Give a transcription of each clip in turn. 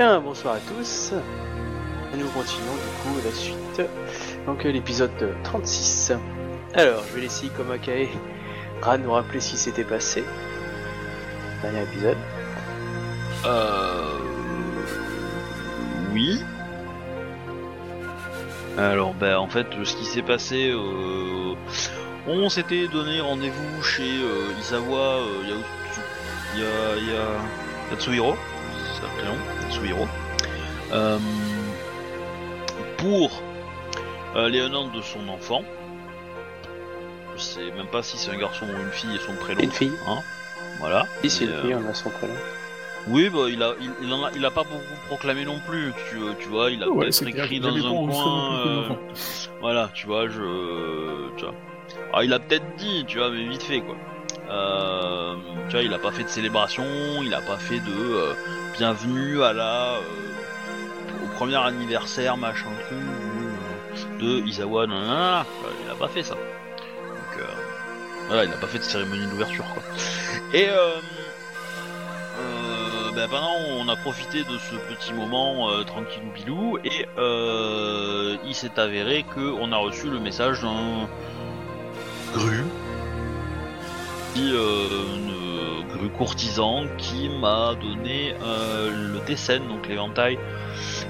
Bonsoir à tous. Nous continuons du coup la suite. Donc euh, l'épisode 36. Alors, je vais laisser Ikomakae Ran nous rappeler ce qui s'était passé. Dernier épisode. Euh... Oui. Alors, ben, en fait, ce qui s'est passé, euh, on s'était donné rendez-vous chez euh, Isawa euh, Yatsuhiro, c'est ça le euh, pour euh, les un an de son enfant. Je sais même pas si c'est un garçon ou une fille et son prénom. Une fille. Hein, voilà. Si, c'est une euh, fille, on a son prénom. oui, bah, il a, il, il en a, il a pas beaucoup proclamé non plus. Tu, tu vois, il a Ouais, peut-être écrit dans un coin. euh, voilà, tu vois, je, tu vois. Alors, il a peut-être dit, tu vois, mais vite fait quoi. Euh, tu vois, il a pas fait de célébration, il a pas fait de euh, bienvenue à la, euh, au premier anniversaire machin truc de Isawa. Euh, il a pas fait ça. Donc, voilà, il a pas fait de cérémonie d'ouverture quoi. Et ben pendant on a profité de ce petit moment tranquillou bilou et il s'est avéré que on a reçu le message d'un gru qui, euh, une gru courtisan qui m'a donné euh, le Tessen, donc l'éventail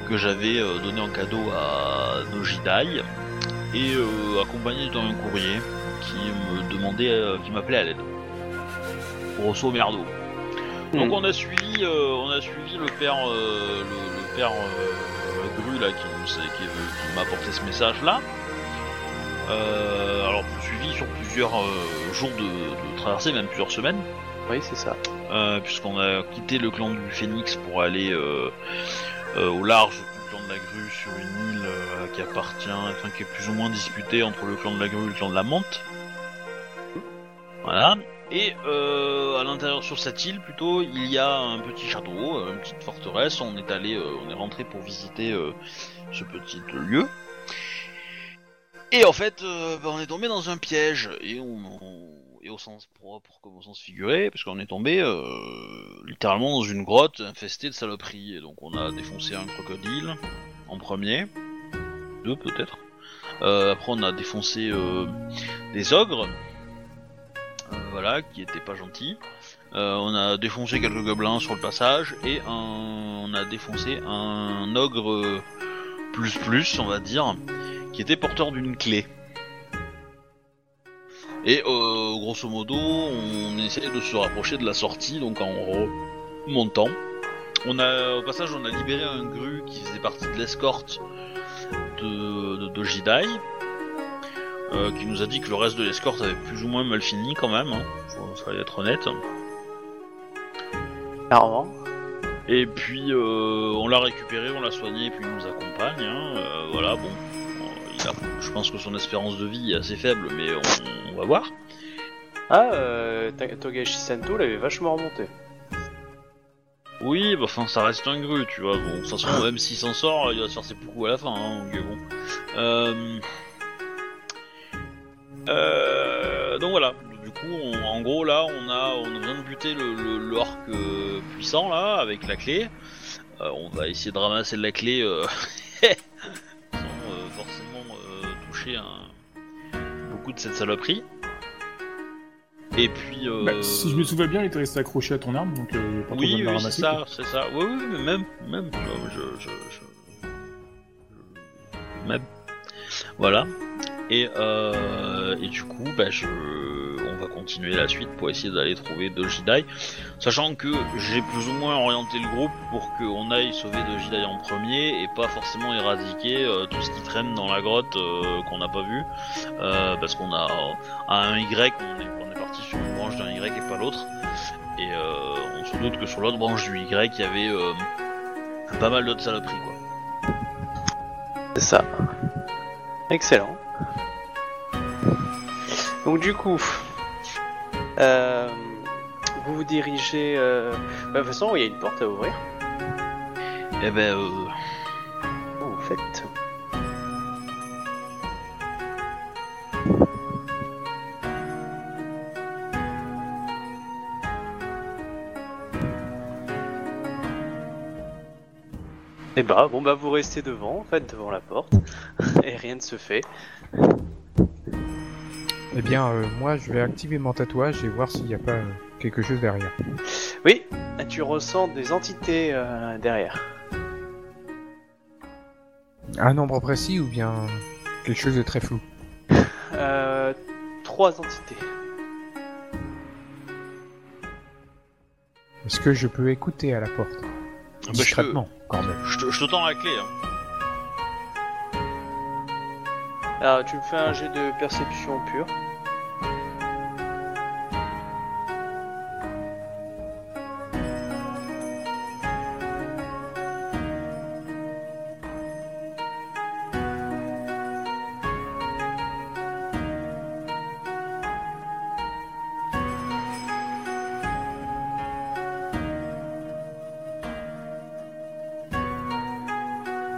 que j'avais euh, donné en cadeau à Nojidai et euh, accompagné d'un courrier qui me demandait, euh, qui m'appelait à l'aide. Grosso merdo. Donc Hmm. on a suivi, euh, on a suivi le père, euh, le, le père euh, Gru là qui, qui m'a apporté ce message là. Euh, alors suivi sur plusieurs euh, jours de, de traversée, même plusieurs semaines, Oui, c'est ça. euh, puisqu'on a quitté le clan du Phénix pour aller au large du clan de la Grue sur une île qui appartient, enfin qui est plus ou moins disputée entre le clan de la Grue et le clan de la Monte. Voilà. Et euh, à l'intérieur sur cette île plutôt, il y a un petit château, une petite forteresse. On est allé, euh, on est rentré pour visiter euh, ce petit lieu. Et en fait, euh, bah, on est tombé dans un piège et on, on- et au sens propre comme au sens figuré, parce qu'on est tombé euh, littéralement dans une grotte infestée de saloperies. Donc on a défoncé un crocodile en premier, deux peut-être. Euh, après on a défoncé euh, des ogres, euh, voilà, qui étaient pas gentils. Euh, on a défoncé quelques gobelins sur le passage et un- on a défoncé un ogre euh, plus plus, on va dire, qui était porteur d'une clé. Et euh, grosso modo, on essaie de se rapprocher de la sortie, donc en remontant. On a, au passage, on a libéré un gru qui faisait partie de l'escorte de, de, de Jidai, euh, qui nous a dit que le reste de l'escorte avait plus ou moins mal fini quand même, hein, faut, faut être honnête. Clairement. Et puis euh, on l'a récupéré, on l'a soigné, et puis il nous accompagne. hein, euh, voilà, bon, je pense que son espérance de vie est assez faible, mais on, va voir. Ah, euh, Togashi Santo l'avait vachement remonté. Oui, bah, enfin, ça reste un gru, tu vois. Bon, de toute façon, même s'il s'en sort, il va se faire ses coups à la fin, hein, donc bon. Euh... Euh, donc voilà. Du coup, on- en gros, là, on a, on vient de buter le, le, euh, puissant, là, avec la clé. Euh, on va essayer de ramasser la clé euh, un... beaucoup de cette saloperie. Et puis... Euh... Bah, si je me souviens bien, il était resté accroché à ton arme, donc euh, pas Oui, oui, c'est ça, c'est ça. Oui, oui, mais même, même, je, je, je- je- même. Voilà. Et, euh, et du coup, bah, je, continuer la suite pour essayer d'aller trouver Dojidai, sachant que j'ai plus ou moins orienté le groupe pour qu'on aille sauver Dojidai en premier et pas forcément éradiquer euh, tout ce qui traîne dans la grotte euh, qu'on n'a pas vu, euh, parce qu'on a un Y, on est, on est parti sur une branche d'un Y et pas l'autre. Et on se doute que sur l'autre branche du Y, il y avait pas mal d'autres saloperies, quoi. C'est ça. Excellent. Donc du coup, euh, vous vous dirigez... Euh... bah, de toute façon, il y a une porte à ouvrir. Et ben, euh, vous faites Et bah, bon bah vous restez devant, en fait, devant la porte, et rien ne se fait. Eh bien, euh, moi, je vais activer mon tatouage et voir s'il n'y a pas euh, quelque chose derrière. Oui, tu ressens des entités euh, derrière. Un nombre précis ou bien quelque chose de très flou? Euh, trois entités. Est-ce que je peux écouter à la porte? Ah bah, je, Discrètement, quand même. je, te, je te tends la clé. Hein. Alors, tu me fais un jet de perception pure.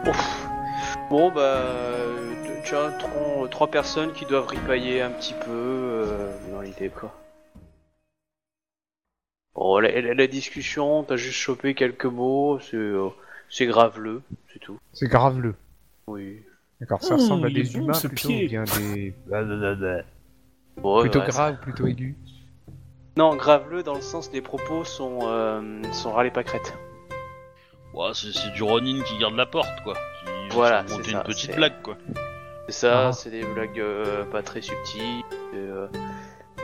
Ouf. Bon bah tu as tron- trois personnes qui doivent ripailler un petit peu euh, dans l'idée quoi. Bon la, la- la discussion, t'as juste chopé quelques mots, c'est euh, c'est graveleux, c'est tout. C'est graveleux. Oui. D'accord, ça Mmh, ressemble à est des bon, humains ce plutôt pied. ou bien des... Bon, plutôt ouais, ça- graves, plutôt aigus Non, graveleux dans le sens des propos sont euh, sont râlés pas crête. Ouais, c'est c'est du Ronin qui garde la porte, quoi. Qui Voilà, c'est une ça, petite c'est- blague, quoi. C'est ça, Ah. c'est des blagues euh, pas très subtiles. euh,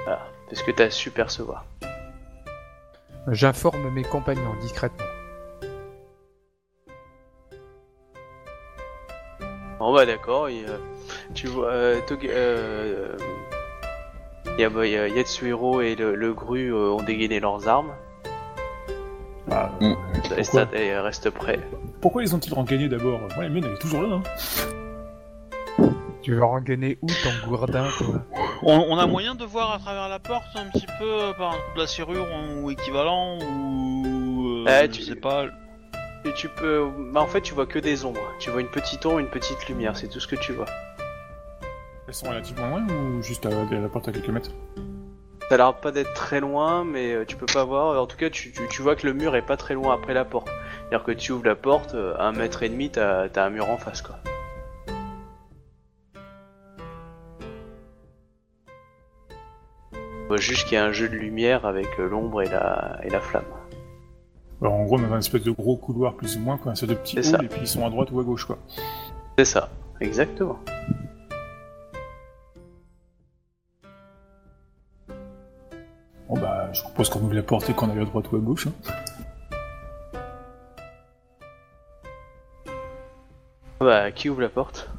voilà, c'est ce que t'as su percevoir. J'informe mes compagnons discrètement. Bon bah d'accord, et, euh, tu vois, euh, euh, y a, bah, y a Yatsuhiro et le, le Gru euh, ont dégainé leurs armes, Bah, Mm. et, ça, et restent prêts. pourquoi les ont-ils regagné d'abord? Ouais, la mienne, elle est toujours là. Hein. Tu veux rengainer où ton gourdin, toi On, on a moyen de voir à travers la porte un petit peu euh, par un coup de la serrure ou équivalent ou. Euh, je tu- sais pas. Et tu peux, bah en fait tu vois que des ombres. Tu vois une petite ombre, une petite lumière, c'est tout ce que tu vois. Elles sont relativement loin ou juste à, à la porte à quelques mètres? Ça a l'air pas d'être très loin, mais euh, tu peux pas voir. En tout cas, tu, tu, tu vois que le mur est pas très loin après la porte. C'est-à-dire que tu ouvres la porte, euh, à un mètre et demi, t'as t'as un mur en face, quoi. Juste qu'il y a un jeu de lumière avec euh, l'ombre et la, et la flamme. Alors, en gros, on a un espèce de gros couloir plus ou moins, quoi. C'est de petits C'est ça. halls et puis ils sont à droite ou à gauche, quoi. C'est ça, exactement. Bon bah, je propose qu'on ouvre la porte et qu'on aille à droite ou à gauche. hein. Bah, qui ouvre la porte?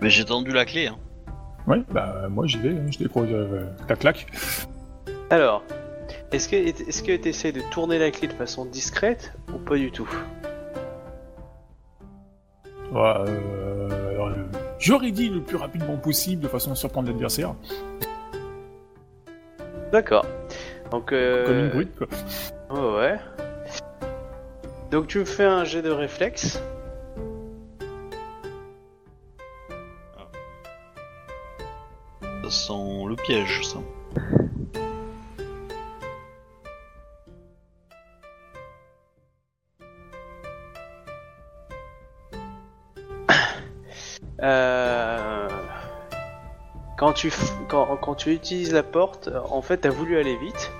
Mais j'ai tendu la clé, hein. Ouais, bah moi j'y vais, hein, je décroche euh, la claque. Alors, est-ce que est-ce que t'essaies de tourner la clé de façon discrète ou pas du tout? Ouais, euh, alors, euh, J'aurais dit le plus rapidement possible de façon à surprendre l'adversaire, D'accord. Donc, euh... comme une brute, quoi. Ouais, ouais. Donc tu me fais un jet de réflexe. Piège, ça. Euh... Quand tu utilises la porte, en fait, t'as voulu aller vite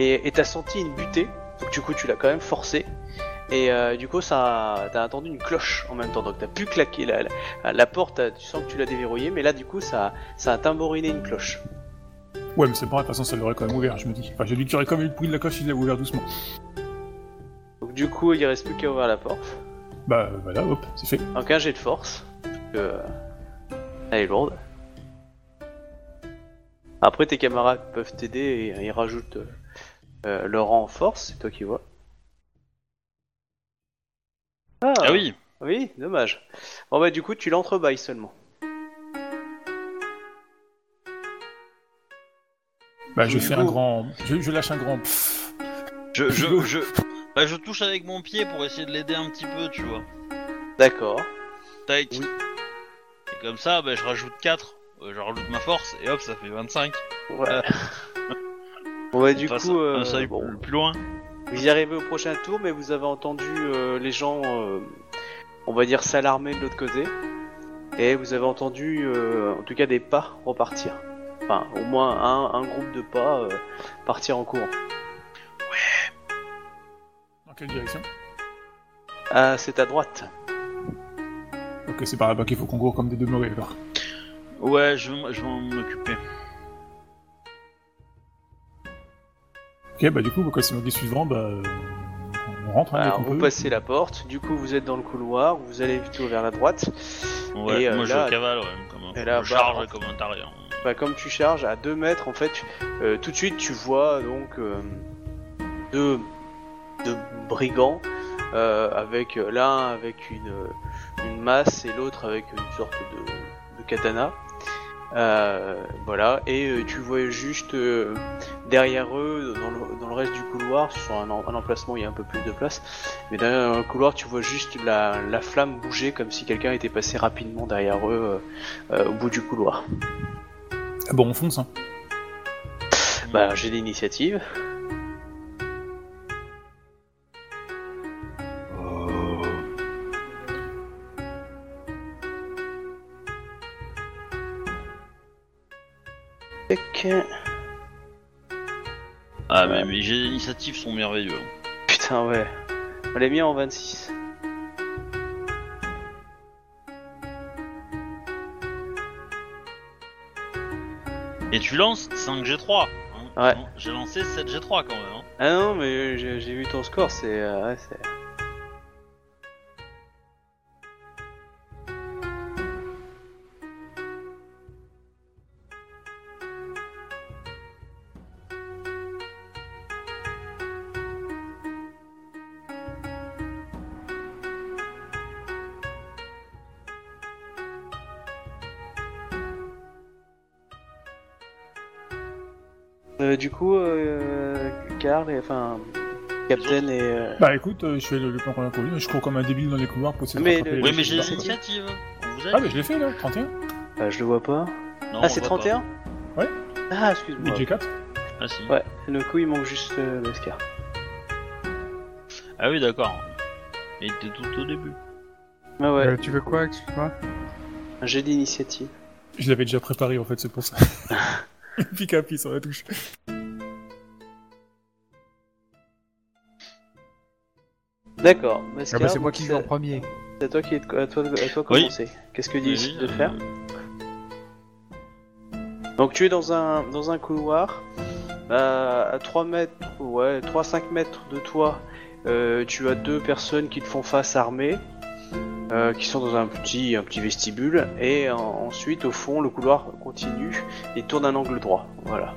et t'as senti une butée. Donc du coup, tu l'as quand même forcé. Et euh, du coup, ça, t'as entendu une cloche en même temps. Donc t'as pu claquer la, la, la porte. Tu sens que tu l'as déverrouillée, mais là, du coup, ça, ça a tamboriné une cloche. Ouais, mais c'est pas grave, de toute façon ça l'aurait quand même ouvert, je me dis. Enfin, j'ai quand même eu le bruit de la cloche si je l'avais ouvert doucement. Donc du coup, il reste plus qu'à ouvrir la porte. Bah voilà, hop, c'est fait. Donc un jet de force. parce que, euh, elle est lourde. Après, tes camarades peuvent t'aider et ils rajoutent euh, leur rang en force, c'est toi qui vois. Ah, Ah oui Oui, dommage. Bon bah du coup, tu l'entrebâilles seulement. Bah je Du fais coup- un grand... Je, je lâche un grand... pfff. Je, je, je, bah, je touche avec mon pied pour essayer de l'aider un petit peu, tu vois. D'accord. Tac. Oui. Et comme ça, bah, je rajoute 4. euh, je rajoute ma force, et hop, ça fait 25. Ouais. Euh. bon bah du Enfin, coup, un euh, bon, plus loin. Vous y arrivez au prochain tour, mais vous avez entendu euh, les gens, euh, on va dire, s'alarmer de l'autre côté. Et vous avez entendu, euh, en tout cas, des pas repartir. Enfin, au moins un, un groupe de pas euh, partir en courant. Dans quelle direction? Ah, c'est à droite. Ok, c'est par là-bas qu'il faut qu'on court comme des demeurés alors. Ouais, je vais, m- je vais m'en occuper. Ok, bah du coup, quand c'est suis devant, bah. euh, On rentre, hein, Alors, vous peut. passez la porte, du coup, vous êtes dans le couloir, vous allez plutôt vers la droite. Ouais, Et, euh, moi là- je cavale, ouais, comme un et là, je bah, charge comme un taré. hein. Bah, comme tu charges à 2 mètres, en fait, euh, tout de suite tu vois donc euh, deux, deux brigands euh, avec euh, l'un avec une, euh, une masse et l'autre avec une sorte de, de katana. Euh, voilà, et euh, tu vois juste euh, derrière eux, dans le, dans le reste du couloir, sur un, en- un emplacement où il y a un peu plus de place, mais derrière le couloir, tu vois juste la, la flamme bouger comme si quelqu'un était passé rapidement derrière eux au bout du couloir. Ah bon, on fonce, hein. Bah, j'ai l'initiative. Ah, mais mes jets d'initiative sont merveilleux. Putain, ouais. On l'a mis en 26. Et tu lances 5G3. Hein. Ouais. J'ai lancé 7G3 quand même. Hein. Ah non, mais j'ai j'ai vu ton score, c'est... euh, ouais, c'est... du coup, euh, Karl et... Enfin... Captain et... euh, Bah écoute, euh, je fais le, le plan qu'on a connu, je cours comme un débile dans les couloirs pour essayer de Mais rattraper le- Oui, mais j'ai l'initiative. Ah, mais je l'ai fait là, 31 bah, je le vois pas. Non, ah, c'est voit pas. 31 Ouais. Ah, excuse-moi. 8 G4 Ah, si. Ouais, le coup, il manque juste euh, l'Oscar. Ah oui, d'accord. Mais il était tout au début. Ah ouais, Euh, tu veux quoi, excuse-moi? Un jet d'initiative. Je l'avais déjà préparé en fait, c'est pour ça. Pique à pied sur la touche. D'accord, Ah bah c'est moi qui vais en premier. C'est à toi qui est à toi, à toi Oui. commencer. Qu'est-ce que dit Oui, de euh, faire Donc tu es dans un dans un couloir euh, à 3 mètres, ouais, 3-5 mètres de toi. euh, tu as deux personnes qui te font face armées, euh, qui sont dans un petit un petit vestibule, et en- ensuite au fond le couloir continue et tourne un angle droit. Voilà.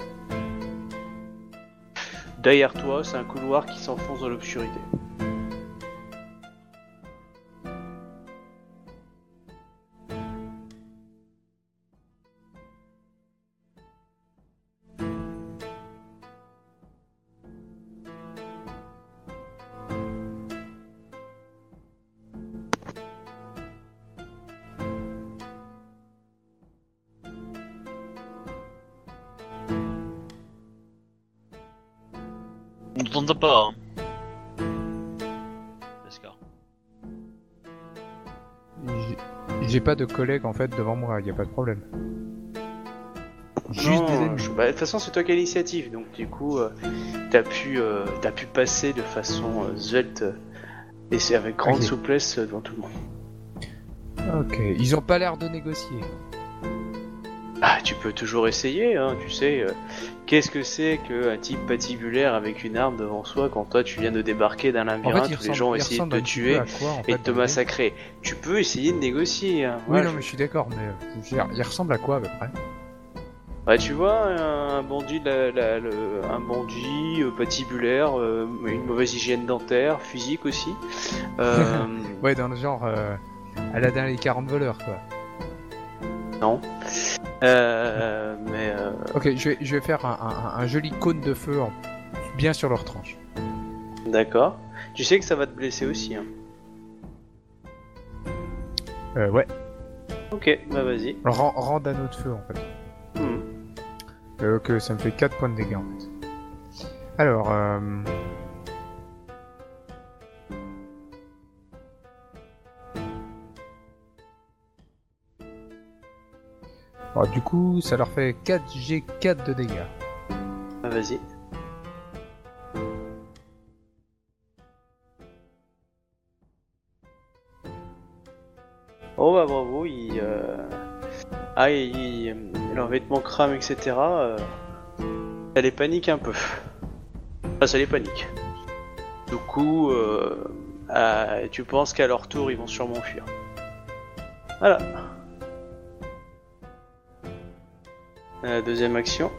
Derrière toi, c'est un couloir qui s'enfonce dans l'obscurité. J'ai pas de collègues en fait devant moi, y a pas de problème. Juste Non, des ennemis. je- bah, de toute façon, c'est toi qui as l'initiative, donc du coup, euh, t'as pu, euh, t'as pu passer de façon euh, euh, et c'est avec grande souplesse euh, devant tout le monde. Ok, ils ont pas l'air de négocier. Ah, tu peux toujours essayer, hein, tu sais. euh, Qu'est-ce que c'est qu'un type patibulaire avec une arme devant soi quand toi tu viens de débarquer d'un labyrinthe où les gens essayé de te tuer à quoi, et de te massacrer Tu peux essayer de négocier. Hein. Oui, Ouais, non, je- mais je suis d'accord, mais euh, dire, ils ressemblent à quoi à peu près? Bah, tu vois, un, bandit, la- la- un bandit euh, patibulaire, euh, une mauvaise hygiène dentaire, physique aussi. Ouais, dans le genre Aladdin et les 40 voleurs, quoi. Non. Euh, mais euh, Ok, je vais, je vais faire un, un- un joli cône de feu en- bien sur leur tranche. d'accord. Tu sais que ça va te blesser aussi. Hein. Euh, ouais, Ok, bah vas-y. rend, rend anneau de feu en fait. Hmm. Euh, ok, ça me fait 4 points de dégâts en fait. Alors, euh... Du coup, ça leur fait 4G4 de dégâts. Ah, vas-y. Oh bah bravo, il... euh, Ah, il... Leurs vêtements crament, etc. euh, Ça les panique un peu. Enfin, ça les panique. Du coup, euh, ah, tu penses qu'à leur tour, ils vont sûrement fuir. Voilà. Euh, deuxième action.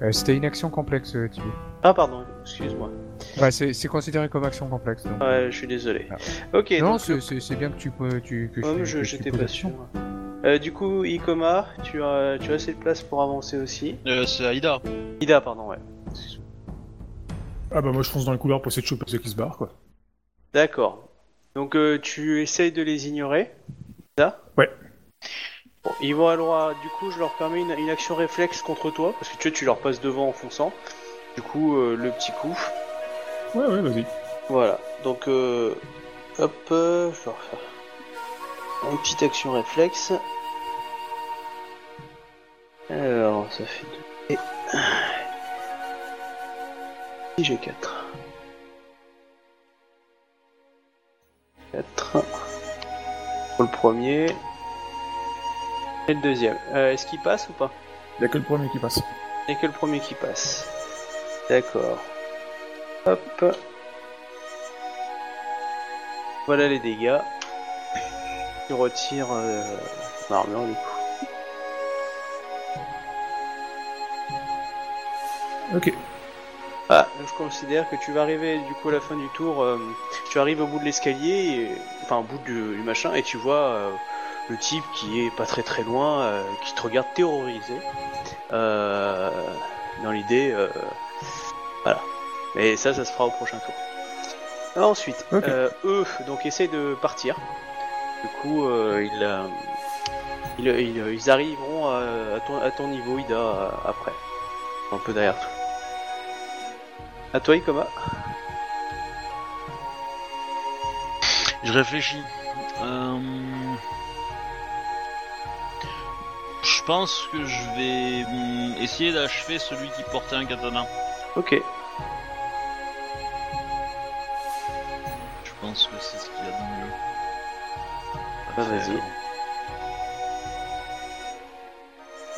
Euh, C'était une action complexe, euh. Ah pardon, excuse-moi. Ouais, c'est c'est considéré comme action complexe. Donc. Ouais, je suis désolé. Ah. Ok, non, donc c'est- c'est c'est bien que tu peux. Tu, que je j'étais pas sûr. Euh, du coup, Ikoma, tu as, tu as assez de place pour avancer aussi. Euh, c'est Aïda. Ida, pardon, ouais. Ah bah moi je fonce dans le couloir pour essayer de choper ceux qui se barrent quoi. D'accord. Donc euh, tu essayes de les ignorer. Ça? Ouais. Bon, ils vont droit. Du coup, je leur permets une, une action réflexe contre toi parce que tu vois, tu leur passes devant en fonçant. Du coup, euh, le petit coup. Ouais ouais vas-y. Voilà. Donc, euh, hop, euh, je vais refaire une petite action réflexe. Alors, ça fait 2. Et. J'ai 4. 4. Pour le premier. Et le deuxième. Euh, Est-ce qu'il passe ou pas? Y a que le premier qui passe. Il n'y a que le premier qui passe. D'accord. Hop. Voilà les dégâts. Tu retires euh, ton armure du coup. Ok. Ah, je considère que tu vas arriver du coup à la fin du tour. euh, tu arrives au bout de l'escalier, enfin au bout du, du machin, et tu vois euh, le type qui est pas très très loin, euh, qui te regarde terrorisé. Euh, dans l'idée, euh, voilà. Mais ça, ça se fera au prochain tour. Ensuite, euh, eux, donc essayent de partir. Du coup, euh, ils, euh, ils, ils- ils arriveront à, à ton, à ton niveau, Ida, après. Un peu derrière toi. À toi, Ikoma Je réfléchis. Euh... Je pense que je vais hum, essayer d'achever celui qui portait un katana. Ok. Je pense que c'est ce qu'il y a de mieux. À vas-y.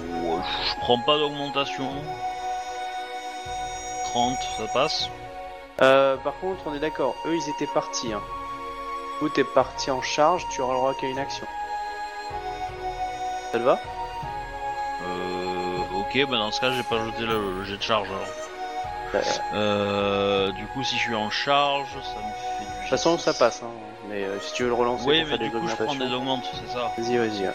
Ouais, je prends pas d'augmentation. 30, ça passe. Euh, par contre, on est d'accord, eux ils étaient partis. Hein. Ou t'es parti en charge, tu auras le droit qu'à une action. Ça te va? Euh, ok, bah dans ce cas, j'ai pas jeté le, le jet de charge alors. Euh, Euh, du coup, si je suis en charge, ça me fait du. De toute façon, ça passe. Hein. Mais euh, si tu veux le relancer Oui, pour mais faire du des coup, je prends des augmentes, c'est ça? Vas-y, vas-y. Donc,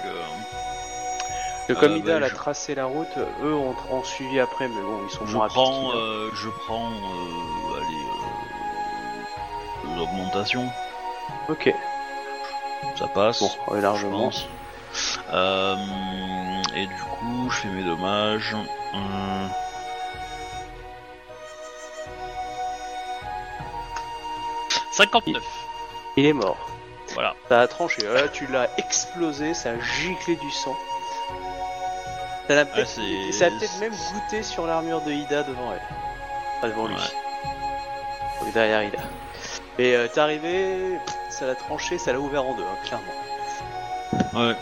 que comme Euh, Ida bah, a je- tracé la route, eux ont, ont suivi après, mais bon, ils sont je prends, euh, je prends, euh, allez, euh, l'augmentation, Ok, ça passe. bon, largement. Euh, et du coup, je fais mes dommages. Hum, « 59. Il est mort. Voilà. Ça a tranché. Là, tu l'as explosé, ça a giclé du sang. Ça a peut-être c'est- ça a peut-être même goûté sur l'armure de Ida devant elle. Enfin, devant lui. Ouais. Donc derrière Ida. Et euh, t'es arrivé, ça l'a tranché, ça l'a ouvert en deux, hein, clairement. Ouais.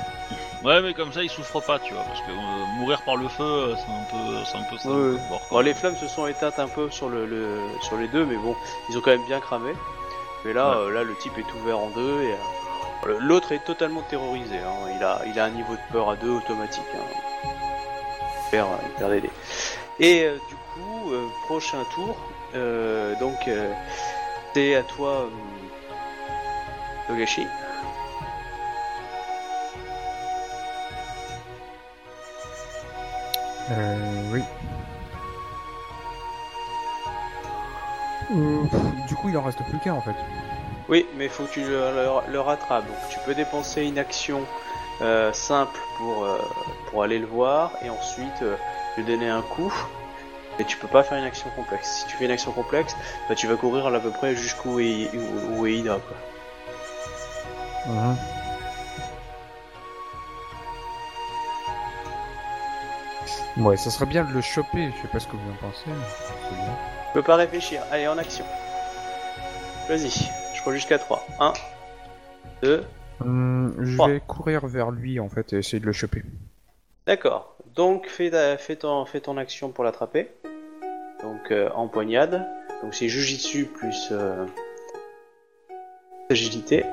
Ouais, mais comme ça, il souffre pas, tu vois, parce que euh, mourir par le feu, euh, c'est un peu, c'est un peu ça. Ouais, Bon, les flammes se sont éteintes un peu sur le, le- sur les deux, mais bon, ils ont quand même bien cramé. Mais là, Ouais. euh, là, le type est ouvert en deux et euh, l'autre est totalement terrorisé. hein. Il a, il a un niveau de peur à deux automatique. Hein. Dés. Et euh, du coup, euh, prochain tour. euh, donc, euh, c'est à toi, euh, Togashi. Euh, oui. Euh, du coup, il en reste plus qu'un en fait. Oui, mais faut que tu le, le- le rattrapes. Donc, tu peux dépenser une action euh, simple pour, euh, pour aller le voir et ensuite euh, lui donner un coup. Mais tu peux pas faire une action complexe. Si tu fais une action complexe, bah, tu vas courir à peu près jusqu'où est, où, où est Ida, quoi. Mhm. Ouais, ça serait bien de le choper, je sais pas ce que vous en pensez. mais c'est bien. Tu peux pas réfléchir. Allez, en action. Vas-y, je crois jusqu'à 3. 1, 2, Hum, je vais courir vers lui en fait et essayer de le choper. D'accord. Donc fais, ta- fais, ton, fais ton action pour l'attraper. Donc euh, empoignade. Donc c'est Jujitsu plus euh, agilité.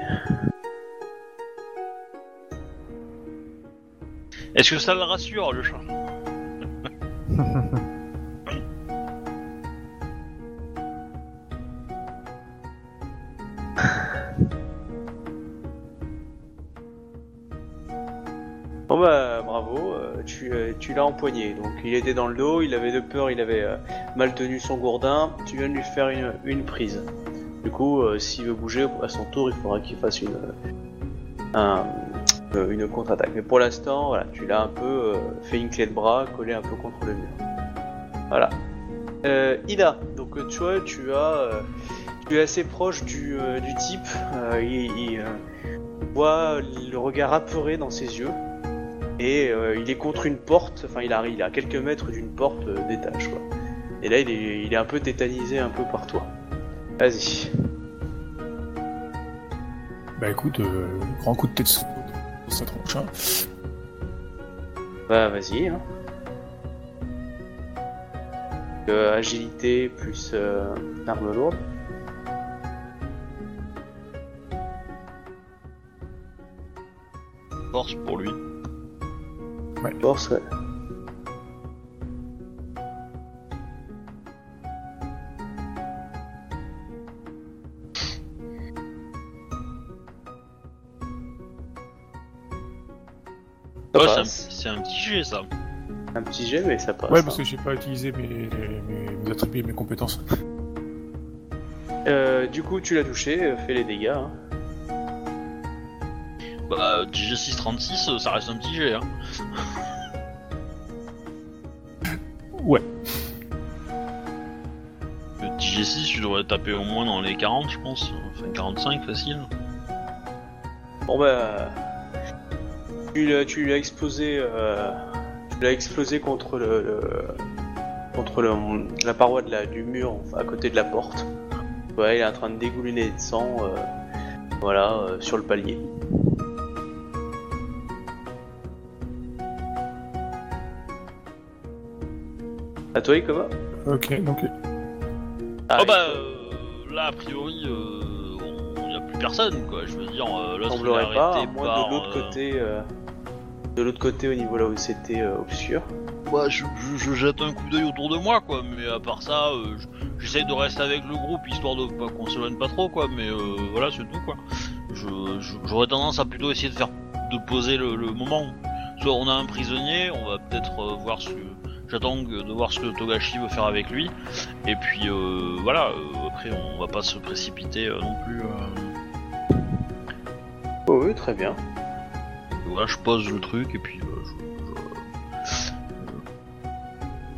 Est-ce que ça le rassure, le chat? tu, euh, tu l'as empoigné. Donc il était dans le dos, il avait de peur, il avait euh, mal tenu son gourdin. Tu viens de lui faire une, prise. Du coup, euh, s'il veut bouger à son tour, il faudra qu'il fasse une, un- une contre-attaque. Mais pour l'instant, voilà, tu l'as un peu fait une clé de bras, collé un peu contre le mur. Voilà. Ida, donc tu vois, tu as, tu es assez proche du, type. Il, il, voit le regard apeuré dans ses yeux et euh, il est contre une porte. Enfin, il a, il est à quelques mètres d'une porte euh, d'étage, quoi. Et là, il est, il est un peu tétanisé un peu par toi. Vas-y. Bah écoute, euh, grand coup de tête sur sa tronche. hein. Bah, vas-y. Hein. Euh, agilité plus euh, arme lourde. Force pour lui. Force, ouais. Ça Ouais, c'est un, un petit G, ça. Un petit jet, mais ça passe. Ouais, hein. parce que j'ai pas utilisé mes, mes, mes attributs, mes compétences. Euh, du coup, tu l'as touché, euh, fais les dégâts. hein. Bah, DG636, euh, ça reste un petit G, hein. DG6, tu devrais taper au moins dans les 40, je pense. Enfin, 45, facile. Bon bah, tu l'as, tu l'as explosé, euh, tu l'as explosé contre le, le- contre le, la paroi de la, du mur à côté de la porte. Ouais, il est en train de dégouliner de sang, euh, voilà, euh, sur le palier. À toi, Ikoma Ok, donc Ah, oh bah, euh, là, a priori, euh, il n'y a plus personne, quoi. Je veux dire, euh, l'autre, il est semblerait pas, à arrêté moins par... de l'autre euh, côté, euh, de l'autre côté au niveau là où c'était euh, obscur. Bah, je, je- je jette un coup d'œil autour de moi, quoi. Mais à part ça, euh, je- j'essaye de rester avec le groupe histoire de pas qu'on s'éloigne pas trop, quoi. Mais euh, voilà, c'est tout, quoi. Je, je- j'aurais tendance à plutôt essayer de faire de poser le, le moment. Soit on a un prisonnier, on va peut-être euh, voir ce que j'attends de voir ce que Togashi veut faire avec lui. Et puis euh, voilà. euh, après, on va pas se précipiter euh, non plus. euh. Oh oui, très bien. Voilà, je pose le truc et puis euh, je,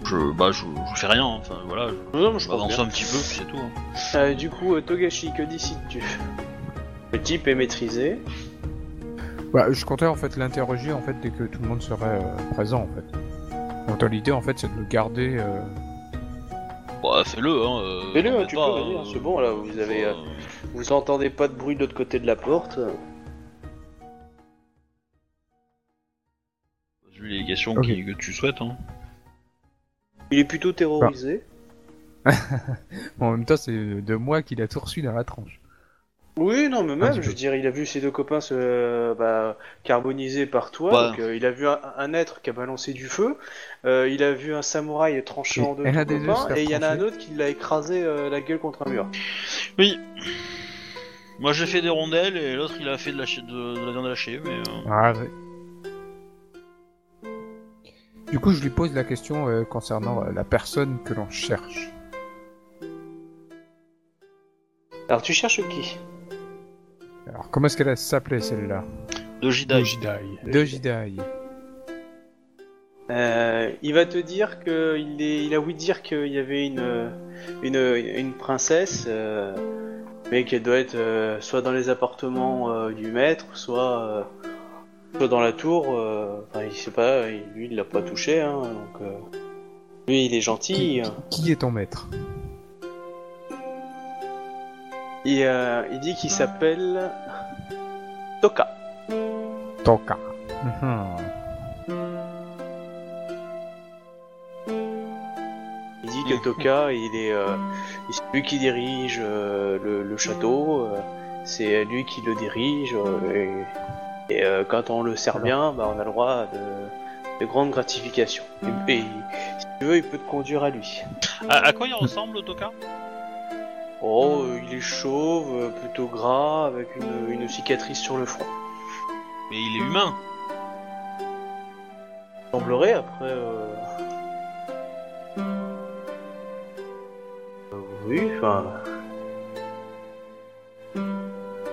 je, je- bah je, je fais rien. Enfin voilà. Je, Non, avance un petit peu puis c'est tout. hein. Euh, du coup, euh, Togashi, que décides-tu? Le type est maîtrisé. Bah, je comptais en fait l'interroger en fait dès que tout le monde serait euh, présent en fait. Donc l'idée en fait c'est de le garder. euh, Bah fais-le hein. euh, Fais-le, t'embête tu pas, peux, vas-y, hein. hein, c'est bon, là, vous avez, euh, Vous entendez pas de bruit de l'autre côté de la porte Vu les questions Ok. qui- que tu souhaites. Hein. Il est plutôt terrorisé. En même temps c'est de moi qu'il a tout reçu dans la tranche. Oui, non, mais même, je veux dire, il a vu ses deux copains se euh, bah, carboniser par toi, donc euh, il a vu un, un être qui a balancé du feu, euh, il a vu un samouraï tranché en deux un et il y en a un autre qui l'a écrasé euh, la gueule contre un mur. Oui. Moi j'ai fait des rondelles et l'autre il a fait de la, de, de la viande hachée mais. euh, Ah ouais. Du coup je lui pose la question euh, concernant euh, la personne que l'on cherche. Alors tu cherches qui? Alors comment est-ce qu'elle s'appelait celle-là De Jidai. Jidai. De Jidai. Euh, il va te dire que il, est, il a ouï dire qu'il y avait une, une, une princesse, euh, mais qu'elle doit être euh, soit dans les appartements euh, du maître, soit, euh, soit dans la tour. euh, enfin, il sait pas, lui il l'a pas touché, hein, donc euh, lui il est gentil. Qui, hein. qui- qui est ton maître? Et, euh, il dit qu'il s'appelle Toka. Toka. Il dit que Toka, il est, euh, c'est lui qui dirige euh, le, le château, euh, c'est lui qui le dirige, euh, et, et, euh, quand on le sert bien, bah, on a le droit de, de grandes gratifications. Et, et si tu veux, il peut te conduire à lui. À, à quoi il ressemble, Toka? Oh, euh, il est chauve, euh, plutôt gras, avec une, une cicatrice sur le front. Mais il est humain. Il semblerait après. Euh... euh, Oui, enfin.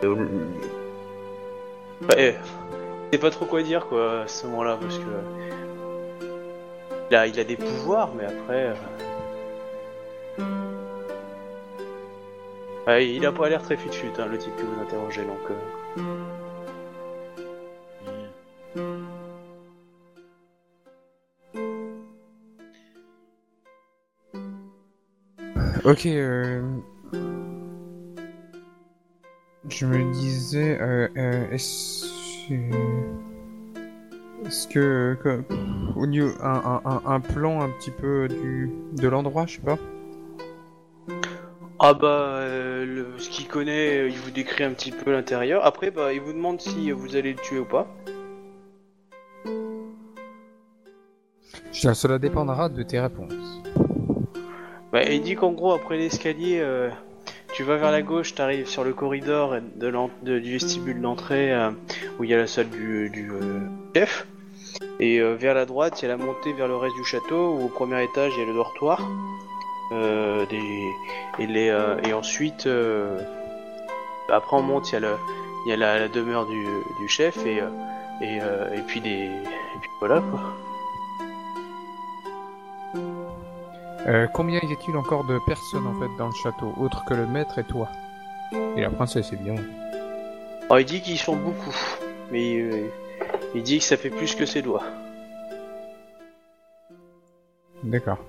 Euh, Ouais, je sais pas trop quoi dire quoi à ce moment-là parce que il a, il a des pouvoirs, mais après. euh, ouais, il a pas l'air très fit hein, le type que vous interrogez donc. euh, Ok. euh, Je me disais, euh, euh, est-ce est-ce que, au un, un- un plan un petit peu du de l'endroit, je sais pas. Ah bah, euh, le- ce qu'il connaît, euh, il vous décrit un petit peu l'intérieur. Après, bah, il vous demande si vous allez le tuer ou pas. Cela dépendra de tes réponses. Bah, il dit qu'en gros, après l'escalier, euh, tu vas vers la gauche, t'arrives sur le corridor de l'en- de- du vestibule d'entrée où il y a la salle du, du, chef. Et vers la droite, il y a la montée vers le reste du château où au premier étage, il y a le dortoir. Euh, des, et, les, euh, et ensuite, euh, après on monte, il y a, le, il y a la, la demeure du, du chef et, et, euh, et, puis des, et puis voilà quoi. Euh, combien y a-t-il encore de personnes en fait dans le château, autres que le maître et toi? Et la princesse, évidemment. Alors, il dit qu'ils sont beaucoup, mais euh, il dit que ça fait plus que ses doigts. D'accord.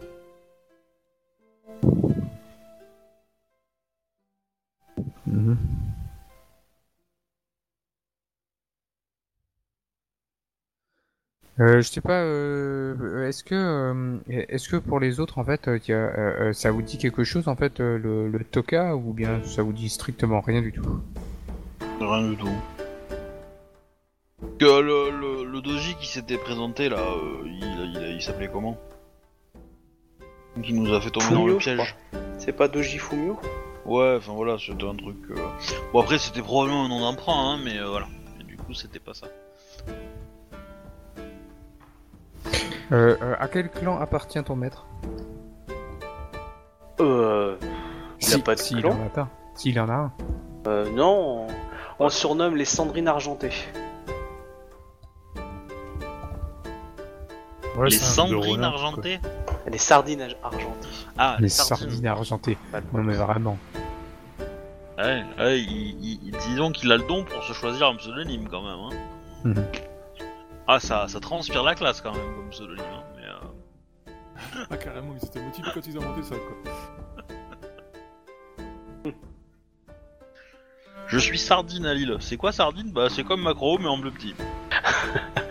Mhm. Euh, je sais pas, euh, est-ce que, euh, est-ce que pour les autres en fait, euh, y a, euh, euh, ça vous dit quelque chose en fait euh, le, le Toka ou bien ça vous dit strictement rien du tout? Rien du tout. Que le, le, le doji qui s'était présenté là, euh, il, il, il s'appelait comment? Qui nous a fait tomber dans le je piège. C'est pas Doji Fumio? Ouais, enfin voilà, c'était un truc. euh, Bon après c'était probablement un nom d'emprunt, hein, mais euh, voilà. Et du coup c'était pas ça. euh, euh, À quel clan appartient ton maître? Euh. Il a pas de s'il clan en a pas. S'il en a un. euh, Non, on, on surnomme les Sandrines argentées. Ouais, Les hein, argentées Les sardines argentées. Ah, Les sardines argentées. Non mais vraiment. Ouais, ouais, il, il- il- disons qu'il a le don pour se choisir un pseudonyme quand même. Hein. Mhm. Ah, ça, ça transpire la classe quand même comme pseudonyme. Hein, mais, euh. Ah, carrément, ils étaient motivés quand ils ont monté ça, quoi. Je suis sardine à Lille. C'est quoi sardine? Bah c'est comme macro mais en plus petit.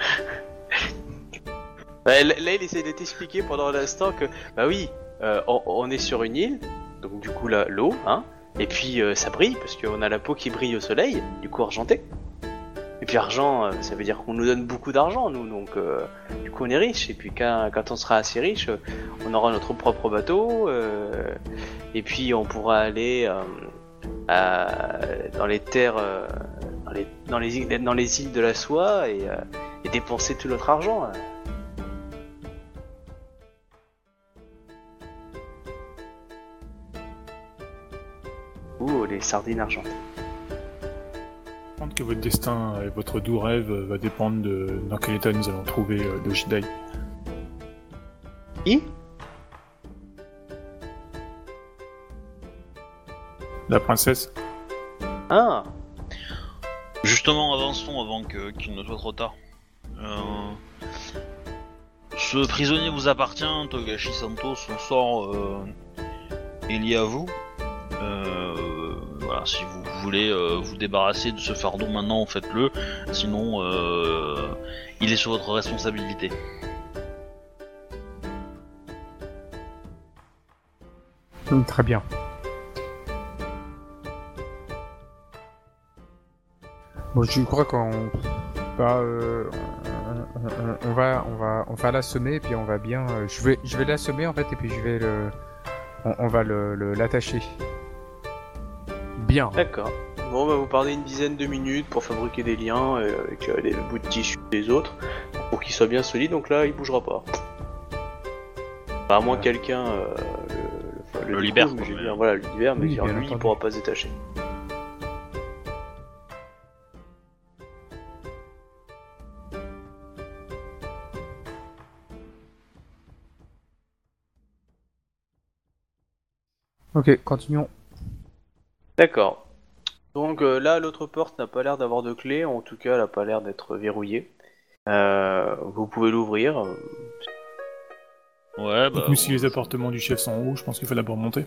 Bah, là, il essaie de t'expliquer pendant l'instant que, bah oui, euh, on, est sur une île, donc du coup l'eau, hein, et puis euh, ça brille parce qu'on a la peau qui brille au soleil, du coup argenté. Et puis argent, euh, ça veut dire qu'on nous donne beaucoup d'argent, nous, donc euh, du coup on est riche. Et puis quand, on sera assez riche, euh, on aura notre propre bateau, euh, et puis on pourra aller euh, dans les terres, euh, dans, les, dans, les, îles- de la soie et, euh, et dépenser tout notre argent. hein. Ouh, les sardines argentées. Je pense que votre destin et votre doux rêve euh, va dépendre de dans quel état nous allons trouver euh, Doshidai. Qui La princesse. Ah Justement, avançons avant que- qu'il ne soit trop tard. Euh, Ce prisonnier vous appartient, Togashi Santo, son sort euh, est lié à vous. Euh, voilà, si vous voulez euh, vous débarrasser de ce fardeau maintenant, faites-le. Sinon, euh, il est sur votre responsabilité. Hum, Très bien. Bon, je crois qu'on on, va on va on va l'assommer et puis on va bien. je vais je vais l'assommer en fait et puis je vais on, va l'attacher. Bien. D'accord. Bon, bah, vous parlez une dizaine de minutes pour fabriquer des liens euh, avec euh, les bouts de tissu des autres pour qu'ils soient bien solides. Donc là, il bougera pas. Enfin, à moins que quelqu'un euh, le, libère, mais- voilà, le libère, mais Oui, lui, il pourra pas se détacher. Ok, continuons. D'accord. Donc euh, là, l'autre porte n'a pas l'air d'avoir de clé, en tout cas, elle n'a pas l'air d'être verrouillée. Euh, vous pouvez l'ouvrir. Ouais, bah. Donc, si les appartements du chef sont en haut, je pense qu'il faut d'abord monter.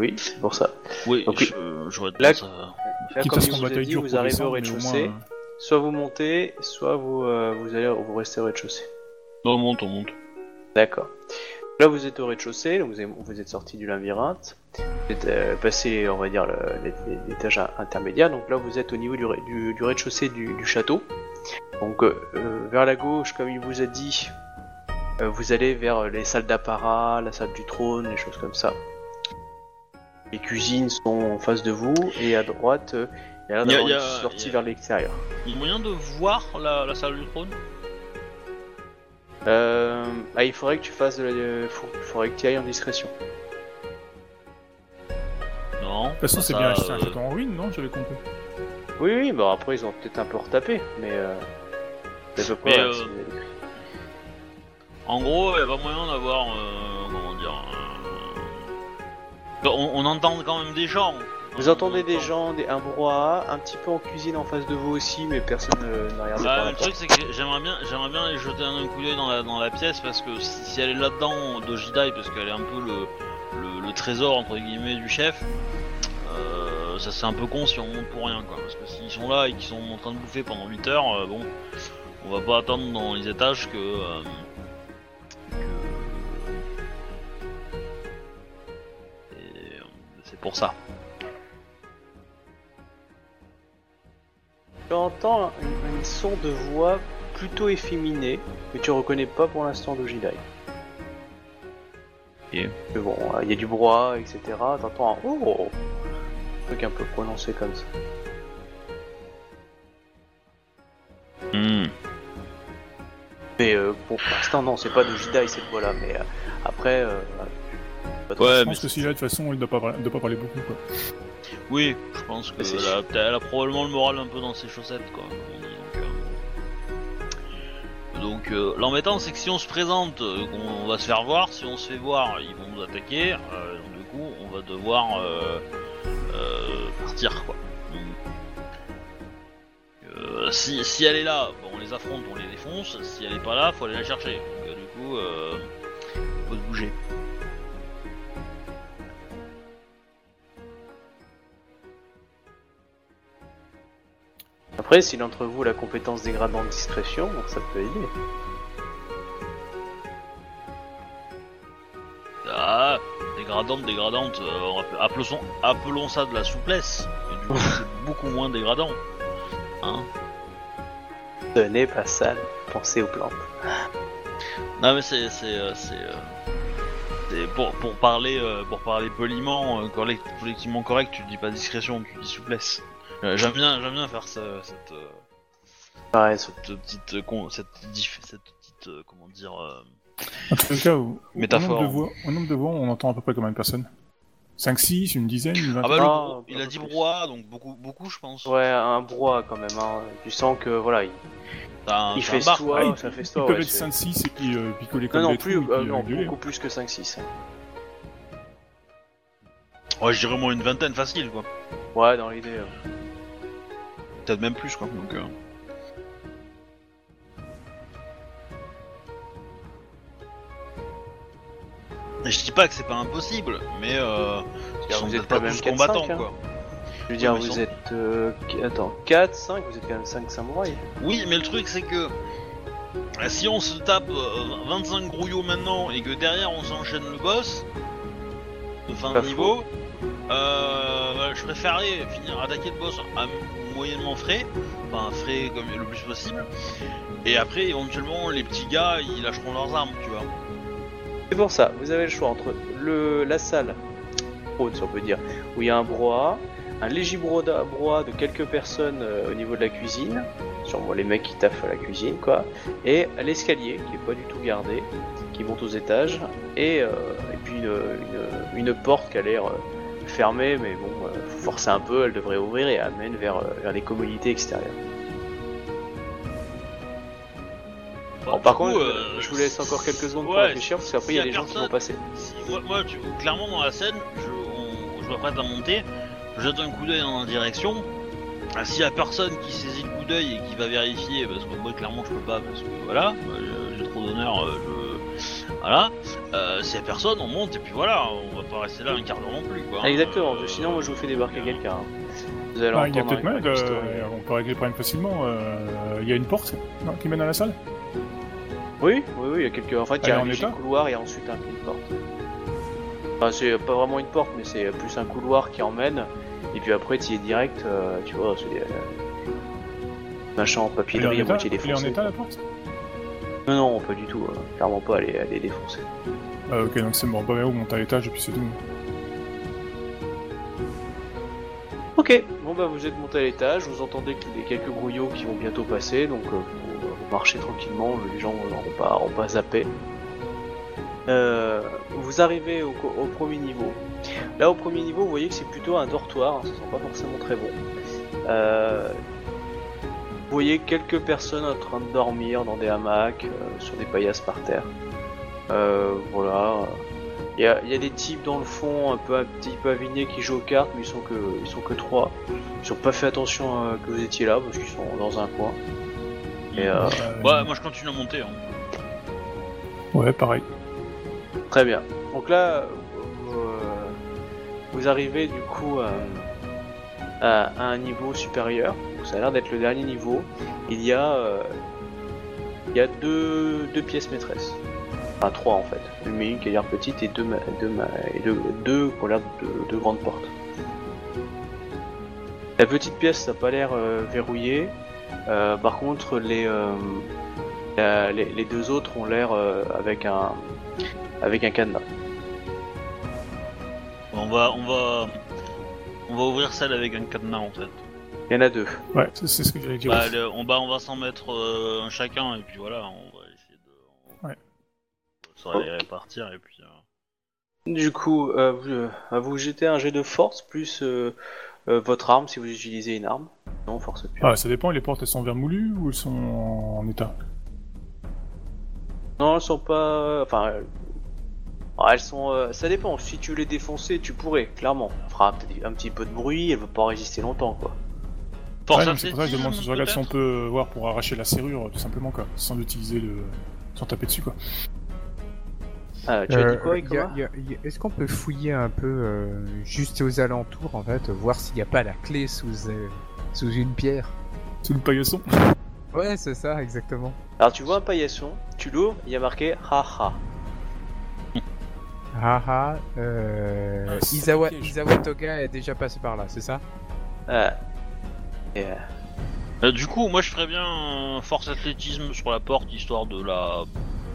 Oui, c'est pour ça. Oui, Ok. je, j'aurais Là- Là, Quitte comme à ce il qu'on vous dit, vous arrivez au rez-de-chaussée. moins, euh, Soit vous montez, soit vous, euh, vous allez vous restez au rez-de-chaussée. On monte, on monte. D'accord. Là, vous êtes au rez-de-chaussée, donc vous êtes, vous êtes sorti du labyrinthe. Vous êtes euh, passé, on va dire, l'étage in- intermédiaire. Donc là, vous êtes au niveau du, du, du rez-de-chaussée du, du château. Donc, euh, euh, vers la gauche, comme il vous a dit, euh, vous allez vers les salles d'apparat, la salle du trône, les choses comme ça. Les cuisines sont en face de vous, et à droite, il y a l'air d'avoir une sortie vers l'extérieur. Il y a moyen de voir la, la salle du trône? Euh, ah, il faudrait que tu fasses de la... faut- Il faudrait que tu ailles en discrétion. Non. De toute façon, bah, c'est bien un euh, château en ruine, non J'avais compris. Oui, oui, bon après ils ont peut-être un peu retapé, mais euh, c'est à peu près. Mais, euh. En gros, il n'y a pas moyen d'avoir. euh, comment dire. euh, On, on entend quand même des gens. Vous entendez des gens, des, un brouhaha, un petit peu en cuisine en face de vous aussi, mais personne euh, n'a regardé Bah, par la le porte. truc c'est que j'aimerais bien, j'aimerais bien aller jeter un coup d'œil dans la, dans la pièce parce que si, si elle est là-dedans d'Ojidai parce qu'elle est un peu le, le, le trésor entre guillemets du chef, euh, ça c'est un peu con si on monte pour rien quoi. Parce que s'ils sont là et qu'ils sont en train de bouffer pendant 8 heures, euh, bon, on va pas attendre dans les étages que. euh, que- Et, euh, c'est pour ça. Tu entends une, une son de voix plutôt efféminée, que tu reconnais pas pour l'instant d'Ojidai. Ok. Mais bon, euh, il y a du brouhaha, etc. T'entends un oh Un truc un peu prononcé comme ça. Hmm. Mais euh, bon, pour l'instant, non, c'est pas d'Ojidai cette voix-là, mais euh, après. Euh, trop- Ouais, je mais pense que c'est- celui-là, de toute façon, il doit pas, vra- doit pas parler beaucoup, quoi. Oui, je pense que elle a, peut-être- elle a probablement le moral un peu dans ses chaussettes, quoi. donc, euh. Euh, l'embêtant, c'est que si on se présente, euh, on, va se faire voir. Si on se fait voir, ils vont nous attaquer. euh, donc, du coup, on va devoir euh, partir, quoi. Si, si elle est là, bon, on les affronte, on les défonce. Si elle est pas là, faut aller la chercher. Donc, du coup, euh, faut se bouger. Après, si d'entre vous a la compétence dégradante discrétion, ça peut aider. Ah, dégradante, dégradante, euh, appelons, appelons ça de la souplesse. Et du coup, c'est beaucoup moins dégradant. Hein Ce n'est pas sale, pensez aux plantes. non mais c'est c'est euh, c'est euh, c'est pour pour parler pour parler poliment, collect- collectivement correct, tu dis pas discrétion, tu dis souplesse. Euh, j'aime bien j'aime bien faire ça, cette euh, Pareil, cette petite euh, con- cette diff- cette petite euh, comment dire euh, En tout cas, au, au Métaphore. nombre de voix, au nombre de voix, on entend à peu près combien de personnes? 5-6, une dizaine, une Ah vingtaine. bah, le Ah, il un a peu dit plus. brouhaha, donc beaucoup, beaucoup je pense. Ouais, un brouhaha quand même. Hein. Tu sens que voilà, il, T'as un- il t'as un fait bar. toi, Ah, il- ça fait Ils toi. peuvent ouais, être c'est- 5-6 et puis euh, picoler comme Non, non, des plus, trous, et euh, puis, non, euh, gueuler. beaucoup plus que 5-6. Ouais, je dirais moins une vingtaine facile quoi. Ouais, dans l'idée. euh. Peut-être même plus quoi. Donc, euh. Et je dis pas que c'est pas impossible, mais euh, ils sont vous êtes pas même tous 4-5, combattants hein. quoi. Je veux dire, vous êtes. euh, attends, 4, 5, vous êtes quand même 5 samouraïs. Oui, mais le truc c'est que euh, si on se tape euh, 25 grouillots maintenant et que derrière on s'enchaîne le boss de fin de faux. Euh, je préférerais finir attaquer le boss à moyennement frais, enfin frais comme le plus possible, et après éventuellement les petits gars ils lâcheront leurs armes, tu vois. C'est pour ça, vous avez le choix entre le, la salle haute, si on peut dire, où il y a un brouhaha, un léger brouhaha de quelques personnes euh, au niveau de la cuisine, sûrement les mecs qui taffent à la cuisine, quoi, et l'escalier qui est pas du tout gardé, qui monte aux étages, et, euh, et puis une, une- une porte qui a l'air euh, fermée, mais bon, euh, faut forcer un peu, elle devrait ouvrir et amène vers, euh, vers les communautés extérieures. Bon, par coup, contre, euh, je vous laisse encore quelques secondes pour ouais, réfléchir, parce qu'après il y a des gens qui vont passer. Si, moi, moi, tu- clairement dans la scène, je, je m'apprête à monter, je jette un coup d'œil dans la direction. Ah, S'il y a personne qui saisit le coup d'œil et qui va vérifier, parce que moi clairement je peux pas, parce que voilà, euh, j'ai trop d'honneur, euh, je... voilà. Euh, S'il y a personne, on monte et puis voilà, on va pas rester là un quart d'heure non plus quoi. Ah, exactement, Euh, sinon moi je vous fais débarquer euh, quelqu'un. hein. Vous allez Ah, il y a entendre peut-être moyen, de- on peut régler le problème facilement. euh, Il y a une porte non, qui mène à la salle? Oui, oui, oui, il y a quelques. En fait, il y a un léger couloir et ensuite un- une porte. Enfin, c'est pas vraiment une porte, mais c'est plus un couloir qui emmène. Et puis après, tu y es direct, euh, tu vois, c'est. euh, machin en Elle est en papier à moitié elle est en défoncé. état la porte? Non, non, pas du tout. euh, clairement pas, elle est, elle est défoncée. Ah, ok, donc c'est bon. Bah, on monte à l'étage et puis c'est tout. Ok, bon bah vous êtes monté à l'étage, vous entendez qu'il y a quelques brouillots qui vont bientôt passer, donc euh, vous, vous marchez tranquillement, les gens n'auront pas, auront pas zappé. Euh, vous arrivez au, co- au premier niveau. Là au premier niveau vous voyez que c'est plutôt un dortoir, hein, ça sent pas forcément très bon. Euh, vous voyez quelques personnes en train de dormir dans des hamacs, euh, sur des paillasses par terre. Euh, voilà. Il y, a, il y a des types dans le fond, un peu un petit peu avignés qui jouent aux cartes, mais ils sont que ils sont que trois. Ils ont pas fait attention euh, que vous étiez là parce qu'ils sont dans un coin. Et euh, Ouais, moi je continue à monter. Hein. Ouais, pareil. très bien. Donc là, vous, vous arrivez du coup à, à- à un niveau supérieur. Ça a l'air d'être le dernier niveau. Il y a euh, il y a deux, deux pièces maîtresses. Enfin trois en fait. Mais une qui a l'air petite et deux deux, deux, qui ont l'air de, de grandes portes. La petite pièce, ça n'a pas l'air euh, verrouillé. Euh, par contre, les, les, les deux autres ont l'air avec un avec un cadenas. On va, on va, on va ouvrir celle avec un cadenas en fait. Il y en a deux. Ouais, c'est c'est ce que j'allais dire. Bah, le- on va, on va s'en mettre euh, un chacun et puis voilà, on va essayer de. Ouais. Ça va les répartir et puis. euh, Du coup, euh, vous, euh, vous jetez un jet de force plus euh, euh, votre arme si vous utilisez une arme. Non, force pure. Ah, ça dépend, les portes elles sont vermoulues ou elles sont en état Non, elles sont pas. Enfin, euh, ah, elles sont. euh, Ça dépend. Si tu veux les défoncer, tu pourrais, clairement. Ça fera peut-être un petit peu de bruit. Elle va pas résister longtemps, quoi. Force Ouais, c'est pour ça que je demande athlétisme, je regarde si on peut voir pour arracher la serrure, tout simplement, quoi. Sans utiliser le. sans taper dessus, quoi. Tu as dit Euh, quoi, Est-ce qu'on peut fouiller un peu euh, juste aux alentours, en fait, voir s'il n'y a pas la clé sous, euh, sous une pierre? Sous le paillasson Ouais, c'est ça, exactement. Alors, tu vois un paillasson, tu l'ouvres, il y a marqué haha. Haha, euh, Ah, Toga est déjà passé par là, c'est ça? Ah. Et, euh, Euh, du coup, moi je ferais bien un force athlétisme sur la porte histoire de la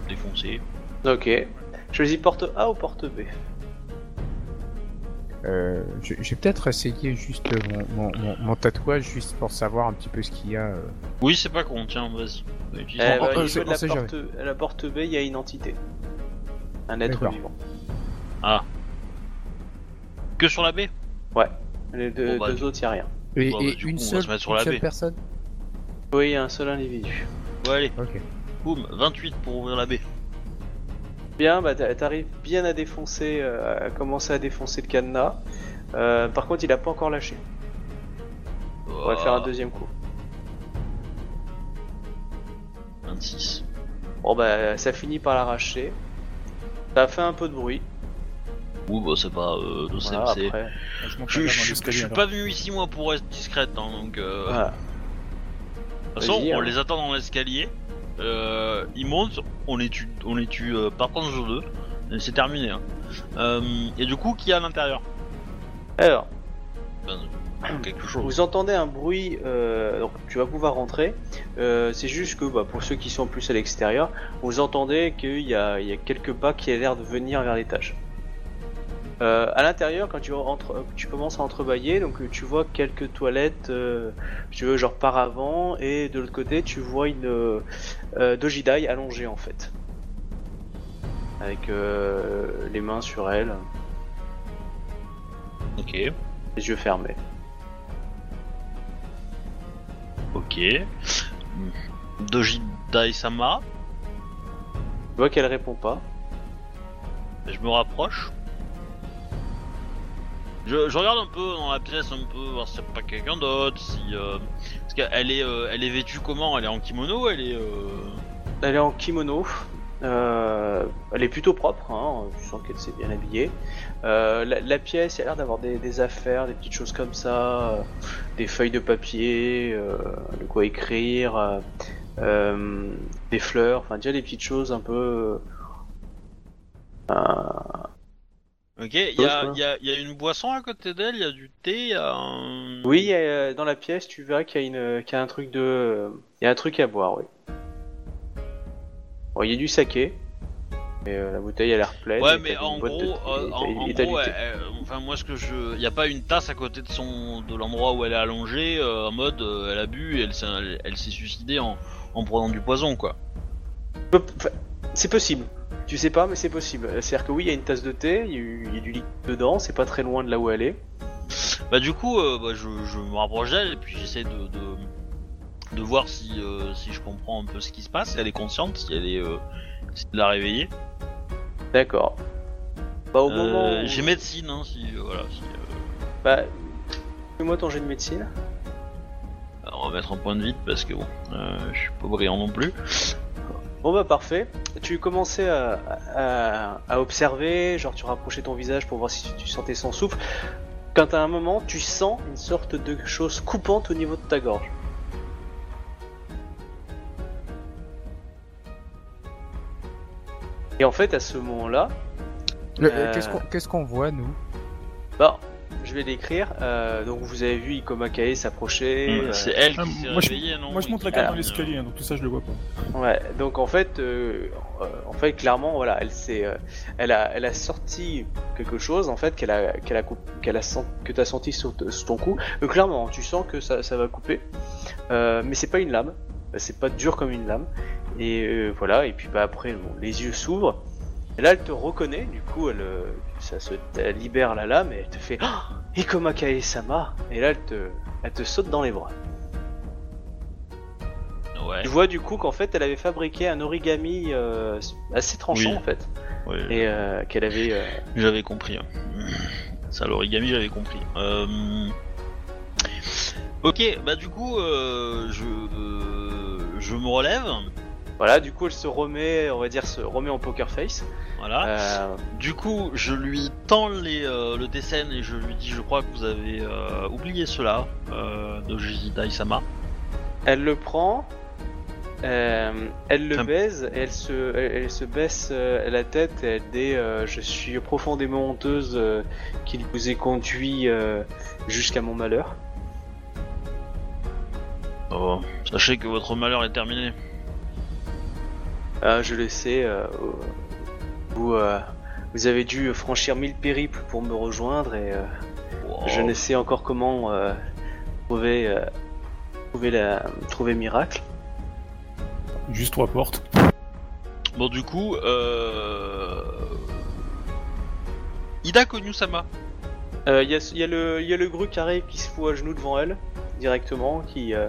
défoncer. ok. Choisis porte A ou porte B euh, vais peut-être essayer juste mon, mon, mon- mon tatouage, juste pour savoir un petit peu ce qu'il y a. euh. Oui, c'est pas con, tiens, vas-y. Eh bah, oh, de on la porte, à la porte B, il y a une entité. Un être vivant. Que sur la baie Les deux, Bon, bah, deux autres, y a rien. Et, Bon, bah, du une coup, on va seule, se mettre sur une la seule baie. personne Oui, un seul individu. Ouais, allez, Ok. boum, 28 pour ouvrir la baie. Bien, bah t'a- t'arrives bien à défoncer, euh, à commencer à défoncer le cadenas. Euh, par contre, il a pas encore lâché. On va faire un deuxième coup. 26. Bon bah ça finit par l'arracher. Ça a fait un peu de bruit. Ouh, bah c'est pas. Euh, Voilà, après. Je suis alors. pas venu ici moi pour être discrète, hein, donc. Euh, Voilà. De toute façon, on hein. les attend dans l'escalier. Euh, ils montent, on les tue, on les tue euh, par tranche de deux. et C'est terminé. Hein. Euh, et du coup, qui est à l'intérieur? Alors, Ben, Quelque chose. vous entendez un bruit, euh, donc tu vas pouvoir rentrer. Euh, c'est juste que bah, pour ceux qui sont plus à l'extérieur, vous entendez qu'il y a quelques pas qui a l'air de venir vers l'étage. Euh, à l'intérieur, quand tu, tu commences à entrebâiller, donc euh, tu vois quelques toilettes, euh, tu veux, genre par avant, et de l'autre côté, tu vois une euh, Dojidai allongée en fait. Avec les mains sur elle, Ok, les yeux fermés. ok. Doji Daisama, Tu vois qu'elle répond pas. je me rapproche. Je, je regarde un peu dans la pièce, un peu, voir s'il n'y pas quelqu'un d'autre, si... euh, Parce qu'elle est, euh, elle est vêtue comment? Elle est en kimono Elle est... euh, Elle est en kimono. Euh, elle est plutôt propre, hein, tu sens qu'elle s'est bien habillée. Euh, la, la pièce, il y a l'air d'avoir des, des affaires, des petites choses comme ça, euh, des feuilles de papier, de quoi écrire, des fleurs, enfin déjà des petites choses un peu. Euh, Ok, il y a, y, a, y a une boisson à côté d'elle, il y a du thé, il y a un... Oui, euh, dans la pièce, tu verras qu'il y a une, qu'il y a un truc de, il y a un truc à boire, oui. Bon, il y a du saké. Et euh, la bouteille a l'air pleine. Ouais, mais t'as en boîte gros, de- euh, et en, et t'as du gros, thé. euh, euh, enfin moi ce que je, il y a pas une tasse à côté de son, de l'endroit où elle est allongée, euh, en mode euh, elle a bu et elle, s'est- elle, elle s'est suicidée en, en prenant du poison quoi. Enfin, C'est possible. Tu sais pas, mais c'est possible. C'est-à-dire que oui, il y a une tasse de thé, il y, a eu- il y a du liquide dedans, c'est pas très loin de là où elle est. Bah du coup, euh, bah, je, je me rapproche d'elle et puis j'essaie de, de, de voir si, euh, si je comprends un peu ce qui se passe, si elle est consciente, si elle est, euh, si de la réveiller. D'accord. Bah au Euh, moment. où- J'ai médecine, hein, si euh, voilà. Si, euh, Bah, fais-moi ton jet de médecine. alors, on va mettre un point de vide parce que bon, euh, je suis pas brillant non plus. Bon bah parfait. Tu commençais à, à, à observer, genre tu rapprochais ton visage pour voir si tu, tu sentais son souffle. Quand à un moment, tu sens une sorte de chose coupante au niveau de ta gorge. Et en fait, à ce moment-là, Euh. Qu'est-ce qu'on qu'est-ce qu'on voit, nous? bah, je vais l'écrire. Euh, donc vous avez vu Ikoma Kae s'approcher. Hum, euh, C'est elle qui ah, s'est moi, je- réveillée, non Moi je monte la qui carte a dans euh, l'escalier, hein, donc tout ça je le vois pas. Ouais, donc en fait, euh, en fait, clairement, voilà, elle s'est, euh, elle a, elle a sorti quelque chose, en fait, qu'elle a, qu'elle a, coup- qu'elle a sent, que t'as senti sur, t- sur ton cou. Donc clairement, tu sens que ça, ça va couper, euh, mais c'est pas une lame, c'est pas dur comme une lame. Et euh, voilà, et puis bah après, bon, les yeux s'ouvrent. Et là, elle te reconnaît, du coup, elle, euh, ça se, libère la lame et elle te fait, oh, Ikoma Kae Sama. Et là, elle te, elle te saute dans les bras. Ouais. Tu vois du coup qu'en fait elle avait fabriqué un origami euh, assez tranchant Oui. en fait et euh, qu'elle avait euh, J'avais compris. hein. Ça, l'origami, j'avais compris. Ok, bah du coup, je, je me relève. Voilà du coup elle se remet on va dire se remet en poker face Voilà. Euh, Du coup, je lui tends les, euh, le dessin et je lui dis Je crois que vous avez euh, oublié cela de Jidai-sama. elle le prend elle le baise et elle se elle, elle se baisse la tête et elle dit je suis profondément honteuse qu'il vous ait conduit jusqu'à mon malheur Oh, sachez que votre malheur est terminé. Euh, je le sais euh, vous euh, vous avez dû franchir mille périples pour me rejoindre et euh, Wow. Je ne sais encore comment euh, trouver, euh, trouver, la, trouver miracle. Juste trois portes. Bon, du coup, euh... Ida Konyu-sama. Euh, Il y, a, il y, a le- il y a le gru qui arrive, qui se fout à genoux devant elle, directement, qui euh,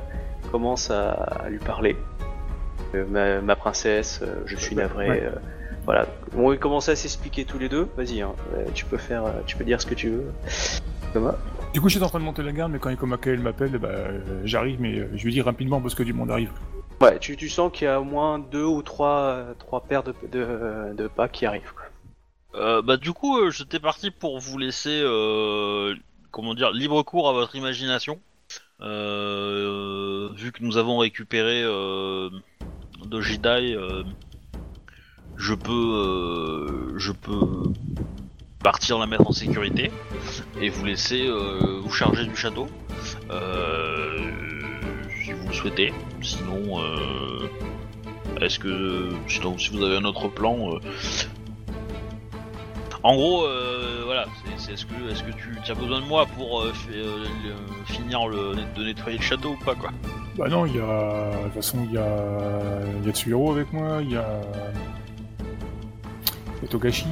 commence à, à lui parler. Euh, ma, ma princesse, euh, je suis navré. Ouais. euh, voilà. On va commencer à s'expliquer tous les deux. Vas-y, hein, euh, tu peux faire, tu peux dire ce que tu veux. Thomas. Du coup, j'étais en train de monter la garde, mais quand Iko Makael m'appelle, bah, euh, j'arrive, mais euh, je lui dis rapidement parce que du monde arrive. Ouais, tu, tu sens qu'il y a au moins deux ou trois, euh, trois paires de, de, de pas qui arrivent. quoi. Euh, bah du coup, euh, j'étais parti pour vous laisser, euh, comment dire, libre cours à votre imagination. Euh, vu que nous avons récupéré euh, de Jedi, euh, je peux, euh, je peux partir la mettre en sécurité et vous laisser euh, vous charger du château, si vous le souhaitez. Sinon, est-ce que, sinon, si vous avez un autre plan. Euh, en gros, euh, voilà, c'est- c'est est-ce que, est-ce que tu as besoin de moi pour euh, euh, finir le, de nettoyer le château ou pas quoi? Bah non, il y a. De toute façon, il y a. Il y a Tsuhiro avec moi, il y a. Il y a Togashi.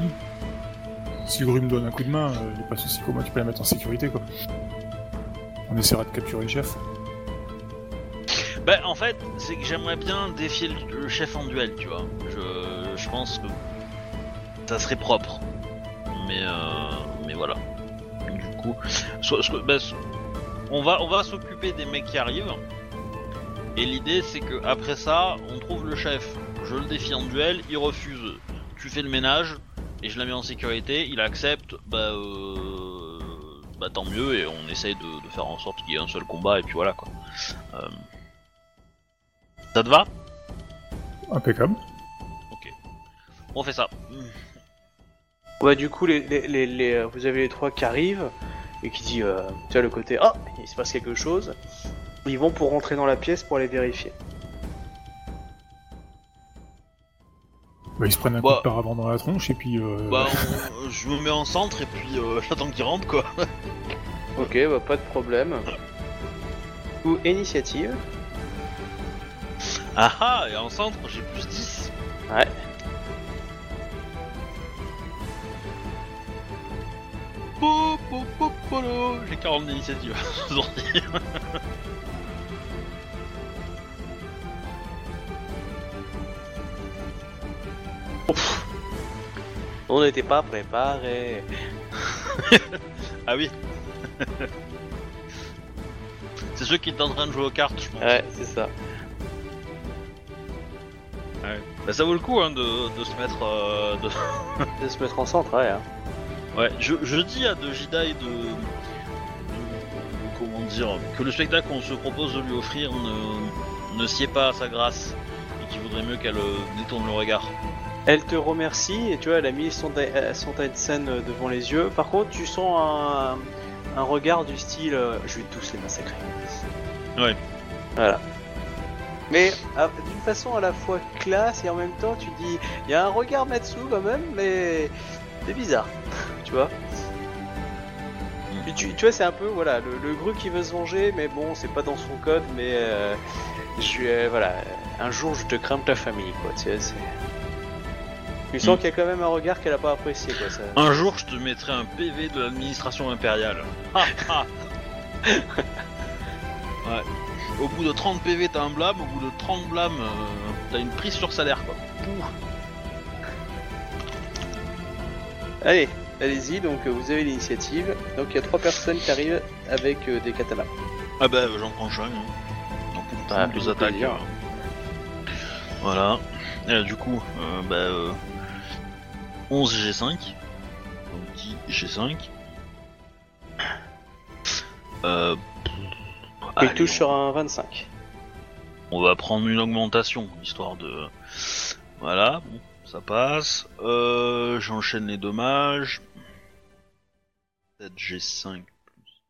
Si Gru me donne un coup de main, il n'y a pas de souci, comment tu peux la mettre en sécurité, quoi. On essaiera de capturer le chef. Bah en fait, c'est que j'aimerais bien défier le, le chef en duel, tu vois. Je, je pense que ça serait propre. Mais euh, mais voilà. Du coup, bah, so- on va on va s'occuper des mecs qui arrivent. Et l'idée c'est que après ça, on trouve le chef. Je le défie en duel, il refuse. Tu fais le ménage et je la mets en sécurité. Il accepte, bah euh, bah tant mieux et on essaye de, de faire en sorte qu'il y ait un seul combat et puis voilà quoi. Euh, ça te va? Impeccable. Ok. On fait ça. Ouais, du coup, les, les, les, les- euh, vous avez les trois qui arrivent et qui dit, euh, tu as le côté, ah, il se passe quelque chose. Ils vont pour rentrer dans la pièce pour aller vérifier. Bah, ils se prennent un Bah. coup de paravent dans la tronche, et puis. Euh... Bah, on- je me mets en centre et puis euh, j'attends qu'il rentre quoi. Ok, bah pas de problème. Ou initiative. Ah ah, et en centre j'ai plus 10. Ouais. J'ai 40 d'initiative. aujourd'hui. On n'était pas préparé. ah oui. C'est ceux qui étaient en train de jouer aux cartes, je pense. Ouais, c'est ça. Bah, ça vaut le coup hein, de, de se mettre. euh, de... De se mettre en centre, ouais. hein. Ouais, je, je dis à de Jedi de, de- Comment dire Que le spectacle qu'on se propose de lui offrir ne, ne sied pas à sa grâce et qu'il vaudrait mieux qu'elle euh, détourne le regard. Elle te remercie et tu vois, elle a mis son, son scène devant les yeux. Par contre, tu sens un, un regard du style euh, je vais tous les massacrer. Ouais. Voilà. Mais ah, d'une façon à la fois classe et en même temps, tu dis il y a un regard Matsu quand même, mais c'est bizarre. tu vois tu, tu- tu vois, c'est un peu voilà le, le gru qui veut se venger, mais bon, c'est pas dans son code, mais euh, je euh, voilà, un jour je te crame ta famille quoi. Tu sais, sens Mm. qu'il y a quand même un regard qu'elle a pas apprécié quoi. Ça... Un jour, je te mettrai un PV de l'administration impériale. Ouais. Au bout de 30 PV, t'as un blâme. Au bout de 30 blâmes, euh, t'as une prise sur salaire, quoi. Pouh. Allez, allez-y. Donc euh, vous avez l'initiative. Donc il y a trois personnes qui arrivent avec euh, des katanas. Ah bah, j'en prends un. Hein. Donc, pour Ah, deux attaques. plaisir. euh. Voilà. Et là, du coup, euh, bah, euh, 11 G5. Donc 10 G5. Euh, allez, touche sur un 25. On va prendre une augmentation, histoire de... Voilà, bon, ça passe. Euh, J'enchaîne les dommages. 7 G5 plus...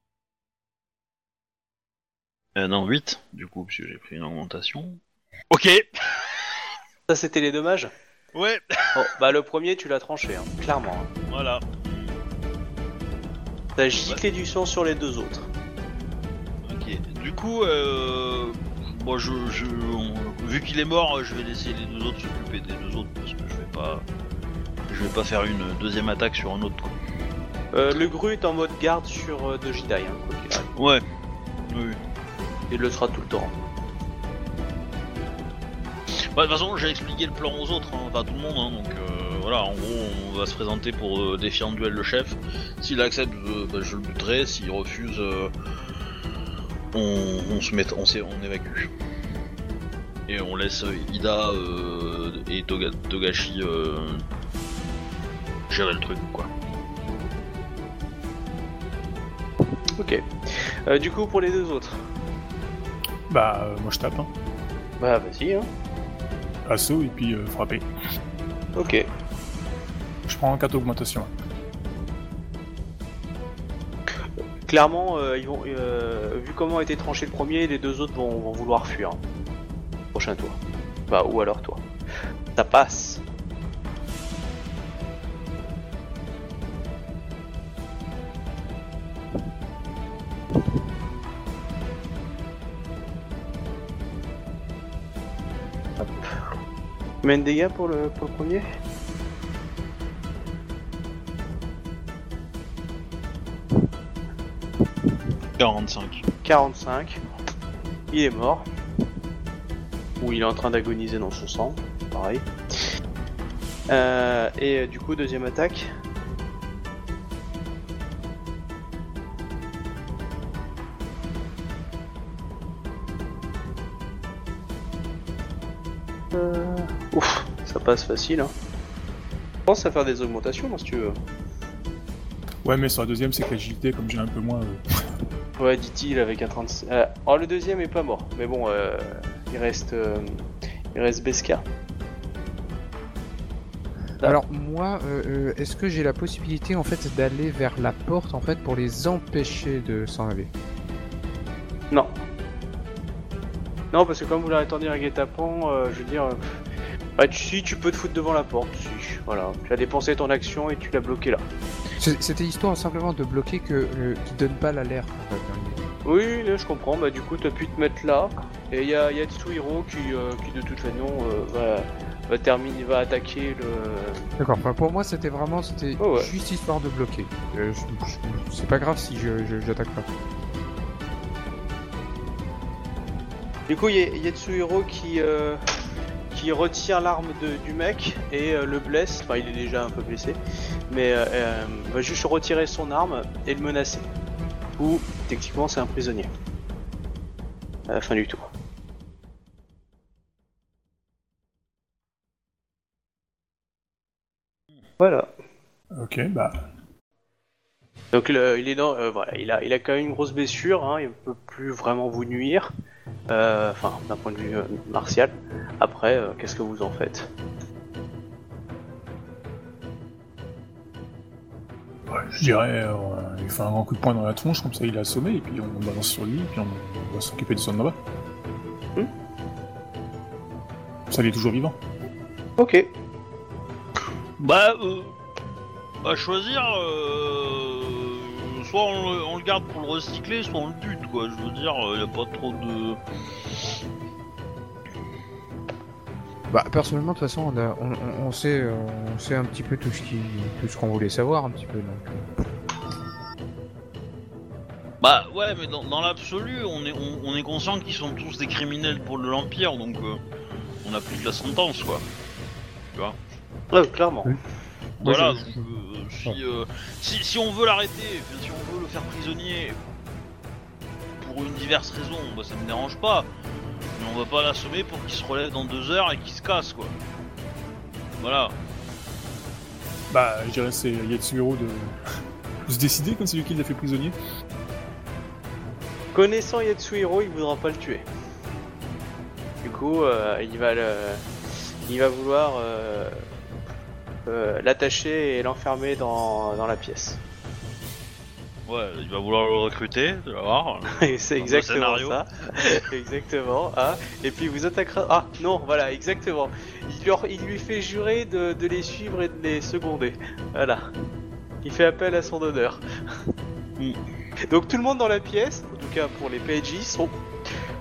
Euh, non, 8, du coup, puisque j'ai pris une augmentation. Ok Ça c'était les dommages? Ouais Bon, bah le premier tu l'as tranché, hein, clairement. hein. Voilà. T'as giclé du sang sur les deux autres. Ok. Du coup, euh... Bon, je, je, on- vu qu'il est mort, je vais laisser les deux autres s'occuper des deux autres, parce que je vais pas... Je vais pas faire une deuxième attaque sur un autre, quoi. Euh, le Gru est en mode garde sur euh, de Jidai, hein, quoi qu'il arrive. Ouais. Oui. Il le sera tout le temps. Bah, de toute façon, j'ai expliqué le plan aux autres, hein, enfin à tout le monde, hein, donc euh, voilà, en gros, on va se présenter pour euh, défier en duel le chef. S'il accepte, euh, bah, je le buterai, s'il refuse, euh, on, on se met, on, on évacue. Et on laisse Ida euh, et Toga- Togashi euh, gérer le truc, quoi. Ok. Euh, du coup, pour les deux autres. Bah, euh, moi je tape, hein. Bah, vas-y, hein. Assaut et puis euh, frapper. Ok. Je prends 4 augmentations. Clairement, euh, euh, vu comment a été tranché le premier, les deux autres vont, vouloir fuir. Prochain tour. Bah, ou alors toi. Ça passe. Combien de dégâts pour le premier? 45. 45. Il est mort. Ou il est en train d'agoniser dans son sang. Pareil. Euh, et euh, du coup, deuxième attaque. Euh, Ouf, ça passe facile. Hein. Pense à faire des augmentations moi, si tu veux. Ouais, mais sur la deuxième, c'est que l'agilité, comme j'ai un peu moins. euh, Ouais, dit-il avec un 36. Euh, oh, le deuxième est pas mort, mais bon, euh, il reste, euh, il reste Beska. Ah. Alors moi, euh, euh, est-ce que j'ai la possibilité en fait d'aller vers la porte en fait pour les empêcher de s'en aller? Non. Non, parce que comme vous l'avez entendu un guet-apens, je veux dire, bah, tu, si tu peux te foutre devant la porte, si, voilà. Tu as dépensé ton action et tu l'as bloqué là. C'était histoire simplement de bloquer que euh, qu'ils donnent pas l'alerte. En fait. hein. Oui, là, je comprends. Bah, du coup, tu as pu te mettre là. Et il y a, y a Tsuhiro qui, euh, qui, de toute façon, euh, va, va terminer, va attaquer le. D'accord. Enfin, pour moi, c'était vraiment c'était Oh, ouais. juste histoire de bloquer. Euh, je- je- C'est pas grave si je je- j'attaque pas. Du coup, il y, a- y a Tsuhiro qui, euh, qui retire l'arme de- du mec et euh, le blesse. Enfin, il est déjà un peu blessé, mais euh, euh, va juste retirer son arme et le menacer. Ou techniquement, c'est un prisonnier. À la fin du tour. Voilà. Ok, bah. Donc le- il est dans, euh, voilà, il a, il a quand même une grosse blessure, hein, il peut plus vraiment vous nuire, euh, enfin d'un point de vue euh, martial. Après, euh, qu'est-ce que vous en faites? Ouais, je dirais, euh, il fait un grand coup de poing dans la tronche, comme ça il est assommé, et puis on balance sur lui, et puis on, on va s'occuper de son là-bas. Hmm? Ça, il est toujours vivant. Ok. Bah, euh, à choisir, euh, soit on le, on le garde pour le recycler, soit on le bute, quoi. Je veux dire, il y a pas trop de. Bah personnellement, de toute façon, on, a- on, on- on sait euh, on sait un petit peu tout ce qui tout ce qu'on voulait savoir un petit peu. Donc. euh. Bah, ouais, mais dans, dans l'absolu, on est, on, on est conscient qu'ils sont tous des criminels pour de l'Empire, donc euh, on applique la sentence, quoi. Ouais, clairement. Oui. Voilà, Moi, je- donc, euh, si, euh, si, si on veut l'arrêter, si on veut le faire prisonnier pour une diverse raison, bah, ça me dérange pas. Mais on va pas l'assommer pour qu'il se relève dans deux heures et qu'il se casse, quoi. Voilà. Bah, je dirais c'est Yatsuhiro de... de se décider comme c'est lui qui l'a fait prisonnier. Connaissant Yatsuhiro, il voudra pas le tuer. Du coup, euh, il va le, il va vouloir euh, euh, l'attacher et l'enfermer dans, dans la pièce. Ouais, il va vouloir le recruter, tu vas voir. C'est exactement ça. exactement. hein. Et puis vous attaquerez. Ah non, voilà, exactement. Il, leur- il lui fait jurer de, de les suivre et de les seconder. Voilà. Il fait appel à son honneur. Mm. Donc tout le monde dans la pièce, en tout cas pour les PNJ, sont,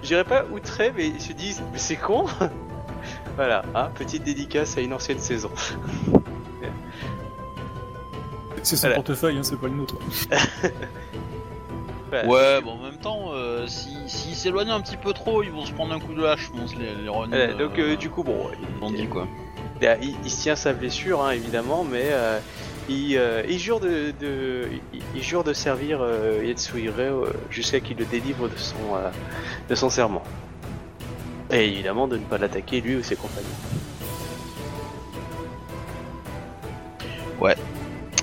je dirais pas outrés, mais ils se disent, mais c'est con. voilà, hein, petite dédicace à une ancienne saison. C'est son Voilà. portefeuille, hein, c'est pas le nôtre. Ouais, bon, en même temps, euh, si s'ils s'éloignent un petit peu trop, ils vont se prendre un coup de hache, je pense, les, les Ronin, Voilà, donc euh, euh, du coup, bon, on dit quoi. il, il- il se tient sa blessure, hein, évidemment, mais euh, il, euh, il jure de, de- il, il jure de servir euh, Yetsuhiro euh, jusqu'à qu'il le délivre de son, euh, de son serment. Et évidemment de ne pas l'attaquer lui ou ses compagnons.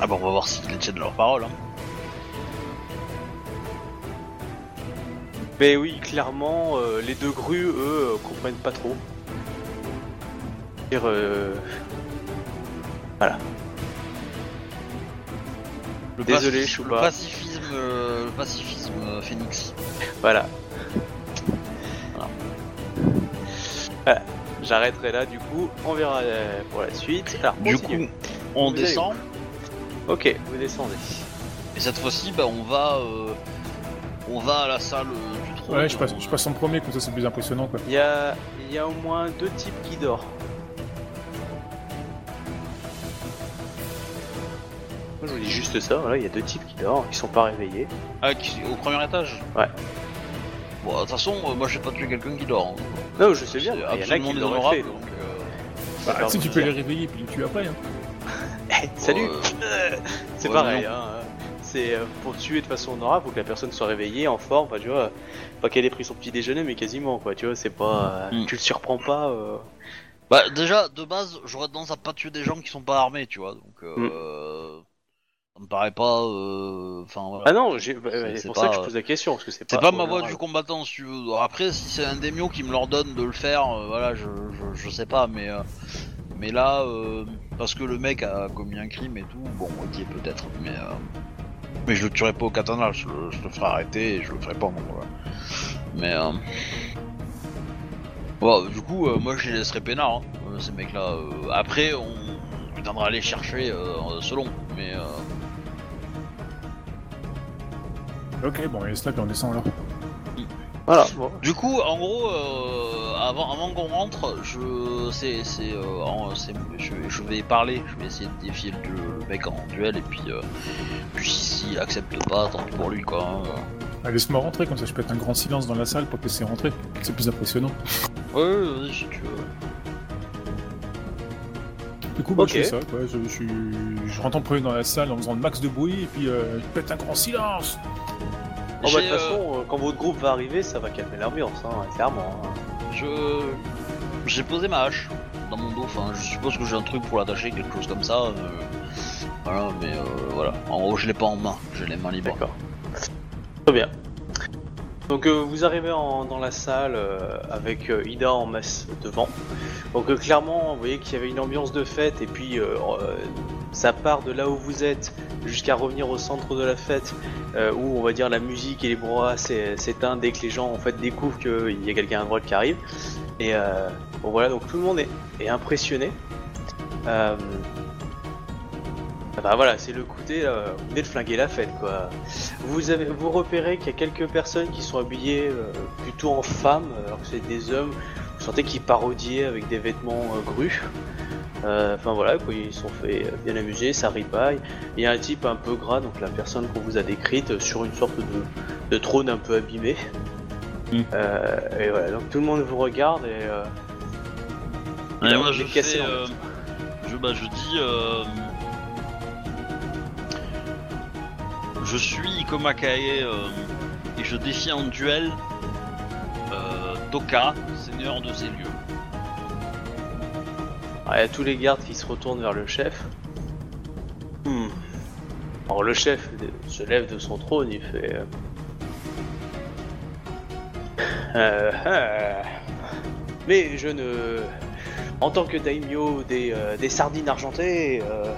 Ah bon, on va voir s'ils tiennent leur parole. Hein. Mais oui, clairement, euh, les deux grues, eux, euh, comprennent pas trop. Dire, euh, Le Désolé, pacif- Chouba. Le pacifisme, euh, le pacifisme Phoenix. Voilà. Voilà. J'arrêterai là, du coup, on verra pour la suite. Alors, Du continue. coup, on Vous descend, Ok, vous descendez. et cette fois-ci, bah, on va, euh, on va à la salle euh, du trône. Ouais, je passe, On- je passe en premier, comme ça c'est plus impressionnant quoi. Il y a, il y a au moins deux types qui dorment. Moi, je vous dis juste ça, voilà, il y a deux types qui dorment, ils sont pas réveillés. Ah, qui- au premier étage? Ouais. Bon, de toute façon, euh, moi j'ai pas tué quelqu'un qui dort. hein. Non, je sais bien, C'est il y en a absolument qui l'auraient déshonorable, fait. donc, euh, Bah, vous tu peux les réveiller puis les tuer après. Hein. Eh, Salut euh, C'est ouais, pareil, non. hein. C'est euh, pour tuer de façon honorable, faut que la personne soit réveillée, en forme, enfin, tu vois. Pas qu'elle ait pris son petit déjeuner, mais quasiment, quoi, tu vois, c'est pas. euh, Mm. Tu le surprends pas. euh, Bah déjà, de base, j'aurais tendance à pas tuer des gens qui sont pas armés, tu vois. Donc, Mm. euh, ça me paraît pas. euh, Enfin voilà. Ah non, bah, C'est- pour pas, ça que je pose la question, parce que c'est pas. C'est pas ma voix du combattant, si tu veux. Après, si c'est un démio qui me l'ordonne de le faire, euh, voilà, je, je, je sais pas, mais euh, mais là, euh, parce que le mec a commis un crime et tout, bon, ok, peut-être, mais euh, mais je le tuerai pas au katana, je, le- ferai arrêter et je le ferai pas, bon, voilà. Mais euh, bon, du coup, euh, moi, je les laisserai peinards, hein, euh, ces mecs-là. euh, après, on, viendra les chercher selon, mais Ok, bon, et snap et on descend là. Voilà, bon. Du coup, en gros, euh, avant, avant qu'on rentre, je, c'est, c'est, euh, en- c'est- je, je vais parler, je vais essayer de défier le, le mec en duel et puis, euh, puis s'il accepte pas, tant pis pour lui quoi. hein. Ah, Laisse-moi rentrer, comme ça je peux être un grand silence dans la salle pour te laisser rentrer. C'est plus impressionnant. Ouais, ouais, vas-y si tu veux. Du coup, bah, Ok. je fais ça, quoi. Je, je, suis- je rentre en premier dans la salle en faisant le max de bruit et puis euh, je pète un grand silence. Oh, bah, de toute façon, euh, quand votre groupe va arriver, ça va calmer l'ambiance, hein, clairement. hein. je, j'ai posé ma hache dans mon dos. Enfin, je suppose que j'ai un truc pour l'attacher, quelque chose comme ça. euh, voilà, mais euh, voilà. En gros, je l'ai pas en main, j'ai les mains libres. D'accord. Très bien. Donc euh, vous arrivez dans la salle euh, avec euh, Ida en masse devant. Donc clairement, vous voyez qu'il y avait une ambiance de fête et puis ça part de là où vous êtes jusqu'à revenir au centre de la fête où on va dire la musique et les brouhahas s'é- s'éteignent dès que les gens en fait découvrent qu'il y a quelqu'un à droite qui arrive. Et voilà, donc tout le monde est impressionné. Euh, bah voilà, c'est le côté, euh, vous venez de flinguer la fête quoi. Vous avez, vous repérez qu'il y a quelques personnes qui sont habillées euh, plutôt en femmes, alors que c'est des hommes. Vous sentez qu'ils parodiaient avec des vêtements euh, grus. Euh, Enfin voilà, quoi, ils sont fait euh, bien amuser, ça ripaille. Il y a un type un peu gras, donc la personne qu'on vous a décrite, euh, sur une sorte de, de trône un peu abîmé. Mm. Euh, et voilà, donc tout le monde vous regarde et euh, Ouais, moi, fais, euh, je, bah, je dis, je suis Ikoma Kae euh, et je défie en duel euh, Toka, seigneur de ces lieux. Il y a tous les gardes qui se retournent vers le chef. Hmm. Alors le chef se lève de son trône, il fait... euh, Euh, ah. Mais je ne... En tant que daimyo des, euh, des sardines argentées, euh,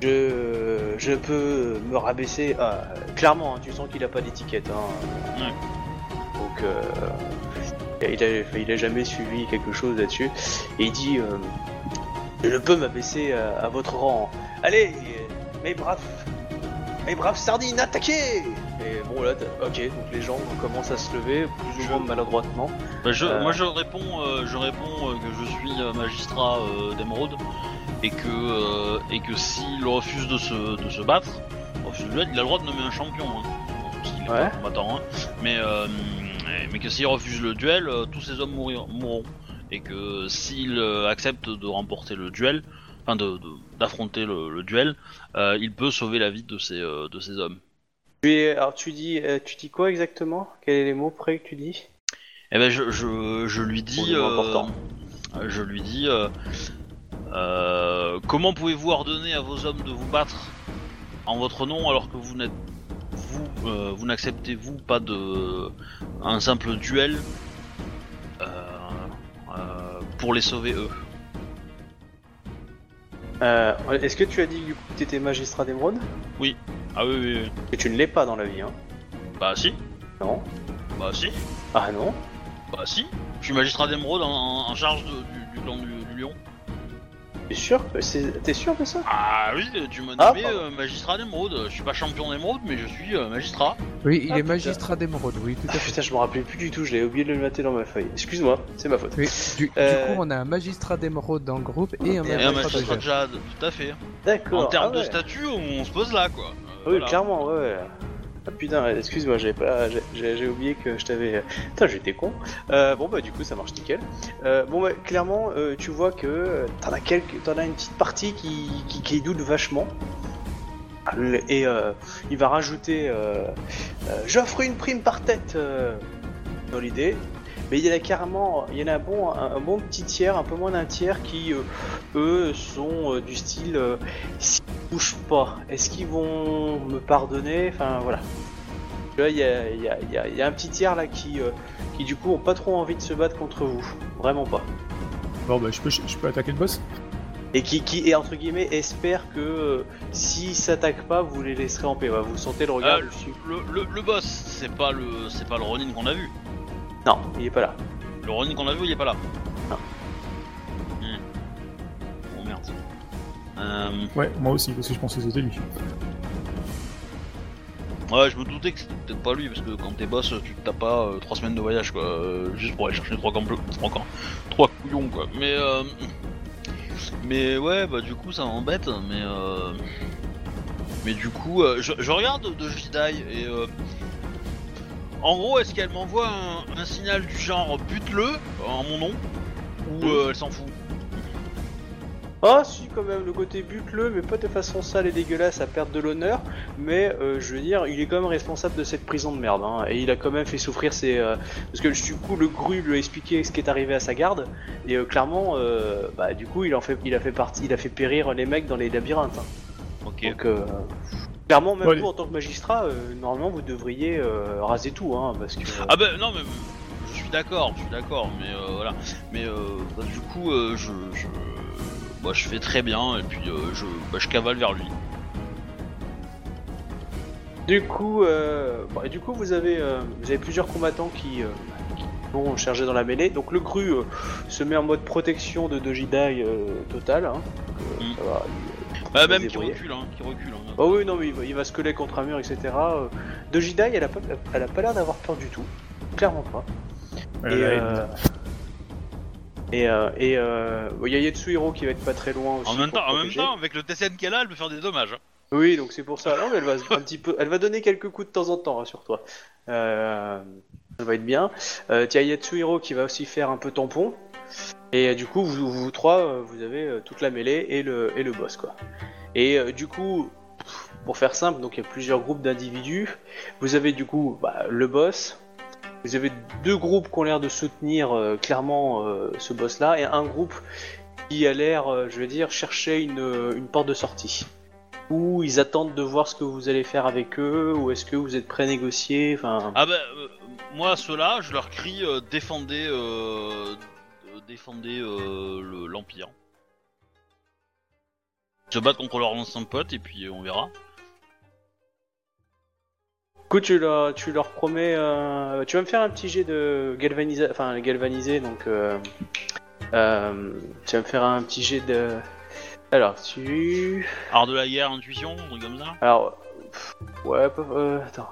je, je peux me rabaisser... Ah, clairement, hein, tu sens qu'il a pas d'étiquette. Hein. Ouais. Donc... euh, il, a, il a jamais suivi quelque chose là-dessus. Et il dit euh, Je peux m'abaisser à, à votre rang. Allez, mes braves, mes braves sardines, attaquez Et bon, là, ok, donc les gens commencent à se lever, plus ou moins maladroitement. Bah, je, Euh. Moi je réponds, euh, je réponds euh, que je suis euh, magistrat euh, d'Emeraude et que euh, et que s'il refuse de se, de se battre, refuse duel, il a le droit de nommer un champion. Hein. Parce qu'il est Ouais. pas combattant, hein. Mais euh, mais que s'il refuse le duel, euh, tous ses hommes mourir- mourront. Et que s'il euh, accepte de remporter le duel, enfin de de- d'affronter le, le duel, euh, il peut sauver la vie de ses euh, de ses hommes. Alors tu dis, tu dis quoi exactement? Quels sont les mots près que tu dis? Eh ben je, je, je lui dis, euh, je lui dis, euh, comment pouvez-vous ordonner à vos hommes de vous battre en votre nom alors que vous n'êtes vous, euh, vous n'acceptez vous pas de un simple duel euh, pour les sauver eux? Euh, Est-ce que tu as dit que tu étais magistrat d'émeraude Ah oui, oui, oui. Que tu ne l'es pas dans la vie, hein? Bah si, Non? Bah si, Ah non? Bah si. Je suis magistrat d'émeraude en, en- en charge de- du, du clan du, du lion. T'es sûr c'est- T'es sûr de ça? Ah oui, tu m'as Ah, nommé pardon. euh, magistrat d'émeraude. Je suis pas champion d'émeraude, mais je suis euh, magistrat. Oui, il Ah, est putain. magistrat d'émeraude, oui, tout à Ah fait. putain, je me rappelais plus du tout, je l'avais oublié de le noter dans ma feuille. Excuse-moi, c'est ma faute. Oui, du, du Euh, coup, on a un magistrat d'émeraude dans le groupe et un Et un magistrat de magistrat de Jade. Jade, tout à fait. D'accord. En termes ah ouais. de statut, on se pose là, quoi. Euh, Oui, voilà. clairement, ouais, ouais. Ah putain, excuse-moi, pas, j'ai- oublié que je t'avais. Putain, j'étais con. Euh, bon bah du coup, ça marche nickel. Euh, bon bah clairement, euh, tu vois que euh, t'en as une petite partie qui, qui, doute vachement. Et euh, il va rajouter, euh, euh, j'offre une prime par tête euh, dans l'idée. Mais il y en a carrément, il y en a un bon, un, un bon petit tiers, un peu moins d'un tiers qui, euh, eux, sont euh, du style, euh, s'ils bougent pas, est-ce qu'ils vont me pardonner? Enfin voilà. Tu vois, il y a, il y, a, il y a- il y a un petit tiers là qui, euh, qui du coup ont pas trop envie de se battre contre vous, vraiment pas. Bon, bah, je peux, je peux attaquer le boss Et qui, qui et entre guillemets, espère que euh, s'ils s'attaquent pas, vous les laisserez en paix. Bah, vous sentez le regard Euh, dessus. Le, le, le boss, c'est pas le, c'est pas le Ronin qu'on a vu. Non, il est pas là. Le Ronin qu'on a vu, il est pas là. Non. Hmm. Oh merde. Euh, Ouais, moi aussi, parce que je pensais que c'était lui. ouais, je me doutais que c'était peut-être pas lui, parce que quand t'es boss, tu te tapes pas 3 semaines de voyage, quoi, euh, juste pour aller chercher 3 camps bleus, 3 camps, 3 couillons, quoi. Mais, euh, mais ouais, bah du coup, ça m'embête, mais, euh, mais du coup, euh, je, je regarde de Jidai et, euh, en gros, est-ce qu'elle m'envoie un, un signal du genre bute-le en mon nom, ou euh, elle s'en fout? Ah si quand même, le côté bute-le, mais pas de façon sale et dégueulasse à perdre de l'honneur, mais euh, je veux dire, il est quand même responsable de cette prison de merde, hein, et il a quand même fait souffrir ses... euh, Parce que du coup, le gru lui a expliqué ce qui est arrivé à sa garde, et euh, clairement, euh, bah du coup, il, en fait, il a fait partie, il a fait périr les mecs dans les labyrinthes. hein. Ok. Donc, euh, clairement, même Ouais. vous, en tant que magistrat, euh, normalement, vous devriez euh, raser tout, hein, parce que... Ah bah non mais je suis d'accord, je suis d'accord, mais euh, voilà. Mais euh, bah, du coup euh, je, je, bah, je fais très bien et puis euh, je, bah, je cavale vers lui. Du coup, euh, bon, et du coup, vous avez, euh, vous avez plusieurs combattants qui, euh, qui vont charger dans la mêlée. Donc le euh, se met en mode protection de Dojidai euh, total. Hein. Donc, euh, Mm. ça va, il- Bah, même qui recule, hein, qui recule. Hein. Oh oui, non, mais il va, il va se coller contre un mur, etc. Euh, Dojidai, elle a pas, elle a pas l'air d'avoir peur du tout, clairement pas. Elle et haine. euh, et euh, et euh, il y a Yetsuhiro qui va être pas très loin aussi. En même temps, en même temps, avec le TCN qu'elle a, elle peut faire des dommages. hein. Oui, donc c'est pour ça. Non, mais elle va un petit peu, elle va donner quelques coups de temps en temps, rassure-toi. Euh, ça va être bien. Euh, Tiens, Yatsuhiro qui va aussi faire un peu tampon. Et euh, du coup, vous, trois, euh, vous avez euh, toute la mêlée et le, et le boss, quoi. Et du coup, pour faire simple, donc il y a plusieurs groupes d'individus. Vous avez du coup bah, le boss. Vous avez deux groupes qui ont l'air de soutenir clairement ce boss-là, et un groupe qui a l'air, je veux dire, chercher une, une porte de sortie ou ils attendent de voir ce que vous allez faire avec eux, ou est-ce que vous êtes prêt à négocier, enfin... Ah bah euh, moi ceux-là, je leur crie défendez, défendez euh, le- l'empire. Ils se battent contre leur ancien pote et puis on verra. Du coup, tu leur, tu leur promets... euh, Tu vas me faire un petit jet de galvanisé, enfin galvanisé, donc... euh, euh, tu vas me faire un petit jet de... Alors, tu... Art de la guerre, intuition, un truc comme ça? Alors... pff, Ouais, euh, attends.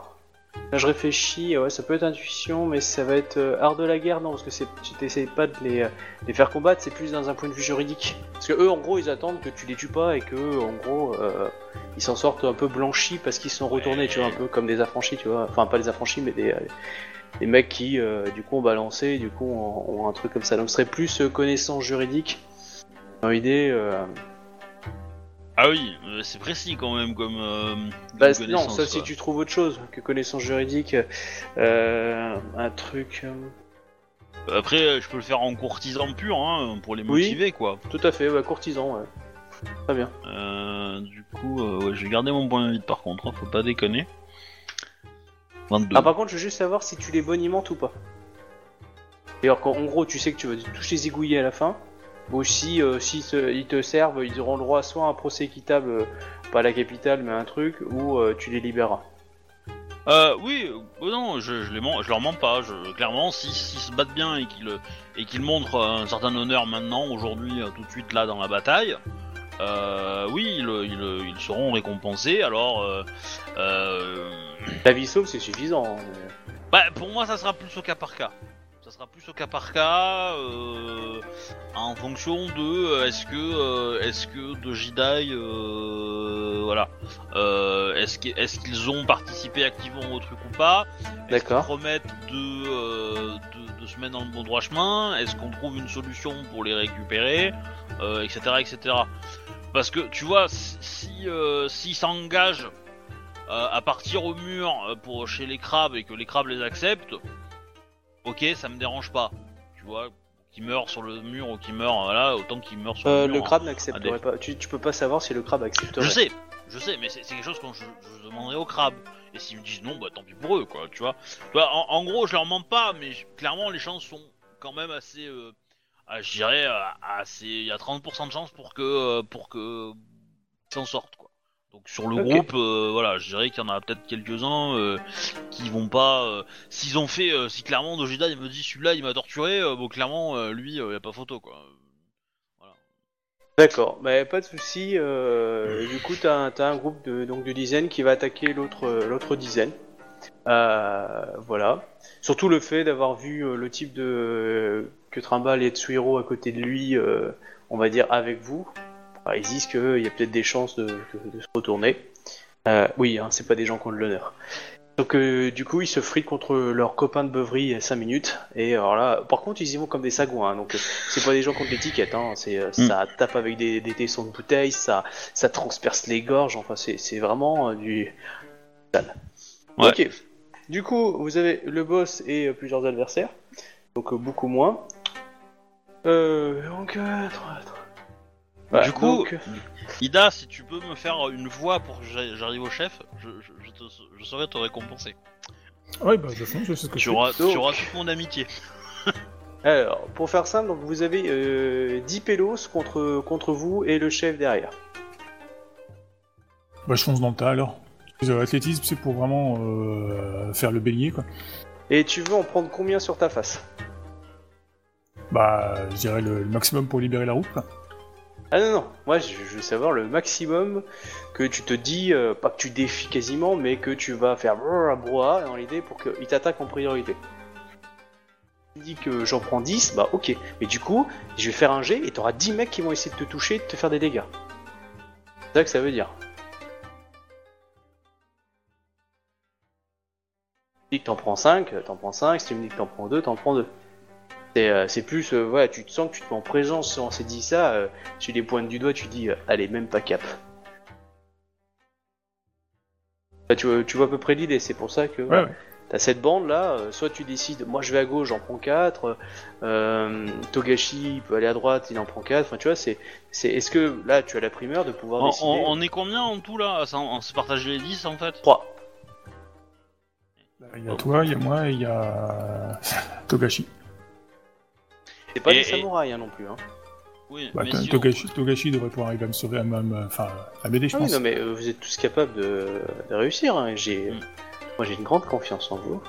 Là, je réfléchis, ouais, ça peut être intuition, mais ça va être euh, art de la guerre, non, parce que tu t'essayes pas de les, euh, les faire combattre, c'est plus dans un point de vue juridique. Parce que eux, en gros, ils attendent que tu les tues pas et que, eux, en gros, euh, ils s'en sortent un peu blanchis parce qu'ils sont retournés, tu vois, un peu comme des affranchis, tu vois. Enfin, pas des affranchis, mais des, des mecs qui, du coup, ont balancé, du coup, ont, ont un truc comme ça. Donc, ce serait plus connaissance juridique. Dans l'idée, Ah oui, euh, c'est précis quand même comme. euh, Bah, comme non, ça si tu trouves autre chose que connaissance juridique, euh, un truc. euh, Après, je peux le faire en courtisan pur, hein, pour les Oui. motiver, quoi. Tout à fait, ouais, courtisan, ouais. Très bien. Du coup, ouais, je vais garder mon point de vide par contre, hein, faut pas déconner. 22. Ah, par contre, je veux juste savoir si tu les bonimentes ou pas. Et alors, qu'en en gros, tu sais que tu vas toucher zigouiller à la fin, ou si euh, s'ils te, ils te servent, ils auront le droit soit à un procès équitable, euh, pas à la capitale, mais à un truc, ou euh, tu les libéreras. Euh, oui, euh, non, je, je, les mens, je leur mens pas. Je, clairement, si- s'ils se battent bien et qu'ils et qu'ils montrent un certain honneur maintenant, aujourd'hui, tout de suite là dans la bataille, euh, oui, ils, ils, ils seront récompensés. Alors, euh, euh, La vie sauve, c'est suffisant. hein, mais- bah, pour moi, ça sera plus au cas par cas. Sera plus au cas par cas, euh, en fonction de euh, est-ce que euh, est-ce que de Jidai, euh, voilà, est-ce que- est-ce qu'ils ont participé activement au truc ou pas? Est-ce qu'ils D'accord. promettent de, de, de se mettre dans le bon droit chemin? Est-ce qu'on trouve une solution pour les récupérer? Etc. etc. Parce que tu vois, si si, s'ils s'engagent à partir au mur pour chez les crabes et que les crabes les acceptent, ok, ça me dérange pas. Tu vois, qu'ils meurent sur le mur ou qu'ils meurent, voilà, autant qu'ils meurent sur Euh, le mur. le crabe hein. n'accepterait pas. Tu, tu peux pas savoir si le crabe accepterait. Je sais, je sais, mais c'est quelque chose que je, je demanderai aux crabes. Et s'ils me disent non, bah tant pis pour eux, quoi, tu vois. Tu vois, en, en gros, je leur mens pas, mais je- clairement, les chances sont quand même assez. Euh, je dirais, euh, assez. Il y a 30% de chances pour que. euh, pour que. s'en sortent. Donc sur le groupe, euh, voilà, je dirais qu'il y en a peut-être quelques-uns euh, qui vont pas. euh, S'ils ont fait. euh, si clairement Dojida il me dit celui-là il m'a torturé, euh, bon, clairement, euh, lui, il y a pas photo, quoi. Voilà. D'accord, bah, pas de souci. euh, du coup, t'as un, t'as un groupe de, donc, de dizaines qui va attaquer l'autre euh, l'autre dizaine. Euh, voilà. Surtout le fait d'avoir vu euh, le type de que Trimble et Tsuhiro à côté de lui, euh, on va dire avec vous ils disent qu'il y a peut-être des chances de, se retourner. Euh, oui, hein, c'est pas des gens qui ont de l'honneur. Donc euh, du coup, ils se fritent contre leurs copains de beuverie euh, à 5 minutes. Et alors là, par contre, ils y vont comme des sagouins. Hein, donc euh, c'est pas des gens contre l'étiquette. Hein, c'est ça mm. tape avec des, des tessons de bouteilles, ça ça transperce les gorges. Enfin, c'est vraiment du sale. Ok. Du coup, vous avez le boss et plusieurs adversaires. Donc beaucoup moins. donc 3, 3. Du coup. Ida, si tu peux me faire une voix pour que j'arrive au chef, je, te, je saurais te récompenser. Oui, bah, de toute façon, je sais ce que tu auras. Tu auras toute mon amitié. Alors, pour faire simple, donc vous avez euh, 10 pélos contre, contre vous et le chef derrière. Bah, je fonce dans le tas alors. L'athlétisme, euh, c'est pour vraiment euh, faire le bélier, quoi. Et tu veux en prendre combien sur ta face? Bah, je dirais le, maximum pour libérer la route. Ah non, non, moi je, veux savoir le maximum que tu te dis, euh, pas que tu défies quasiment, mais que tu vas faire brrr dans l'idée pour qu'il t'attaque en priorité. Tu dis que j'en prends 10, bah ok. Mais du coup, je vais faire un jet et t'auras 10 mecs qui vont essayer de te toucher et de te faire des dégâts. C'est ça que ça veut dire. Si tu dis que t'en prends 5, t'en prends 5, si tu me dis que t'en prends 2, t'en prends 2. C'est euh, c'est plus, euh, voilà, tu te sens que tu te mets en présence, on s'est dit ça, euh, tu les pointes du doigt, tu dis, euh, allez, même pas cap. Bah, tu, vois, tu vois à peu près l'idée, c'est pour ça que Ouais, ouais. t'as cette bande là, euh, soit tu décides, moi je vais à gauche, j'en prends 4, Togashi il peut aller à droite, il en prend 4, enfin tu vois, c'est, c'est, est-ce que là tu as la primeur de pouvoir On, décider on- on est combien en tout là On, on s'est partagé les 10 en fait? 3. Il y a toi, il y a moi et il y a Togashi. C'est pas Et- des et- samouraïs hein, non plus. Hein. Oui, Bah, mais on- Togashi, devrait pouvoir arriver à me sauver, à enfin, à m'aider, je Ah oui, pense. non mais euh, vous êtes tous capables de, de réussir, hein, j'ai... Mm. Moi j'ai une grande confiance en vous.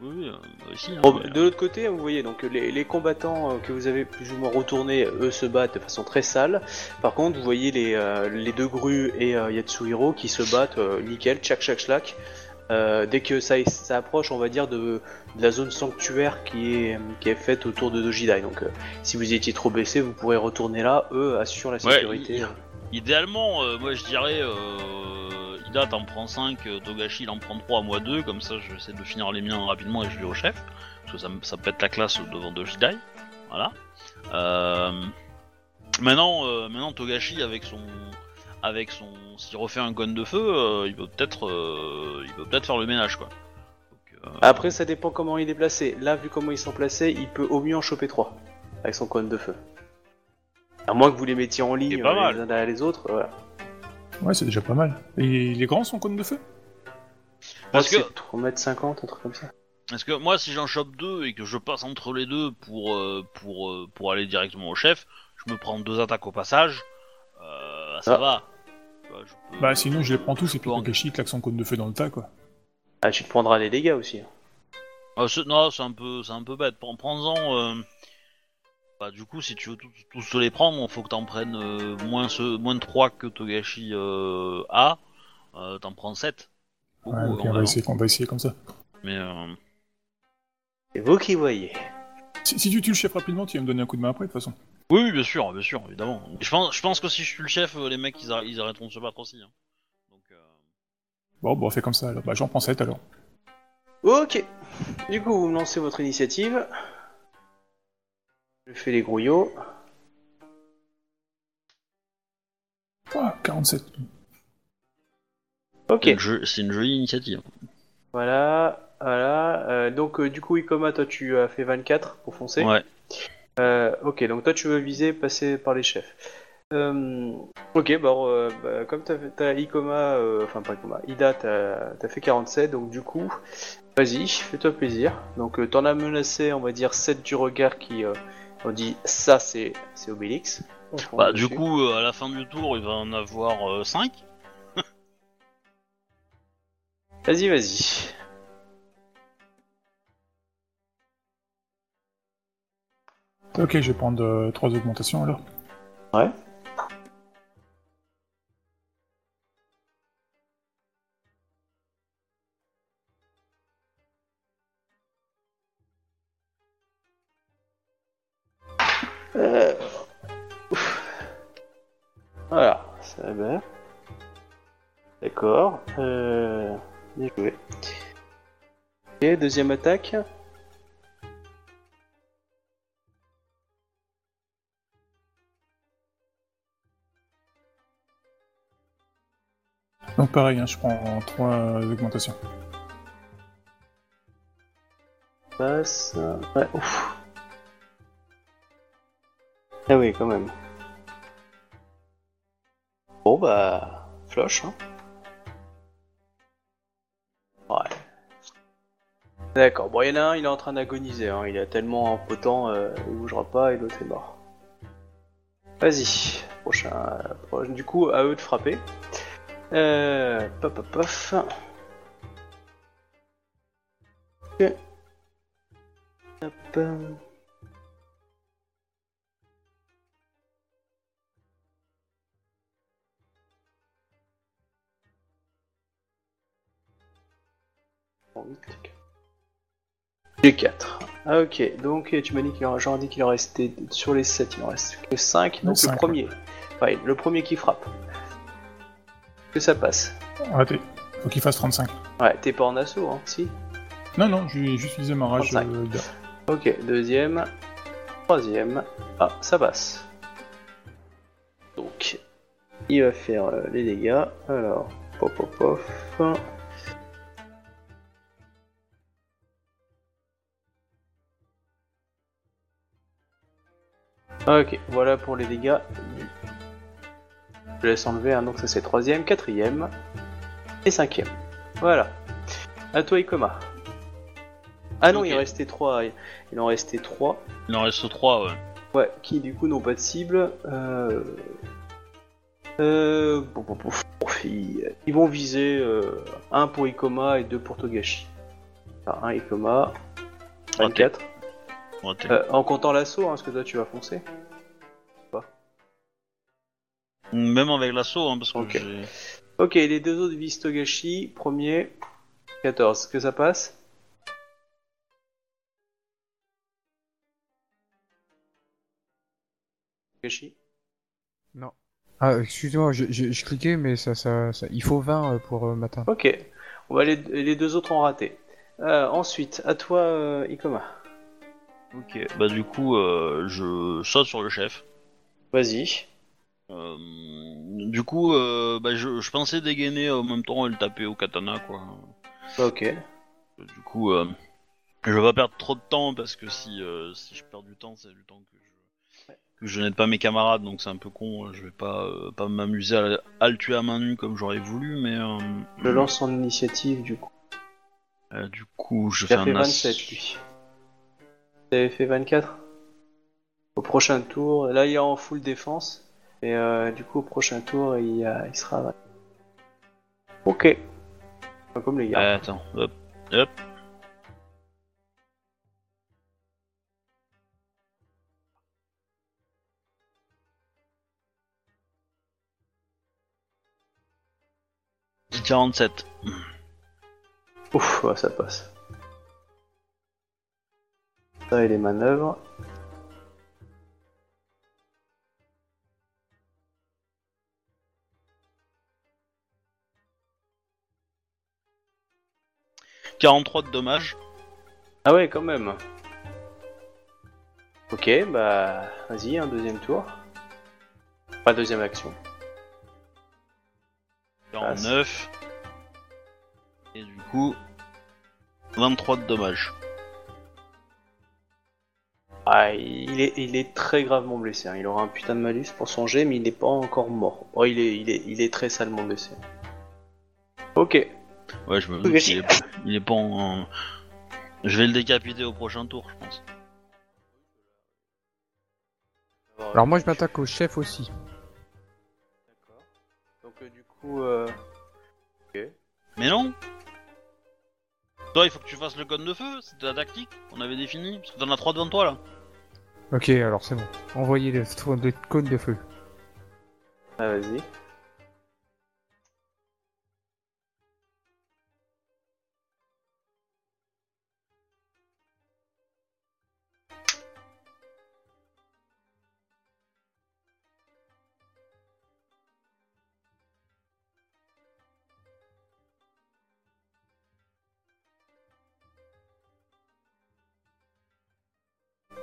Oui, oui, euh, aussi. hein, Bon, mais- de l'autre côté, vous voyez, donc les, les combattants euh, que vous avez plus ou moins retournés, eux se battent de façon très sale. Par contre, vous voyez les, euh, les deux grues et euh, Yatsuhiro qui se battent euh, nickel, tchac tchac tchac. Euh, dès que ça, ça approche, on va dire, de, de la zone sanctuaire qui est, qui est faite autour de Dojidai. Donc, euh, si vous étiez trop blessé, vous pourrez retourner là. Eux assurent la sécurité. Idéalement, euh, moi je dirais, Ida t'en prends 5, Togashi il en prend 3, moi 2, comme ça j'essaie de finir les miens rapidement et je vais au chef, parce que ça, ça pète la classe devant de Jidai, voilà. Maintenant, maintenant Togashi avec son, avec son, s'il refait un gun de feu, euh, il peut peut-être, euh, il peut peut-être faire le ménage quoi. Donc, euh, Après, ça dépend comment il est placé. Là, vu comment ils sont placés, il peut au mieux en choper 3 avec son cône de feu. À moins que vous les mettiez en ligne pas euh, mal. les uns derrière les autres. Voilà. Ouais, c'est déjà pas mal. Et les grands sont cône de feu? Parce que- c'est 3m50, un truc comme ça. Parce que moi, si j'en chope deux et que je passe entre les deux pour euh, pour euh, pour aller directement au chef, je me prends deux attaques au passage. Euh, ça Ah. va. Tu vois, je peux- Bah sinon je les prends tous et puis. Togashi claque son cône de feu dans le tas quoi. Ah, tu te prendras les dégâts aussi. Ah, c'est- non, c'est un peu c'est un peu bête. Prends- Prends-en. euh, Bah, du coup, si tu veux tous les prendre, faut que t'en prennes euh, moins ce moins de 3 que Togashi euh, a. Euh, t'en prends 7. Ouais, ok, on, va essayer, on va essayer comme ça. Mais euh, C'est vous qui voyez. Si, si tu tues le chef rapidement, tu vas me donner un coup de main après de toute façon. oui, oui, bien sûr, bien sûr, évidemment. Je pense, je pense que si je suis le chef, euh, les mecs ils, arr- ils arrêteront de se battre aussi. hein. Donc, euh, Bon, bon, on fait comme ça alors. Bah j'en prends 7 alors. Ok. Du coup, vous me lancez votre initiative. Je fais les grouillots. Ah, 47. Ok. c'est une jo- c'est une jolie initiative. Voilà. Voilà. Euh, donc, euh, du coup, Ikoma, toi, tu as fait 24 pour foncer. Ouais. Euh, ok, donc toi, tu veux viser passer par les chefs. Euh, ok, bah, euh, bah, comme t'as, t'as Ikoma, euh, enfin pas Ikoma, Ida, t'as, t'as fait 47, donc du coup, vas-y, fais-toi plaisir. Donc euh, t'en as menacé, on va dire, 7 du regard qui, euh, on dit, ça c'est, c'est Obélix. Bah, du dessus. coup, euh, à la fin du tour, il va en avoir 5. Vas-y, vas-y. Ok, je vais prendre 3 augmentations alors. Ouais. Euh. Voilà, ça va. D'accord. Euh... Bien joué. Ok, deuxième attaque. Pareil, hein, je prends 3 augmentations. passe. Ouais, ouf. Ah oui, quand même. Bon bah, floche, hein. Ouais. D'accord, bon, il y en a un, il est en train d'agoniser, hein. il est tellement impotent, euh, il bougera pas et l'autre est mort. Vas-y, prochain, euh, Du coup, à eux de frapper. Euh, pop, pop, pop. Ok. Hop. J'ai 4. Ah ok, donc tu m'as dit qu'il en, dit qu'il en restait sur les 7, il en reste que 5, donc Cinq, le premier. Ouais, le premier qui frappe. Que ça passe. Raté. Faut qu'il fasse 35. Ouais, t'es pas en assaut, hein, si Non, non, j'ai juste utilisé ma rage. 35. euh. Ok, deuxième, troisième. Ah, ça passe. Donc, il va faire euh, les dégâts. Alors, pop pop pop. Ok, voilà pour les dégâts. Je laisse enlever, hein, donc ça c'est troisième, quatrième et cinquième. Voilà. À toi, Ikoma. Ah non, il en restait trois. Il en restait trois. Il en reste 3, ouais. Ouais, qui du coup n'ont pas de cible. Euh... Euh... bon, bon, bon, ils, vont viser euh, un pour Ikoma et deux pour Togashi. Enfin, un Ikoma, 24. Ouais, t'es- Euh, en comptant l'assaut, hein, parce que toi tu vas foncer. Même avec l'assaut, hein, parce que Ok. j'ai. Ok, les deux autres visent Togashi. Premier. 14, est-ce que ça passe? Non. Ah, excusez-moi, je, je, je cliquais, mais ça, ça, ça- il faut 20 euh, pour euh, matin. Ok, on va les, les deux autres ont raté. Euh, ensuite, à toi, euh, Ikoma. Ok, bah du coup, euh, je saute sur le chef. Vas-y. Euh, du coup, euh, bah, je, je pensais dégainer en même temps et le taper au katana, quoi. Ok. Du coup, euh, je vais pas perdre trop de temps parce que si, euh, si je perds du temps, c'est du temps que je, que je n'aide pas mes camarades, donc c'est un peu con. Je vais pas, euh, pas m'amuser à, à le tuer à main nue comme j'aurais voulu, mais euh, Je lance son initiative du coup. euh, du coup, je fais fait un as. 27 lui. Avez fait 24 Au prochain tour, là il est en full défense. Et euh, du coup au prochain tour il, il sera... Ok. Pas comme les gars. Euh, attends, hop, hop. Dit 47. Ouf, ouais, ça passe. Ça et les manœuvres. « 43 de dommages. Ah ouais, quand même. Ok, bah vas-y, un deuxième tour. Pas deuxième action. 49. Et du coup, 23 de dommages. Ah, il est, il est très gravement blessé. hein. Il aura un putain de malus pour son jet, mais il n'est pas encore mort. Oh, il est, il est, il est très salement blessé. Ok. Ouais, je me doute qu'il est, il est pas en... Je vais le décapiter au prochain tour, je pense. Alors moi je m'attaque au chef aussi. D'accord. Donc euh, du coup, euh... Mais non Toi, il faut que tu fasses le cône de feu, c'était la tactique qu'on avait défini. Parce que t'en as 3 devant toi, là. Ok, alors c'est bon. Envoyez le, le cône de feu. ah, vas-y.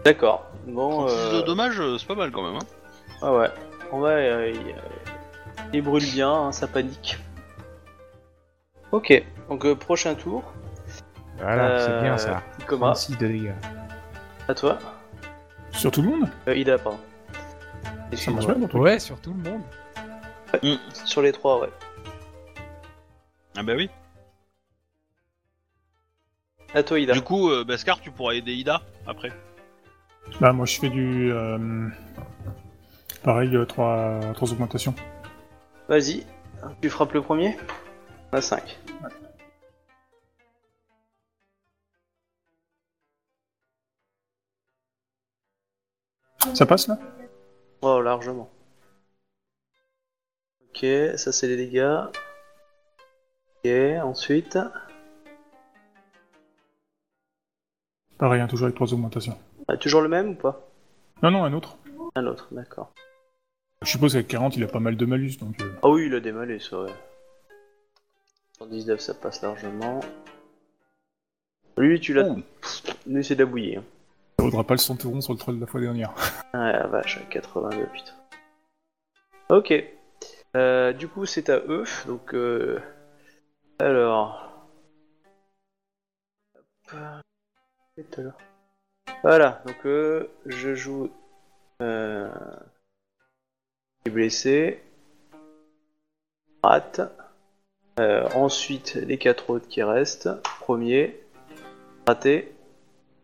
D'accord. Bon. 36 Euh... de dommages, euh, c'est pas mal quand même. Hein. Ah ouais. En vrai, euh, il, euh, il brûle bien, hein, ça panique. Ok. Donc euh, prochain tour. Voilà, c'est Euh, bien ça. Ikoma, 36 de dégâts. à toi. Sur tout le monde? Euh, Ida, pardon. Ça marche Excuse-moi. bien, mon truc. Ouais, sur tout le monde. Sur les trois, ouais. Ah bah oui. À toi, Ida. Du coup, euh, tu pourras aider Ida après. Bah, moi, je fais du. euh, Pareil, euh, trois, trois augmentations. Vas-y. Tu frappes le premier? À 5. Ça passe là? Oh, largement. Ok, ça c'est les dégâts. Ok, ensuite. Pareil, hein, toujours avec trois augmentations. Ah, toujours le même ou pas? Non, non, un autre. Un autre, d'accord. Je suppose qu'avec 40, il a pas mal de malus, donc. euh, Ah oui, il a des malus, ouais. 119, ça passe largement. Lui, tu l'as. Ouh. Lui, c'est de la bouillie. hein. ça vaudra pas le centauron sur le troll de la fois dernière. Ah la vache, 82, putain. Ok. Euh, du coup, c'est à eux. Donc, euh... alors. Hop. À l'heure. Voilà. Donc, euh, je joue. Euh... est blessé. Rate. Euh, ensuite, les quatre autres qui restent. Premier. Raté.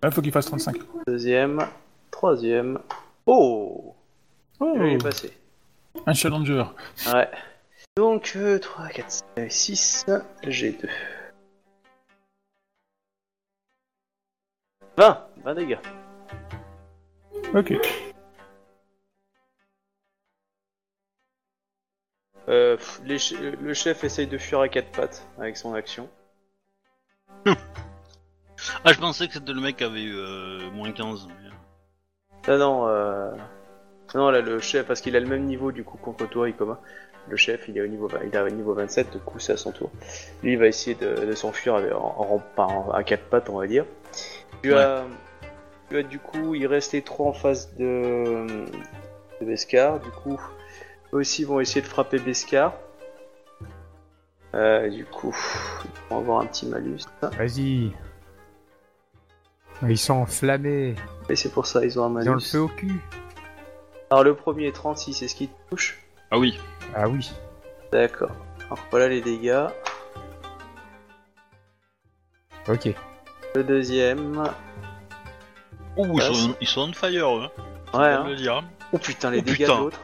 Là, faut qu'il fasse 35. Deuxième. Troisième. Oh Oh Il est passé. Un challenger. Ouais. Donc, euh, 3, 4, 5, 6, j'ai 2. 20 20 dégâts. Ok. Euh, pff, les che- le chef essaye de fuir à quatre pattes avec son action. Ah, je pensais que c'était le mec qui avait eu euh, moins 15. mais- Non, non, euh... non, là, le chef, parce qu'il a le même niveau du coup contre toi, Ikoma. Le chef, il est au niveau, vingt- il est au niveau 27, du coup, c'est à son tour. Lui, il va essayer de, de s'enfuir avec- en, en, pas en- à quatre pattes, on va dire. Tu Ouais. as, as, du coup, il reste les trois en face de, de Beskar. Du coup, eux aussi vont essayer de frapper Beskar. Euh, du coup, ils vont avoir un petit malus. Vas-y. Ils sont enflammés. Et c'est pour ça, ils ont un Ils ont le malus. feu au cul. Alors, le premier 36, c'est ce qui te touche. Ah oui. Ah oui. D'accord. Alors voilà les dégâts. Ok. Le deuxième. Ouh, ils, sont, ils sont on fire, eux. Ouais, hein. le dire. Oh putain, les Oh, dégâts putain. de l'autre.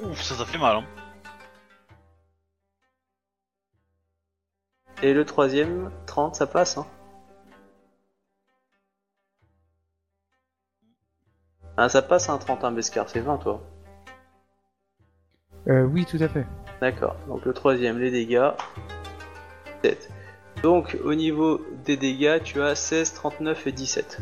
Ouf, ça, ça fait mal. Hein. Et le troisième, 30, ça passe, hein. Ah, ça passe un 31 Beskar, c'est 20 toi. Euh, oui, tout à fait. D'accord. Donc le troisième, les dégâts. 7. Donc au niveau des dégâts, tu as 16, 39 et 17.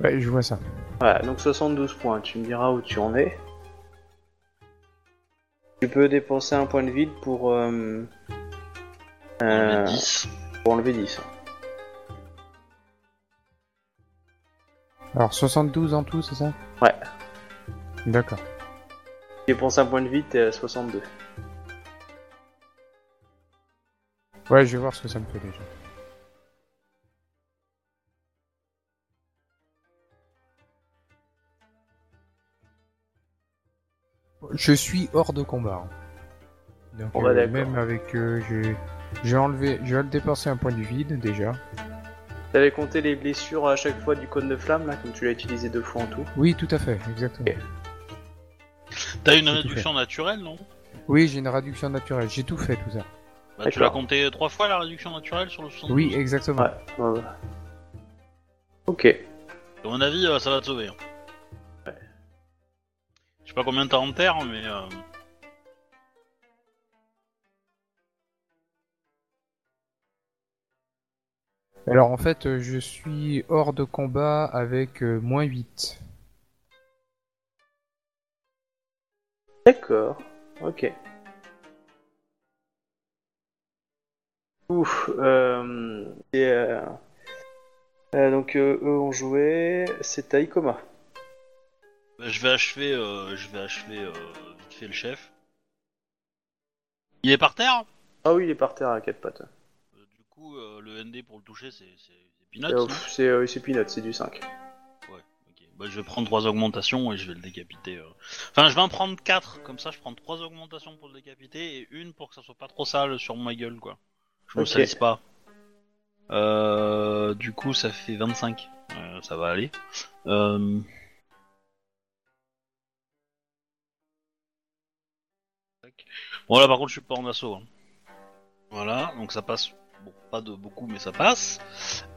Ouais, je vois ça. Voilà, donc 72 points, tu me diras où tu en es. Tu peux dépenser un point de vide pour, euh, euh, 10. pour enlever 10. Alors 72 en tout, c'est ça? Ouais. D'accord. Tu dépenses un point de vide, t'es à 62. Ouais, je vais voir ce que ça me fait déjà. Je suis hors de combat. hein. Donc On va euh, d'accord. même avec euh, j'ai enlevé, j'ai dépensé un point du vide déjà. T'avais compté les blessures à chaque fois du cône de flamme, là, comme tu l'as utilisé deux fois en tout? Oui, tout à fait, exactement. T'as une réduction naturelle, non? Oui, j'ai une réduction naturelle, j'ai tout fait tout ça. bah, Tu l'as compté trois fois la réduction naturelle sur le 72 Oui, exactement. Ouais, ouais, ouais. Ok. À mon avis, euh, ça va te sauver. hein. Je sais pas combien t'as en terre, mais. euh, Alors en fait, euh, je suis hors de combat avec euh, moins 8. D'accord. Ok. Ouf. Euh, et, euh, euh, donc euh, eux ont joué. C'est bah, je vais achever, euh, je vais achever euh, vite fait le chef. Il est par terre Ah oui, il est par terre à quatre pattes. Euh, Du coup, euh, le ND pour le toucher, c'est c'est- c'est peanuts, Euh, non? pff, C'est euh, c'est peanut, c'est du 5. Ouais, ok. Bah, je vais prendre trois augmentations et je vais le décapiter. euh. Enfin, je vais en prendre quatre, comme ça je prends trois augmentations pour le décapiter et une pour que ça soit pas trop sale sur ma gueule, quoi. Je me Ok. salisse pas. Euh, du coup, ça fait 25. Euh, ça va aller. Euh... Bon, là par contre, je suis pas en assaut. hein. Voilà, donc ça passe. Bon, pas de beaucoup, mais ça passe.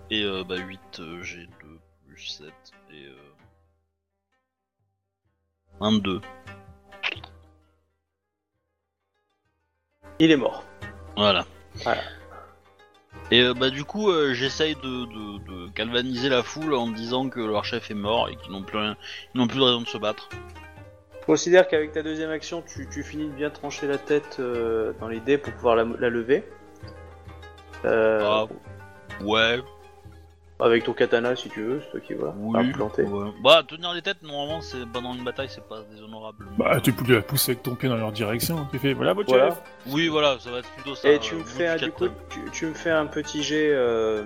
Et euh, bah 8, euh, j'ai 2 plus 7 et euh... 22. Il est mort. Voilà. Voilà. Et euh, bah du coup, euh, j'essaye de, de, de galvaniser la foule en disant que leur chef est mort et qu'ils n'ont plus rien, ils n'ont plus de raison de se battre. Considère qu'avec ta deuxième action, tu, tu finis de bien trancher la tête euh, dans les dés pour pouvoir la, la lever. Euh, Ah, ouais, Avec ton katana si tu veux, c'est toi qui vois. oui. Planter. ouais. Bah tenir les têtes, normalement, c'est pendant une bataille, c'est pas déshonorable. Bah, tu peux la pousser avec ton pied dans leur direction. Tu fais, voilà votre Voilà. chef. Oui, voilà, ça va être plutôt ça. Et tu euh, me bout fais du coup, tu, tu me fais un petit jet. euh,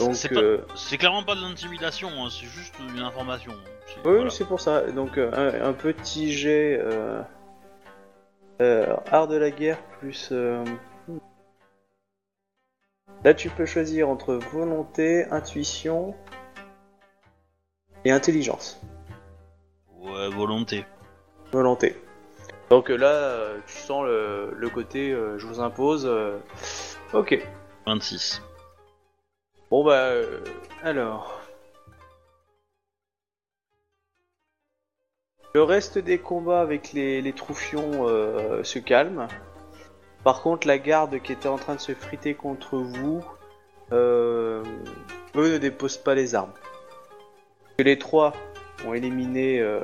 euh, c'est clairement pas de l'intimidation, hein, c'est juste une information. Oui, voilà. c'est pour ça. Donc euh, un, un petit jet euh, euh, art de la guerre plus. euh, Là, tu peux choisir entre volonté, intuition et intelligence. Ouais, volonté. Volonté. Donc là, tu sens le, le côté euh, je vous impose. euh, Ok. 26. Bon bah euh, alors. Le reste des combats avec les, les troufions euh, se calme. Par contre, la garde qui était en train de se friter contre vous, euh, eux ne déposent pas les armes. Les trois ont éliminé, euh,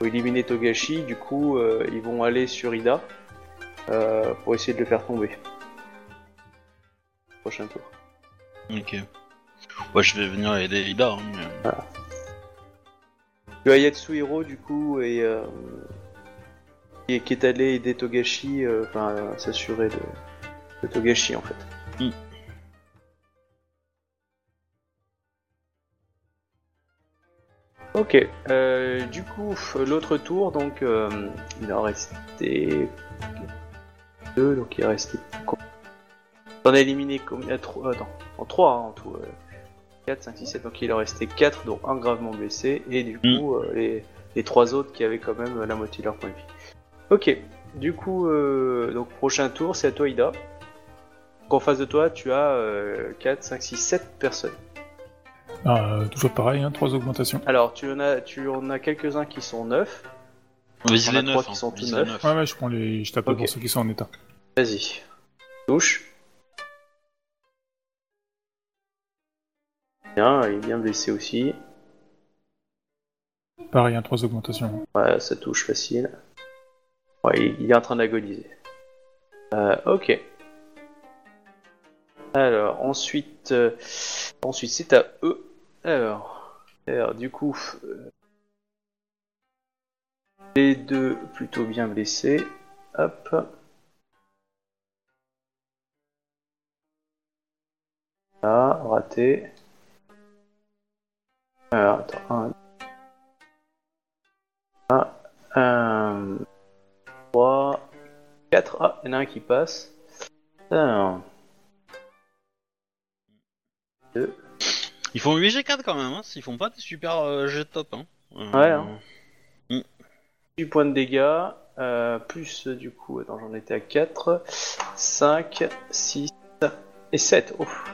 ont éliminé Togashi, du coup, euh, ils vont aller sur Ida euh, pour essayer de le faire tomber. Prochain tour. Ok. Ouais, je vais venir aider Ida. hein, mais- Yatsuhiro du coup et euh, qui, qui est allé aider Togashi, euh, enfin s'assurer de, de Togashi en fait. Mm. Ok, euh, du coup l'autre tour donc euh, il en restait deux donc il est resté. T'en as éliminé combien? Trois Attends, en 3 en tout. euh, 4, 5, 6, 7, donc il en restait 4, dont un gravement blessé, et du coup, euh, les, les trois autres qui avaient quand même la moitié de leur point de vie. Ok, du coup, euh, donc prochain tour, c'est à toi, Ida. Donc en face de toi, tu as euh, 4, 5, 6, 7 personnes. Ah, euh, toujours pareil, hein, trois augmentations. Alors, tu en as, tu en as quelques-uns qui sont neufs. Vise On a les trois neufs. qui hein, sont tout vise neufs. Ouais, ouais, je prends les. Je tape Ok. pour ceux qui sont en état. Vas-y. Touche. Bien, il est bien blessé aussi. Pareil, hein, trois augmentations. Ouais, ça touche facile. Ouais, il, est en train d'agoniser. Euh, ok. Alors, ensuite, euh, ensuite c'est à eux. Alors, alors du coup, euh, les deux plutôt bien blessés. Hop. Là, raté. Alors, attends, un, un, 3, 4. Ah, il y en a un qui passe. Alors. 2. Ils font 8 G4 quand même, hein. Ils font pas des super euh, G top, hein. Euh, Ouais, hein. 8 points de dégâts. euh, plus du coup, attends, j'en étais à 4, 5, 6 et 7. Ouf.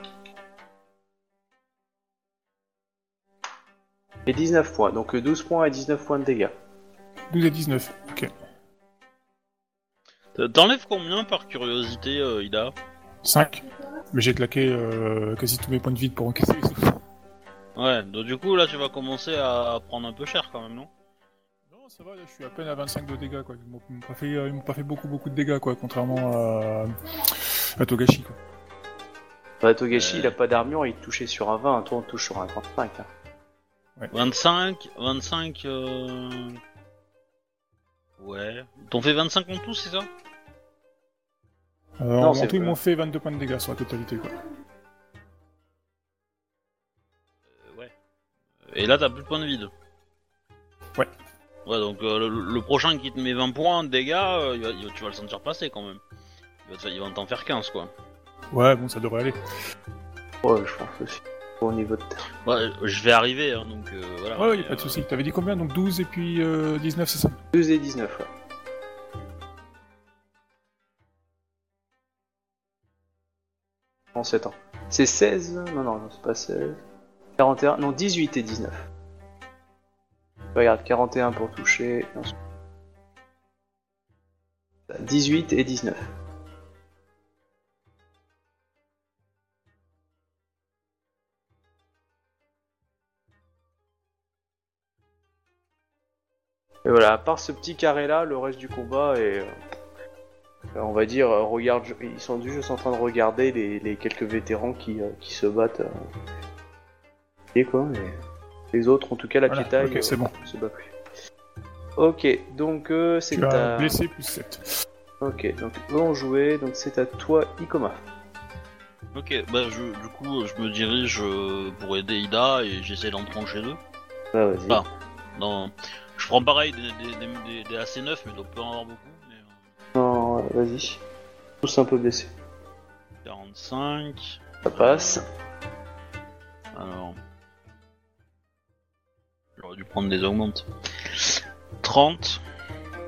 Et 19 points. Donc euh, 12 points et 19 points de dégâts. 12 et 19. Ok. T'enlèves combien par curiosité, euh, Ida? 5. Mais j'ai claqué euh, quasi tous mes points de vie pour encaisser les autres. Ouais, donc du coup là tu vas commencer à prendre un peu cher quand même, non? Non, ça va, là, je suis à peine à 25 de dégâts, quoi. Ils m'ont pas, fait, euh, pas beaucoup, beaucoup de dégâts, quoi, contrairement à, à Togashi, quoi. Bah, Togashi, Euh. il a pas d'armure, il touchait sur un 20, toi on touche sur un 35. hein. 25, 25... Euh... Ouais. T'en fais 25 en tout, c'est ça? Euh, Non, en c'est tout, ils m'ont fait 22 points de dégâts sur la totalité, quoi. Euh, Ouais. Et là t'as plus de points de vide. Ouais. Ouais, donc euh, le, le prochain qui te met 20 points de dégâts, euh, il va- il va- tu vas le sentir passer quand même. Il va te- il va t'en faire 15 quoi. Ouais, bon, ça devrait aller. Ouais, je pense aussi. Au niveau de terre. Ouais, je vais arriver, hein, donc euh, voilà. Ouais, ouais, y Mais, a pas de euh, soucis. T'avais dit combien Donc 12 et puis euh, 19, c'est ça 12 et 19, ouais. En 7 ans. C'est 16 Non, non, non, c'est pas 16. 41, non, 18 et 19. Regarde, 41 pour toucher. et ensuite- 18 et 19. Et voilà, à part ce petit carré là, le reste du combat est. euh, on va dire, euh, regarde, ils sont juste en train de regarder les, les quelques vétérans qui, euh, qui se battent. euh, et quoi, mais les autres, en tout cas, la Voilà, Pietaille, ok, c'est bon. se bat plus. Ok, donc euh, c'est Tu as à. blessé plus 7. Ok, donc eux ont joué, donc c'est à toi, Ikoma. Ok, bah je, du coup je me dirige pour aider Ida et j'essaie d'en trancher deux. Bah, vas-y. Ah. Non, je prends pareil des, des, des, des- des AC9 mais doit pas en avoir beaucoup. Mais, euh, Non, vas-y. Tous un peu blessés. 45. Ça passe. Alors. J'aurais dû prendre des augmentes. 30.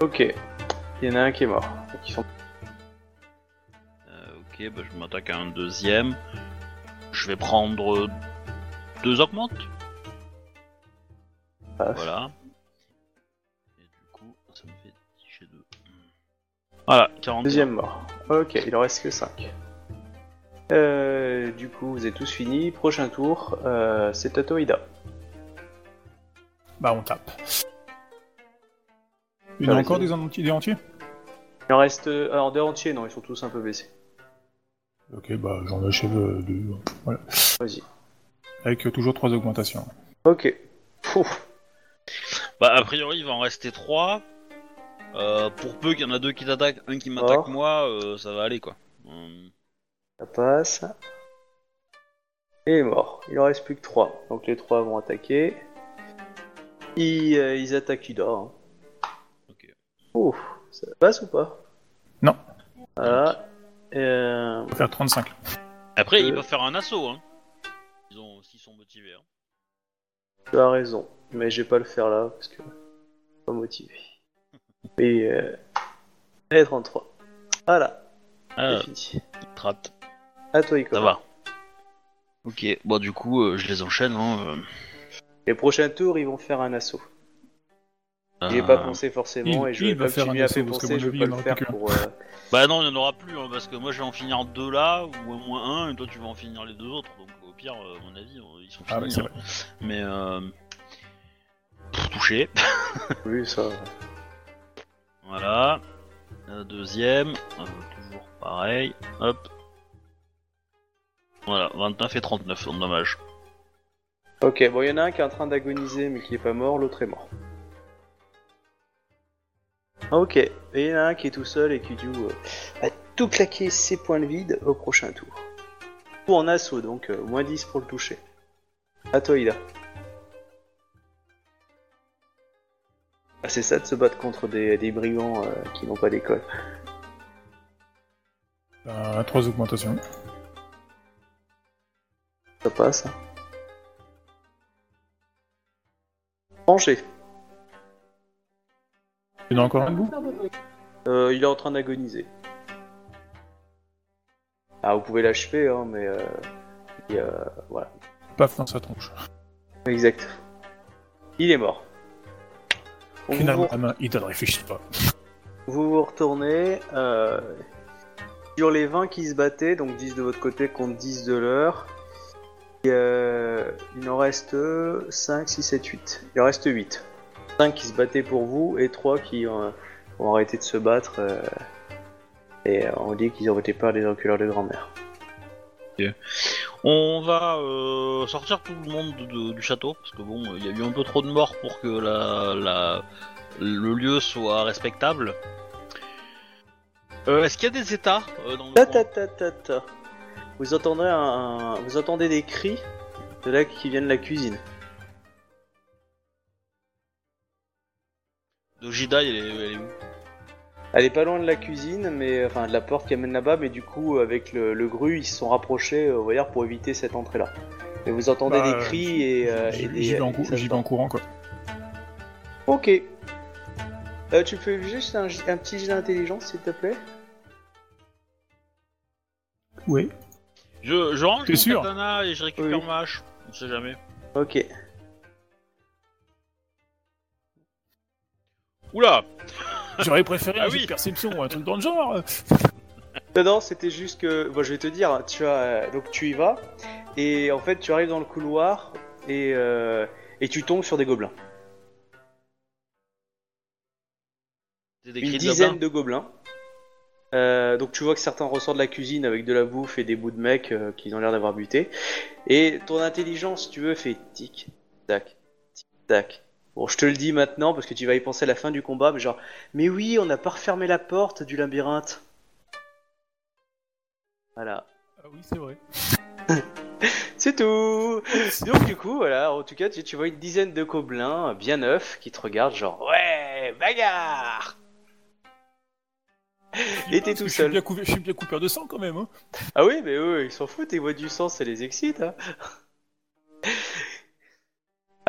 Ok. Il y en a un qui est mort. Donc, ils sont- Euh, ok, bah je m'attaque à un deuxième. Je vais prendre deux augmentes. passe. Voilà. Voilà, 40. Deuxième mort. Ok, il en reste que 5. Euh, du coup, vous êtes tous finis. Prochain tour, euh, c'est à Toïda. Bah, on tape. Il y en a encore des entiers, des entiers? Il en reste. euh, Alors, des entiers, non, ils sont tous un peu baissés. Ok, bah, j'en achève euh, deux. Voilà. Vas-y. Avec euh, toujours trois augmentations. Ok. Pouf. Bah, a priori, il va en rester 3. pour peu qu'il y en a deux qui t'attaquent, un qui m'attaque moi, euh, ça va aller quoi. Hum, Ça passe. Et il est mort. Il en reste plus que 3. Donc les 3 vont attaquer. Ils, euh, ils attaquent Ida. hein. ok. Ouf. Ça passe ou pas? Non. Voilà. Euh, faire 35. Après, Euh. ils peuvent faire un assaut, hein. Ils ont, s'ils sont motivés. Hein. tu as raison. Mais je vais pas le faire là parce que. Pas motivé. Et. Euh... Et 33. Voilà. Ah, C'est fini. À toi, Ça Icon. va. Ok, bon, du coup, euh, je les enchaîne. Hein, euh. Les prochains tours, ils vont faire un assaut. J'y ai pas pensé forcément il- et je il vais va pas faire un assaut, fait parce que penser, à je vais pas le faire pour. euh, Bah non, il n'y en aura plus, hein, parce que moi je vais en finir deux là, ou au moins un, et toi tu vas en finir les deux autres. Donc au pire, euh, à mon avis, euh, ils sont finis. Ah ouais, c'est hein. vrai. Mais euh... pff, touché. Oui, ça. Voilà. Euh, deuxième, euh, toujours pareil. Hop. Voilà, 29 et 39, donc dommage. Ok, bon, il y en a un qui est en train d'agoniser mais qui est pas mort, l'autre est mort. Ok, et il y en a un qui est tout seul et qui du euh, va tout claquer ses points de vide au prochain tour. Ou en assaut, donc euh, moins 10 pour le toucher. À toi, Ida. Ah, c'est ça de se battre contre des, des brigands euh, qui n'ont pas d'école. Bah, trois augmentations. Ça passe. Rangé. Il y en a encore un debout? Euh, il est en train d'agoniser. Ah, vous pouvez l'achever, hein, mais euh, il, euh, voilà. Paf dans sa tronche. Exact. Il est mort. Finalement, vous, il ne réfléchit pas. vous vous retournez. euh, sur les 20 qui se battaient, donc 10 de votre côté contre 10 de leur, euh, il en reste 5, 6, 7, 8. Il en reste 8. 5 qui se battaient pour vous et 3 qui euh, ont arrêté de se battre. et on dit qu'ils ont été peur des enculeurs de grand-mère. On va euh, sortir tout le monde de- de- du château, parce que bon, il y a eu un peu trop de morts pour que la, la- le lieu soit respectable. Euh, Est-ce qu'il y a des états euh, dans le Ta. Vous entendrez un, un- vous entendez des cris de là qui viennent de la cuisine. De Jida, elle est, elle est où? Elle est pas loin de la cuisine, mais enfin de la porte qui amène là-bas, mais du coup avec le, le gru ils se sont rapprochés, euh, on va dire, pour éviter cette entrée-là. Et vous entendez Bah, des cris et, euh, J'y et des- j'y vais, en et cou- ça se j'y vais en tend. courant, quoi. Ok. Euh, tu peux juste un, un petit jet d'intelligence s'il te plaît? Oui. Je, je range T'es mon sûr? katana et je récupère Oui. ma hache. On sait jamais. Ok. Oula J'aurais préféré Ah un jet oui. de perception ou un truc dans le genre. Non, non, c'était juste que, bon, je vais te dire, tu as, euh, donc tu y vas, et en fait tu arrives dans le couloir et euh, et tu tombes sur des gobelins. Des une de dizaine gobelins. de gobelins. Euh, donc tu vois que certains ressortent de la cuisine avec de la bouffe et des bouts de mecs euh, qu'ils ont l'air d'avoir buté. Et ton intelligence, si tu veux, fait tic, tac, tic, tac. Bon, je te le dis maintenant parce que tu vas y penser à la fin du combat, mais genre, mais oui, on n'a pas refermé la porte du labyrinthe. Voilà. Ah oui, c'est vrai. C'est tout Donc du coup, voilà, en tout cas, tu, tu vois une dizaine de gobelins bien neufs qui te regardent genre, ouais, bagarre Et t'es tout que je suis seul. bien Je suis bien coupeur de sang quand même. Hein. Ah oui, mais eux, ils s'en foutent, ils voient du sang, ça les excite. Hein.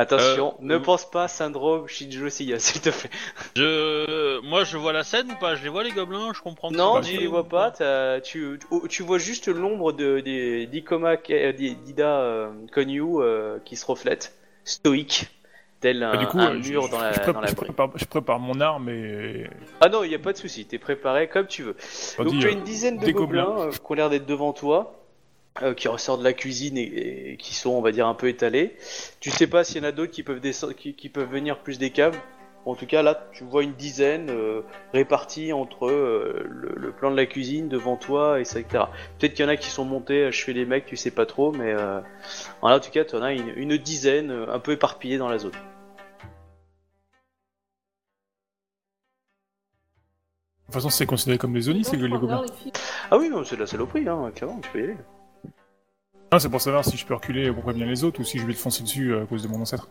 Attention, Euh, ne euh, pense pas syndrome Shinjo Siya, s'il te plaît. Je... Moi, je vois la scène ou pas? Je les vois les gobelins? Je comprends. Non, tu les vois pas, t'as- tu, tu, tu vois juste l'ombre de, des- d'Ikoma, euh, d'Ida euh, Konyu euh, qui se reflète, stoïque. tel un, Bah, du coup, un je- mur je, dans la, je prépare, dans la je prépare- je prépare mon arme et. Ah non, il n'y a pas de souci, t'es préparé comme tu veux. on Donc dit, tu as une dizaine de gobelins, gobelins. euh, qui ont l'air d'être devant toi, euh, qui ressortent de la cuisine et, et qui sont, on va dire, un peu étalés. Tu sais pas s'il y en a d'autres qui peuvent descendre, qui, qui peuvent venir plus des caves. En tout cas, là, tu vois une dizaine euh, répartis entre euh, le, le plan de la cuisine devant toi et ça, etc. Peut-être qu'il y en a qui sont montés à chevet les mecs, tu sais pas trop, mais euh, voilà, en tout cas, tu en as une, une dizaine euh, un peu éparpillées dans la zone. De toute façon, c'est considéré comme des zombies, c'est que les gobelins. Ah oui, non, c'est de la saloperie, hein, clairement, tu peux y aller. Ah, c'est pour savoir si je peux reculer pour prévenir les autres ou si je vais te foncer dessus euh, à cause de mon ancêtre.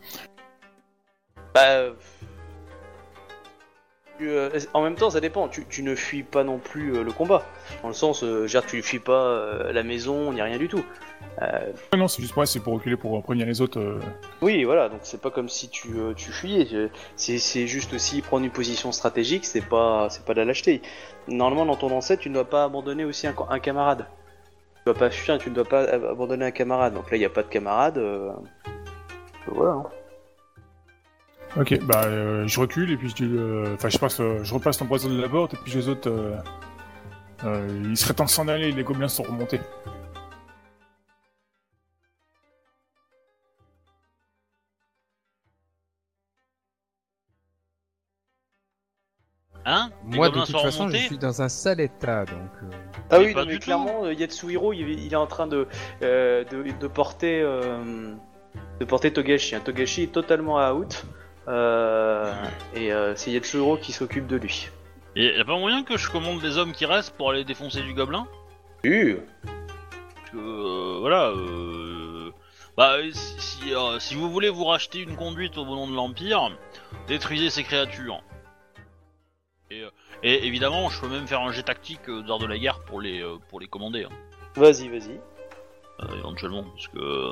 Bah, euh, euh, en même temps, ça dépend. Tu, tu ne fuis pas non plus euh, le combat. Dans le sens, euh, tu ne fuis pas la maison ni rien du tout. Non, c'est juste pour, c'est pour reculer pour prévenir les autres. oui, voilà. Donc c'est pas comme si tu, tu fuyais. C'est, c'est juste aussi prendre une position stratégique. C'est pas, c'est pas de la lâcheté. Normalement, dans ton ancêtre, tu ne dois pas abandonner aussi un, un camarade. Dois pas fuir. Tu ne dois pas ab- abandonner un camarade. Donc là, il n'y a pas de camarade. euh, Voilà. hein. Ok, bah euh, je recule et puis je euh, enfin je passe, euh, je repasse l'empoisonne de la porte et puis les autres, euh, euh, il serait temps de s'en aller, les gobelins sont remontés. Hein Moi, de gobelins toute sont façon, je suis dans un sale état, donc... euh, Ah oui, pas non, mais du tout. clairement, euh, Yatsuhiro, il, il est en train de, euh, de, de porter, euh, de porter Togashi. hein. Togashi est totalement out. euh, et euh, c'est Yatsuhiro qui s'occupe de lui. Et y a pas moyen que je commande les hommes qui restent pour aller défoncer du gobelin? Uh, Parce que, euh, voilà, euh... Bah, si, si, euh, si vous voulez vous racheter une conduite au nom de l'Empire, détruisez ces créatures. Et, euh, et évidemment, je peux même faire un jet tactique euh, d'art de la guerre pour les, euh, pour les commander, hein, vas-y, vas-y. euh, éventuellement, parce que...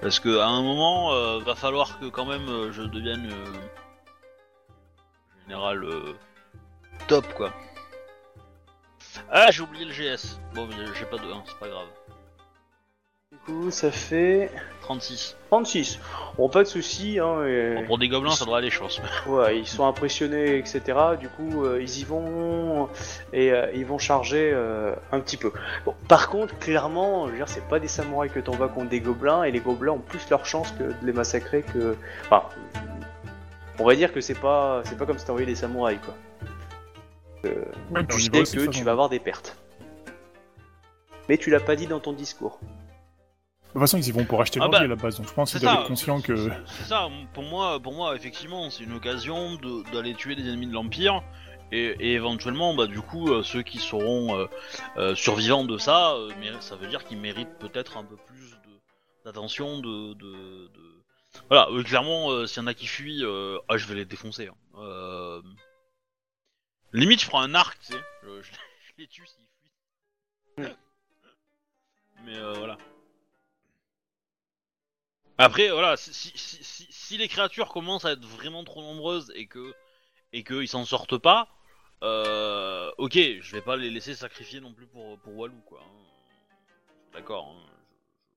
Parce que à un moment, euh, va falloir que quand même euh, je devienne euh, général euh, top, quoi. Ah, j'ai oublié le GS. Bon, mais j'ai pas de 1, c'est pas grave. Du coup, ça fait 36. 36. Bon, pas de soucis. Hein, et- Bon, pour des gobelins, ça devrait aller, je pense. Ouais, ils sont impressionnés, etc. Du coup, euh, ils y vont et euh, ils vont charger euh, un petit peu. Bon, par contre, clairement, je veux dire, c'est pas des samouraïs que t'envoies contre des gobelins et les gobelins ont plus leur chance que de les massacrer que. Enfin, on va dire que c'est pas, c'est pas comme si t'envoyais des samouraïs quoi. Euh, tu sais que tu vas avoir des pertes. Mais tu l'as pas dit dans ton discours. De toute façon, ils y vont pour acheter Ah l'ordi bah, à la base, donc je pense qu'ils doivent être conscients que. C'est ça. Pour moi, pour moi, effectivement, c'est une occasion de- d'aller tuer des ennemis de l'Empire. Et, et éventuellement, bah du coup, euh, ceux qui seront euh, euh, survivants de ça, euh, ça veut dire qu'ils méritent peut-être un peu plus de- d'attention, de, de, de- Voilà, euh, clairement, euh, s'il y en a qui fuient, euh, ah, je vais les défoncer. hein. Euh, Limite, je prends un arc, tu sais, je, je- je les tue s'ils fuient. Mais euh, voilà. Après, voilà, si, si, si, si- les créatures commencent à être vraiment trop nombreuses et que et qu'ils s'en sortent pas, euh, ok, je vais pas les laisser sacrifier non plus pour, pour Walou, quoi. hein. D'accord, hein.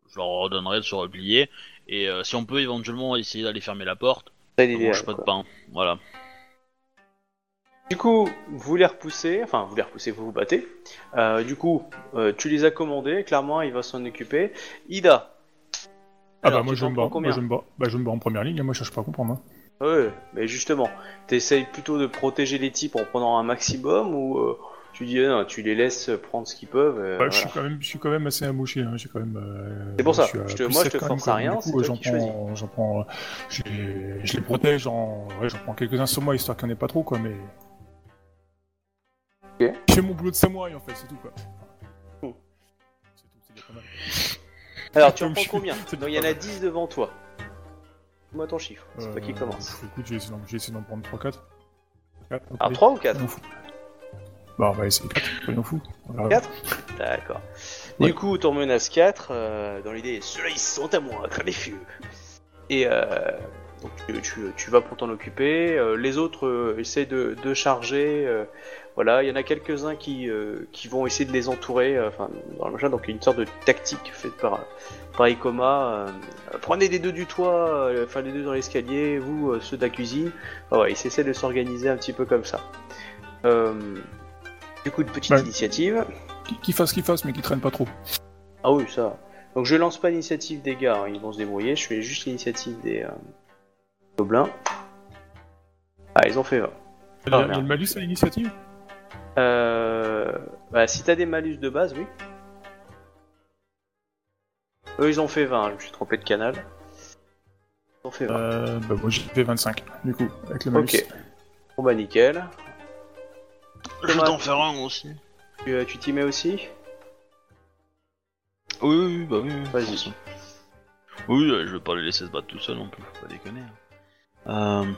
je, je leur ordonnerai de se replier, et euh, si on peut éventuellement essayer d'aller fermer la porte, on l'idéal, mange pas de pain, voilà. Du coup, vous les repoussez, enfin vous les repoussez, vous vous battez. Euh, du coup, euh, tu les as commandés, clairement il va s'en occuper. Ida. Ah Alors, bah moi je me bats, moi je me bats, bah je me bats en première ligne, moi je cherche pas à comprendre. hein. Ouais, mais justement, t'essayes plutôt de protéger les types en prenant un maximum ou euh, tu dis ah non, tu les laisses prendre ce qu'ils peuvent. euh, Bah, voilà. je suis quand même, je suis quand même assez amouché, hein. j'ai quand même. euh, C'est pour ça, suis je te- moi, je te force à rien, c'est toi j'en prends, j'en prends, euh, je les, protège, j'en, ouais, j'en prends quelques-uns sur moi histoire qu'il n'y en ait pas trop quoi, mais. Ok. Je fais mon boulot de samouraï en fait, c'est tout quoi. Oh. C'est tout, c'est déjà pas mal. Alors tu en prends combien Donc il y en a mal. 10 devant toi. Dis-moi ton chiffre, c'est toi qui Euh, commence. Écoute, j'ai essayé d'en- prendre 3-4. Alors 3 ou 4 Soyons fous. Bah, on va essayer 4, soyons fous. On verra. Quatre D'accord. Ouais. Du coup, t'en menaces 4, euh, dans l'idée, ceux-là ils sont à moi, crème les feux. Et euh, donc tu, tu- tu vas pour t'en occuper. euh, les autres euh, essaient de, de charger. Voilà, il y en a quelques-uns qui, euh, qui vont essayer de les entourer, euh, enfin, dans le machin, donc il y a une sorte de tactique faite par, par Ikoma. euh, prenez des deux du toit, euh, enfin les deux dans l'escalier, vous euh, ceux de la cuisine. Ah ouais, ils essaient de s'organiser un petit peu comme ça. Euh, du coup, une petite Ouais. initiative. Qui, qui fasse, qui fasse, mais qui traîne pas trop. Ah oui, ça. Donc je lance pas l'initiative des gars, hein, ils vont se débrouiller, je fais juste l'initiative des euh, gobelins. Ah, ils ont fait 20. Il y a, Ah, le malus à l'initiative? Euh... Bah, si t'as des malus de base, oui. Eux, ils ont fait 20, je me suis trompé de canal. Ils ont fait 20. euh, Bah, moi j'ai fait 25, du coup, avec le malus. ok. Bon bah nickel. Je vais t'en faire un aussi. Tu euh, tu t'y mets aussi? Oui, oui, oui, bah oui. oui, Vas-y. Oui, je vais pas les laisser se battre tout seul non plus, faut pas déconner. hein. Euh,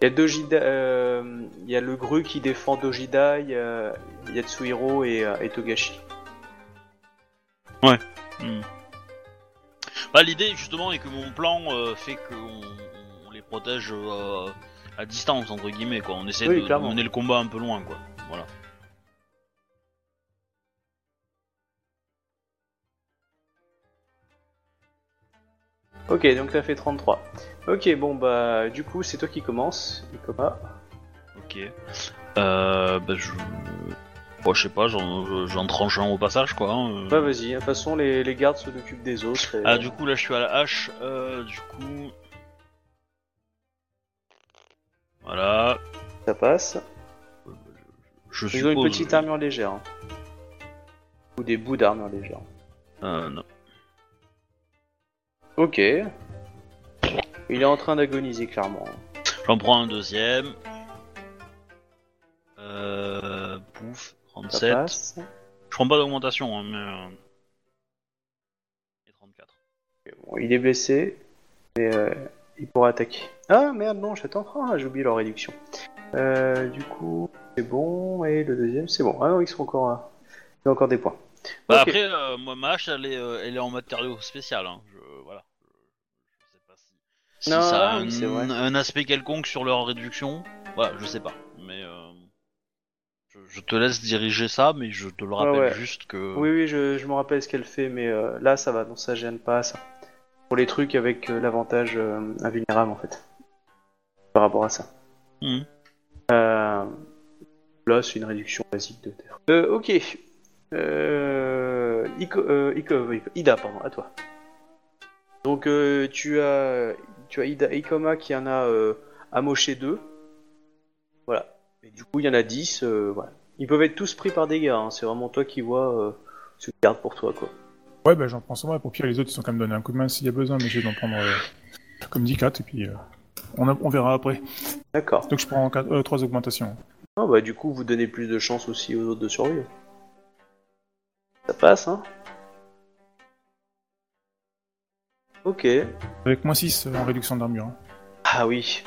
Il y a Dojida, euh, il y a le Gru qui défend Dojida, il y a Yatsuhiro et, euh, et Togashi. hmm. Bah, l'idée justement est que mon plan euh, fait qu'on on les protège euh, à distance entre guillemets quoi. On essaie Oui, de, de mener le combat un peu loin quoi. Voilà. Ok, donc t'as fait 33. Ok, bon bah du coup c'est toi qui commence, Ikoma. Ok. Euh, bah je. Bon, je sais pas, j'en j'en tranche un au passage quoi. hein. Bah vas-y, de toute façon les, les gardes s'occupent des autres. et- Ah, du coup, là, je suis à la hache. Euh, du coup. Voilà. Ça passe. Je Ils ont une petite armure légère. hein. Ou des bouts d'armure légère. Euh, non. Ok. Il est en train d'agoniser clairement. J'en prends un deuxième. Euh. Pouf. Ça 37. passe. Je prends pas d'augmentation, hein, mais. euh, Et 34. Bon, il est blessé. Mais euh, il pourra attaquer. Ah merde, non, j'attends. Ah, j'ai oublié leur réduction. Euh, du coup, c'est bon. Et le deuxième, c'est bon. Ah non, ils sont encore. à- Il y a encore des points. Bah, Ok. après, euh, moi, ma hache, elle est, euh, elle est en matériau spécial. Hein. Je, si, Non, ça a oui, c'est vrai. un, aspect quelconque sur leur réduction. Voilà, je sais pas. Mais euh, je, je te laisse diriger ça, mais je te le rappelle ouais. juste que. Oui, oui, je, je me rappelle ce qu'elle fait, mais euh, là, ça va. Non, ça gêne pas, ça. Pour les trucs avec euh, l'avantage invulnérable, en fait. Par rapport à ça. Euh, là, c'est une réduction basique de terre. Ok. Ida, pardon, à toi. Donc, euh, tu as, tu as Ida Ikoma qui en a euh, amoché deux. Voilà. Et du coup, il y en a 10. euh, voilà. Ils peuvent être tous pris par des gars. hein. C'est vraiment toi qui vois euh, ce que tu gardes pour toi, quoi. Ouais, bah j'en prends sur moi, pour pire les autres ils sont quand même donné un coup de main s'il y a besoin, mais je vais en prendre comme 10 4 et puis euh, on, a- on verra après. D'accord. Donc je prends 3 augmentations. Ah bah du coup vous donnez plus de chance aussi aux autres de survivre. Ça passe hein Ok. Avec moins 6 en réduction d'armure. hein. Ah oui.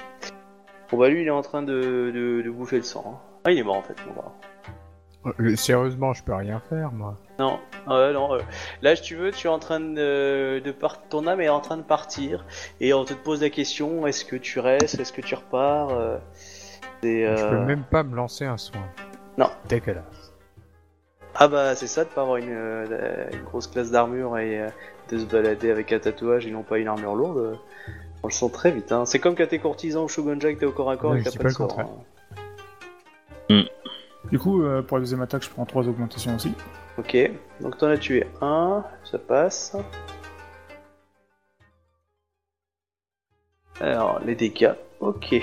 Bon bah lui il est en train de, de, de bouffer le sang. hein. Ah il est mort en fait. Bon, bah. Euh, Sérieusement, je peux rien faire, moi. Non, ouais, non. euh, Là si tu veux tu es en train de, de partir. Ton âme est en train de partir et on te pose la question est-ce que tu restes, est-ce que tu repars euh, c'est, Je peux euh, même pas me lancer un soin. Non. Dégueulasse. Ah bah c'est ça de pas avoir une, euh, une grosse classe d'armure et euh, de se balader avec un tatouage et non pas une armure lourde. euh, On le sent très vite. Hein. C'est comme quand t'es courtisan au Shogun Jack, t'es au corps à corps Ouais, et t'as pas le sort. hein. Du coup, euh, pour la deuxième attaque, je prends 3 augmentations aussi. Ok, donc t'en as tué un, ça passe. Alors les dégâts, ok.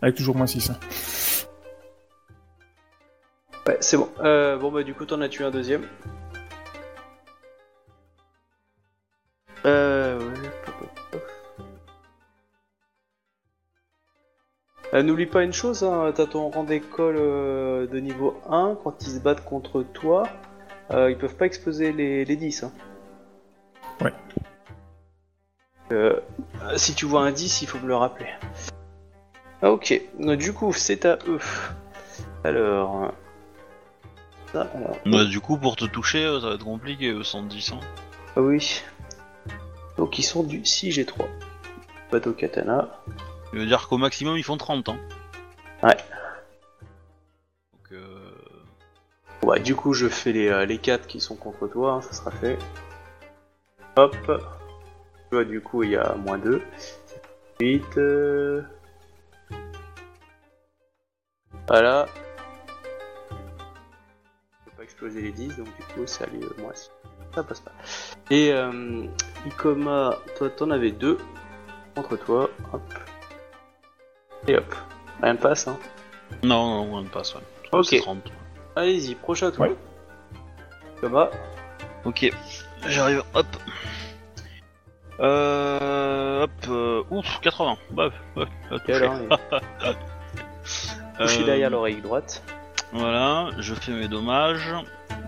Avec toujours moins 6. Ouais, c'est bon. Euh, bon bah du coup t'en as tué un deuxième. Euh, ouais. Euh, N'oublie pas une chose, hein, t'as ton rang d'école euh, de niveau 1, quand ils se battent contre toi, euh, ils peuvent pas exploser les, les 10. Hein. Ouais. Euh, si tu vois un 10, il faut me le rappeler. Ah, ok, donc, du coup c'est à eux. Alors... ça, alors, Bah, du coup, pour te toucher, ça va être compliqué, euh, 110. Hein. Ah oui. Donc ils sont du 6G3. Bateau katana. Ça veut dire qu'au maximum ils font 30, hein Ouais. Donc, euh... bon, bah, du coup, je fais les, euh, 4 qui sont contre toi, hein, ça sera fait. Hop. Tu vois, du coup, il y a moins 2. 8. Euh, voilà. Je ne peux pas exploser les 10, donc du coup, ça les euh, moins. Ça passe pas. Et euh. Ikoma, toi, t'en avais 2 contre toi. Hop. Et hop. Rien ne passe, hein. Non, non, on ne passe, ouais. Ok. C'est 30. Allez-y, prochain tour. Ouais. Ikoma. Ok, j'arrive, hop. Euh, hop, euh, ouf, 80. Bah, ouais, ouais, touché. alors, il- touché Euh, derrière l'oreille droite. Voilà, je fais mes dommages.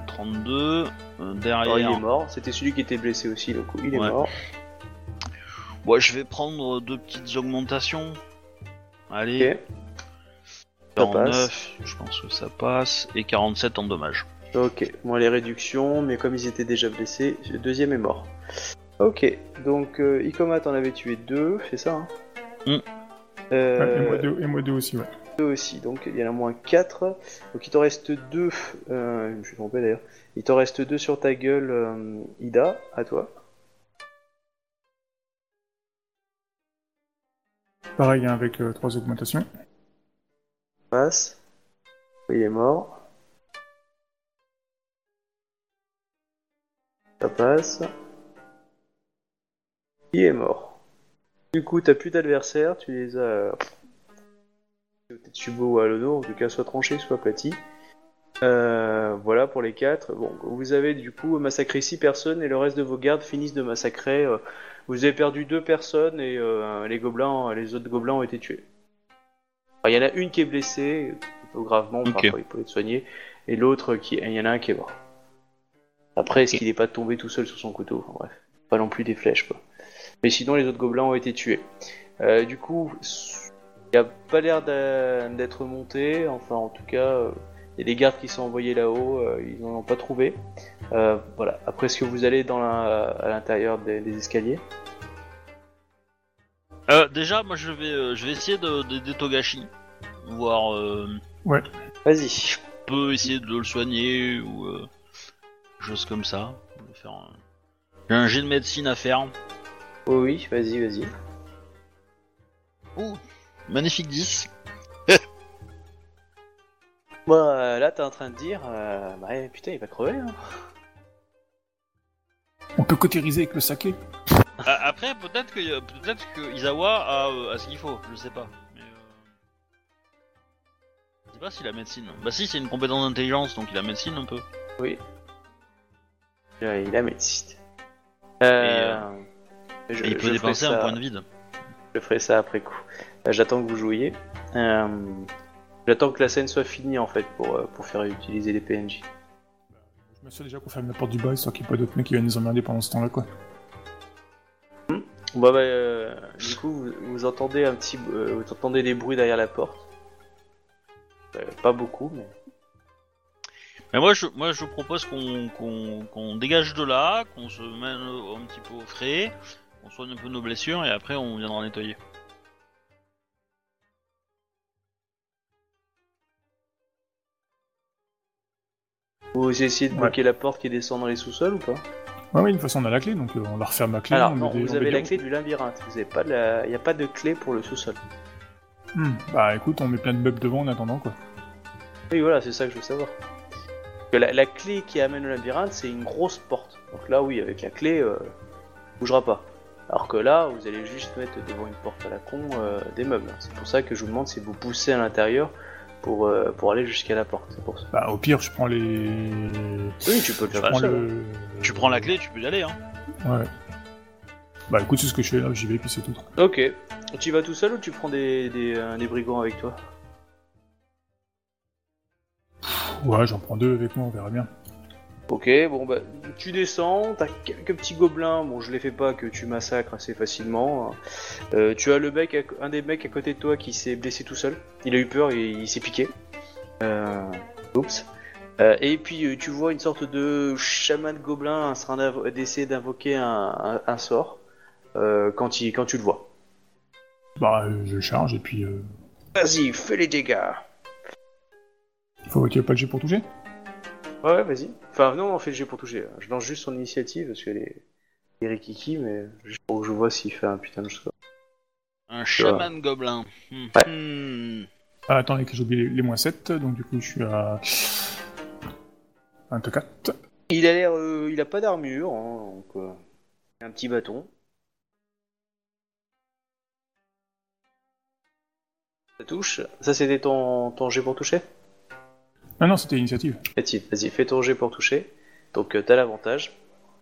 32. euh, derrière. Alors, il est mort. C'était celui qui était blessé aussi, le coup. Il est Ouais. mort. Ouais, je vais prendre deux petites augmentations. Allez, Ok. Ça 49, je pense que ça passe. Et 47 en dommages. Ok. Moi, les réductions, mais comme ils étaient déjà blessés, le deuxième est mort. Ok. Donc, euh, Ikoma, t'en avais tué deux, c'est ça hein? Mm. Euh, et, moi deux, et moi deux aussi, ouais. Aussi. Donc, il y en a moins 4. Donc, il t'en reste deux. Euh, je me suis trompé d'ailleurs. Il t'en reste deux sur ta gueule, euh, Ida, à toi. Pareil, hein, avec euh, trois augmentations. Passe. Il est mort. Ça passe. Il est mort. Du coup, t'as plus d'adversaires, tu les as. Tetsubo ou Alono, en tout cas, soit tranchés, soit aplatis. Euh, voilà pour les quatre. Bon, vous avez du coup massacré 6 personnes et le reste de vos gardes finissent de massacrer. euh, vous avez perdu deux personnes et euh, les gobelins, les autres gobelins ont été tués. Il y en a une qui est blessée, un peu gravement, Ok. parfois il faut être soigné, et l'autre qui, il y en a un qui est mort. Après, est-ce qu'il n'est pas tombé tout seul sur son couteau? Enfin, Bref, pas non plus des flèches quoi. Mais sinon, les autres gobelins ont été tués. Du coup, il n'y a pas l'air d'être monté. Enfin, en tout cas, euh, il y a des gardes qui sont envoyés là-haut. euh, ils n'en ont pas trouvé. Euh, voilà. Après, est-ce que vous allez dans la- à l'intérieur des, des escaliers? Euh, déjà, moi je vais, euh, je vais essayer de d'aider Togashi. Voir, euh, Vas-y. je peux essayer de le soigner ou euh, chose comme ça. Faire un... J'ai un jet de médecine à faire. Oui, oui, vas-y, vas-y. Ouh, magnifique 10. Bah, euh, là, t'es en train de dire, euh, bah, eh, putain, il va crever. Hein. On peut cautériser avec le saké. A- Après, peut-être que, peut-être que Izawa a, euh, a ce qu'il faut, je sais pas. Mais, euh... Je sais pas s'il a médecine. Bah si, c'est une compétence d'intelligence, donc il a médecine un peu. Oui. Euh, Il a médecine. Euh, je, Et il peut je ferai dépenser ça- un point de vide. Je ferai ça après coup. Euh, J'attends que vous jouiez. Euh, J'attends que la scène soit finie en fait pour, euh, pour faire utiliser les PNJ. Je m'assure déjà qu'on ferme la porte du bas, histoire qu'il n'y ait pas d'autres mecs qui viennent nous emmerder pendant ce temps-là, quoi. Bah, bah euh, du coup vous, vous entendez un petit, euh, vous entendez des bruits derrière la porte. Euh, pas beaucoup, mais Mais moi je, moi, je propose qu'on qu'on qu'on dégage de là, qu'on se mène un petit peu au frais, qu'on soigne un peu nos blessures et après on viendra nettoyer. Vous essayez de bloquer la porte qui descend dans les sous-sols ou pas Ouais, oui, de toute façon, on a la clé, donc euh, on la referme à clé. Alors on non, met des- vous on avez la des- clé du labyrinthe. Vous avez pas de la... Il n'y a pas de clé pour le sous-sol. Hmm, Bah écoute, on met plein de meubles devant en attendant, quoi. Oui, voilà, c'est ça que je veux savoir. Parce que la, la clé qui amène au labyrinthe, c'est une grosse porte. Donc là, oui, avec la clé, euh, bougera pas. Alors que là, vous allez juste mettre devant une porte à la con euh, des meubles. C'est pour ça que je vous demande si vous poussez à l'intérieur pour, euh, pour aller jusqu'à la porte. C'est pour ça. Bah au pire, je prends les... Oui, tu peux le Je faire prends tout seul. le... Tu prends la clé, tu peux y aller hein. Ouais. Bah écoute, c'est ce que je fais là, j'y vais, puis c'est tout. Ok. Tu y vas tout seul ou tu prends des, des, euh, des brigands avec toi? Ouais, j'en prends deux avec moi, on verra bien. Ok, bon bah tu descends, t'as quelques petits gobelins, bon je les fais pas que tu massacres assez facilement. Euh, tu as le mec, à- un des mecs à côté de toi qui s'est blessé tout seul. Il a eu peur et il s'est piqué. Euh, oups. Euh, et puis euh, tu vois une sorte de chaman gobelin en train d'essayer d'invoquer un, un- un sort euh, quand, il, quand tu le vois. Bah je charge, et puis... Euh... Vas-y, fais les dégâts. Faut qu'il n'y ait pas de jet pour toucher? Ouais, ouais, vas-y. Enfin, non, on fait le jet pour toucher. Je lance juste son initiative parce qu'elle est. est rikiki, mais juste pour que je vois s'il fait un putain de score. Un chaman gobelin. Hmm. Ouais. Hmm. Ah, attends, et que j'ai oublié les, les moins 7, donc du coup je suis à 24. Il a l'air. euh, il a pas d'armure, hein, donc. euh, un petit bâton. Ça touche. Ça, c'était ton, ton jet pour toucher? Ah non, c'était initiative. Initiative. Vas-y, fais ton jet pour toucher. Donc, euh, t'as l'avantage.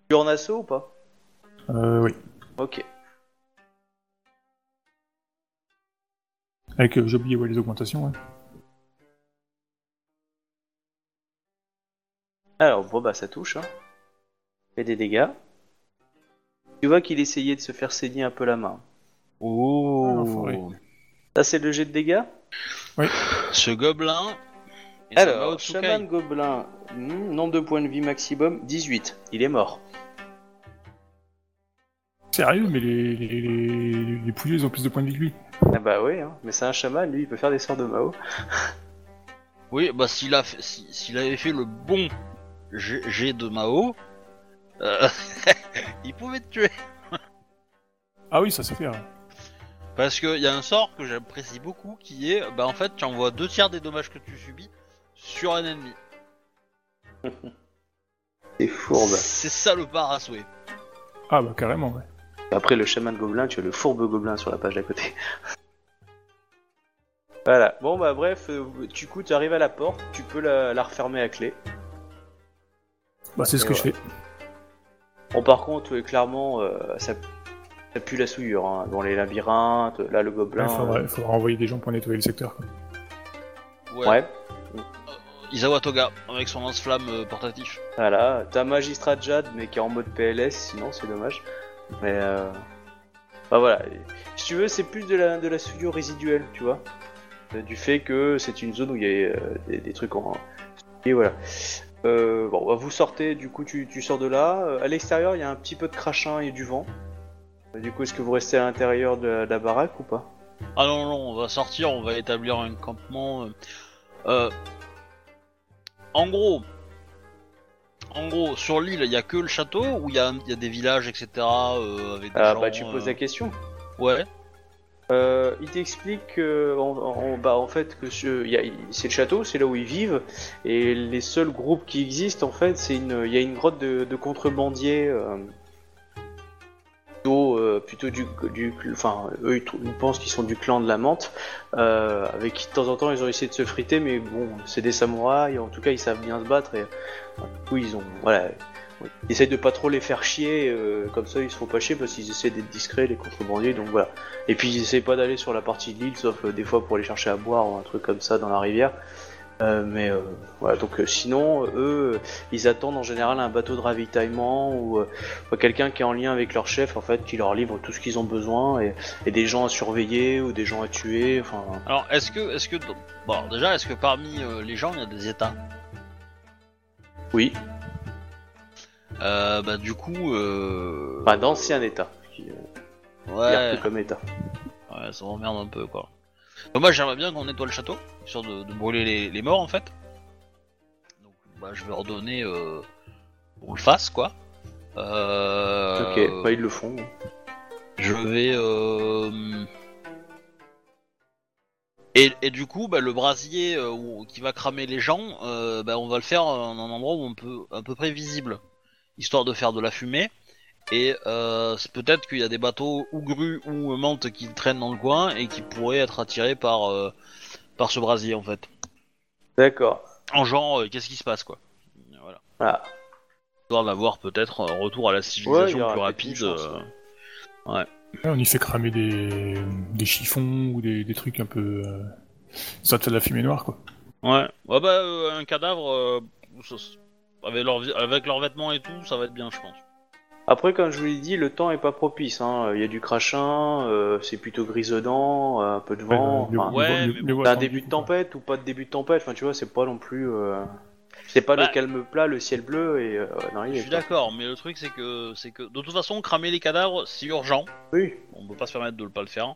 Tu es en assaut ou pas? Euh, oui. Ok. Avec, euh, j'ai oublié ouais, les augmentations, ouais. Alors, bon, bah, ça touche. Hein. Fait des dégâts. Tu vois qu'il essayait de se faire saigner un peu la main. Oh. Ah, l'enfoiré. Ça, c'est le jet de dégâts? Ce gobelin. Alors, Tsukai. chaman gobelin, hmm, nombre de points de vie maximum, 18. Il est mort. Sérieux, mais les, les, les, les pouilleux, ils ont plus de points de vie que lui. Ah bah oui, hein. mais c'est un chaman, lui, il peut faire des sorts de Mao. Oui, bah s'il a fait- si- s'il avait fait le bon G, G de Mao, euh, il pouvait te tuer. Ah oui, ça c'est clair. Parce qu'il y a un sort que j'apprécie beaucoup qui est, bah en fait, tu envoies deux tiers des dommages que tu subis sur un ennemi. C'est fourbe. C'est ça le par à souhait. Ah bah carrément, ouais. Après le chaman gobelin, tu as le fourbe gobelin sur la page d'à côté. voilà. Bon bah bref, euh, du coup tu arrives à la porte, tu peux la, la refermer à clé. Bah c'est ce que je fais. Bon par contre, euh, clairement, euh, ça, ça pue la souillure. Hein. Dans les labyrinthes, là le gobelin. Il faudra, faudra envoyer des gens pour nettoyer le secteur. quoi. euh, Ouais. ouais. Isawa Toga, avec son lance-flamme euh, portatif. Voilà. T'as magistrat Jad, mais qui est en mode PLS, sinon c'est dommage. Mais euh... bah voilà. Si tu veux, c'est plus de la, de la souillure résiduelle, tu vois. Euh, Du fait que c'est une zone où il y a euh, des, des trucs en. Et voilà. Euh, bon, bah, vous sortez, du coup, tu, tu sors de là. À l'extérieur, il y a un petit peu de crachin et du vent. Du coup, est-ce que vous restez à l'intérieur de, la- de la baraque ou pas? Ah non, non, on va sortir, on va établir un campement. euh, en gros, en gros, sur l'île, il y a que le château ou il y a, il y a des villages, etc. euh, avec des Ah, gens, bah, tu poses euh, la question. Ouais. Euh, il t'explique que, en, en- bah, en fait que ce- il y a- c'est le château, c'est là où ils vivent, et les seuls groupes qui existent en fait, c'est une, il y a une grotte de, de contrebandiers, euh, plutôt, euh, plutôt du, du, enfin eux ils, pensent qu'ils sont du clan de la menthe, euh, avec qui de temps en temps ils ont essayé de se friter, mais bon c'est des samouraïs, en tout cas ils savent bien se battre et du coup ils ont, voilà, ils essayent de pas trop les faire chier, euh, comme ça ils se font pas chier parce qu'ils essaient d'être discrets les contrebandiers, donc voilà. Et puis ils essaient pas d'aller sur la partie de l'île, sauf euh, des fois pour aller chercher à boire ou un truc comme ça dans la rivière. Euh, mais euh, voilà, donc euh, sinon, euh, eux, euh, ils attendent en général un bateau de ravitaillement ou euh, ou quelqu'un qui est en lien avec leur chef, en fait, qui leur livre tout ce qu'ils ont besoin et, et des gens à surveiller ou des gens à tuer. Enfin, Alors, est-ce que, est-ce que, bon, déjà, est-ce que parmi euh, les gens, il y a des états? Oui, euh, Bah, du coup, euh... enfin d'ancien état, qui ouais, comme état. ouais, ça m'emmerde un peu, quoi. Bah, moi, j'aimerais bien qu'on nettoie le château, histoire de, de brûler les, les morts, en fait. Donc, bah, je vais ordonner euh, qu'on le fasse, quoi. Euh... Ok, bah ils le font. Je vais. Euh... Et, et du coup, bah, le brasier euh, où- qui va cramer les gens, euh, bah, on va le faire dans un endroit où on peut à peu près visible, histoire de faire de la fumée. Et euh, c'est peut-être qu'il y a des bateaux ou grues ou mantes qui traînent dans le coin et qui pourraient être attirés par euh, par ce brasier en fait. D'accord. En genre, euh, qu'est-ce qui se passe quoi Voilà. Voilà. Histoire d'avoir peut-être un retour à la civilisation plus rapide. chance, euh, Ouais, on y fait cramer des, des chiffons ou des, des trucs un peu. Euh... Ça te fait de la fumée noire, quoi. Ouais, ouais bah euh, un cadavre euh, ça- avec leurs vêtements et tout, ça va être bien, je pense. Après, comme je vous l'ai dit, le temps est pas propice. Hein. Il y a du crachin, euh, c'est plutôt grisonnant, euh, un peu de vent. enfin, ouais, mais T'as un début de tempête ou pas de début de tempête, enfin tu vois, c'est pas non plus. euh, C'est pas Bah, le calme plat, le ciel bleu et. Euh, non, il Je suis d'accord, mais le truc c'est que c'est que de toute façon cramer les cadavres c'est urgent, Oui, on peut pas se permettre de ne pas le faire.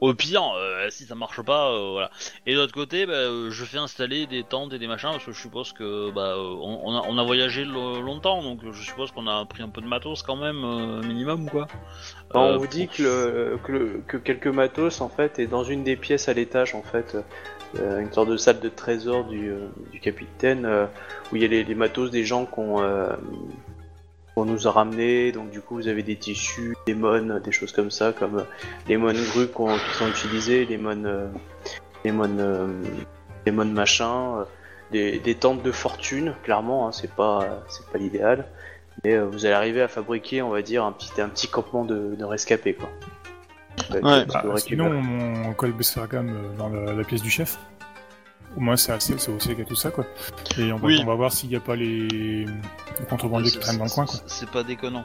Au pire, euh, si ça marche pas, euh, voilà. Et de l'autre côté, bah, euh, je fais installer des tentes et des machins parce que je suppose que bah, on, on a, on a voyagé lo- longtemps, donc je suppose qu'on a pris un peu de matos quand même, minimum quoi. Bah, on vous dit que, le- que, le- que quelques matos en fait est dans une des pièces à l'étage en fait, une sorte de salle de trésor du, du capitaine où il y a les, les matos des gens qu'on euh, qu'on nous a ramenés. Donc du coup vous avez des tissus, des mônes, des choses comme ça, comme euh, les mônes grues qu'on- qui sont utilisés, les mônes, euh, les mônes, euh, les mônes machin, euh, des, des tentes de fortune. Clairement, hein, c'est pas c'est pas l'idéal. Mais euh, vous allez arriver à fabriquer, on va dire, un petit, un petit campement de, de rescapés, quoi. Ouais, Bah, sinon, on colle Bessergam dans la, la pièce du chef. Au moins, c'est assez, c'est aussi a tout ça, quoi. Et on va, Oui. on va voir s'il n'y a pas les, les contrebandiers qui traînent dans le coin, quoi. C'est pas déconnant.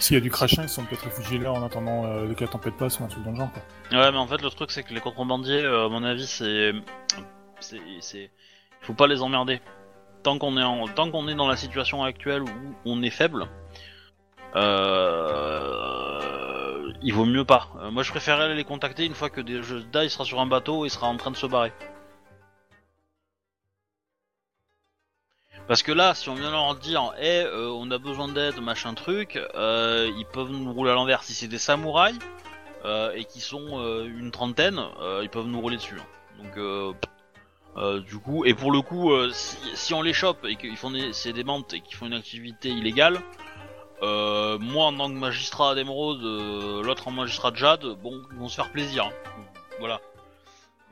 S'il y a du crachin, ils sont peut-être réfugiés là en attendant euh, que la tempête passe ou un truc dans le genre, quoi. Ouais, mais en fait, le truc, c'est que les contrebandiers, euh, à mon avis, c'est. c'est- Faut pas les emmerder. Tant qu'on est, en... Tant qu'on est dans la situation actuelle où on est faible, euh... il vaut mieux pas. Euh, moi, je préférerais aller les contacter une fois que Dai il sera sur un bateau et sera en train de se barrer. Parce que là, si on vient leur dire, eh, euh, on a besoin d'aide, machin truc, euh, ils peuvent nous rouler à l'envers. Si c'est des samouraïs, euh, et qui sont euh, une trentaine, euh, ils peuvent nous rouler dessus. hein. Donc, euh, du coup, et pour le coup, si, si on les chope et qu'ils font des, c'est des mentes et qu'ils font une activité illégale, moi en tant que magistrat d'émeraude, euh, l'autre en magistrat de jade, bon, ils vont se faire plaisir. hein. Voilà.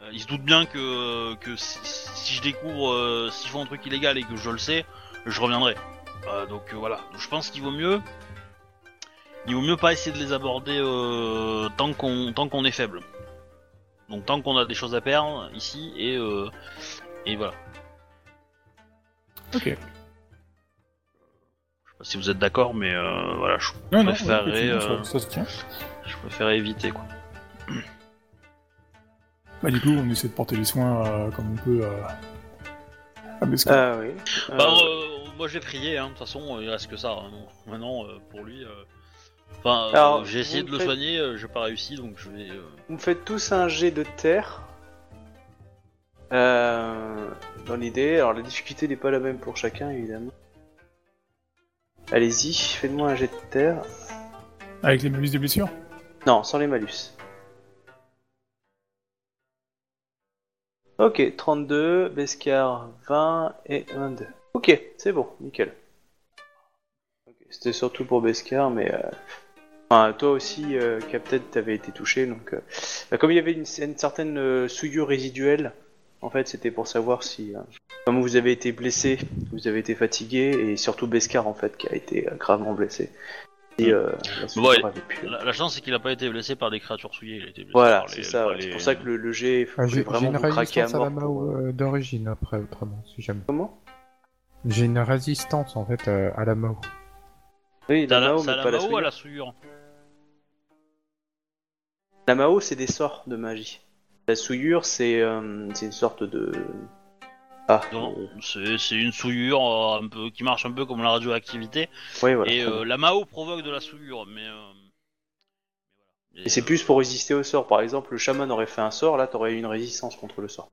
Euh, ils se doutent bien que, que si, si je découvre euh, s'ils font un truc illégal et que je le sais, je reviendrai. Euh, donc euh, voilà. Donc, je pense qu'il vaut mieux il vaut mieux pas essayer de les aborder tant qu'on tant qu'on est faible. Donc tant qu'on a des choses à perdre ici et euh, et voilà. Ok. Je sais pas si vous êtes d'accord, mais euh, voilà, je, Non, préférerais, ça, ça je préférais éviter quoi. Bah, du coup, on essaie de porter les soins euh, comme on peut euh, à Besca. Ah oui. Bah, Euh, euh, moi j'ai prié, hein. de toute façon il reste que ça. hein. Maintenant euh, pour lui, euh, enfin euh, j'ai essayé de le faites- soigner, euh, j'ai pas réussi donc je vais. euh, Vous me faites tous un jet de terre. Euh, dans l'idée, alors la difficulté n'est pas la même pour chacun évidemment. Allez-y, faites-moi un jet de terre. Avec les malus des blessures Non, sans les malus. Ok, 32, Bescar 20 et 22. Ok, c'est bon, nickel. Ok, C'était surtout pour Bescar, mais... euh, toi aussi, euh, Captain, t'avais été touché, donc... euh, bah, comme il y avait une, certaine euh, souillure résiduelle, en fait, c'était pour savoir si... euh, comme vous avez été blessé, vous avez été fatigué, et surtout Bescar, en fait, qui a été gravement blessé. Et, euh, la souillure Ouais, avait pu- La, la chance c'est qu'il a pas été blessé par des créatures souillées, il a été blessé Voilà, c'est ça. les- C'est pour ça que le, le faut Ah, j'ai j'ai vraiment une craquer à résistance à la mort. pour, Mao euh, euh, d'origine après, autrement, si jamais. Comment? J'ai une résistance en fait euh, à la Mao. Oui, la la, Mao, mais pas la Mao à souillure. la souillure? La Mao, c'est des sorts de magie. La souillure, c'est euh, c'est une sorte de. Ah, c'est une souillure euh, un peu qui marche un peu comme la radioactivité. voilà. et euh, la Mao provoque de la souillure, mais. euh, Et c'est plus pour résister au sort. Par exemple, le chaman aurait fait un sort, là, t'aurais eu une résistance contre le sort.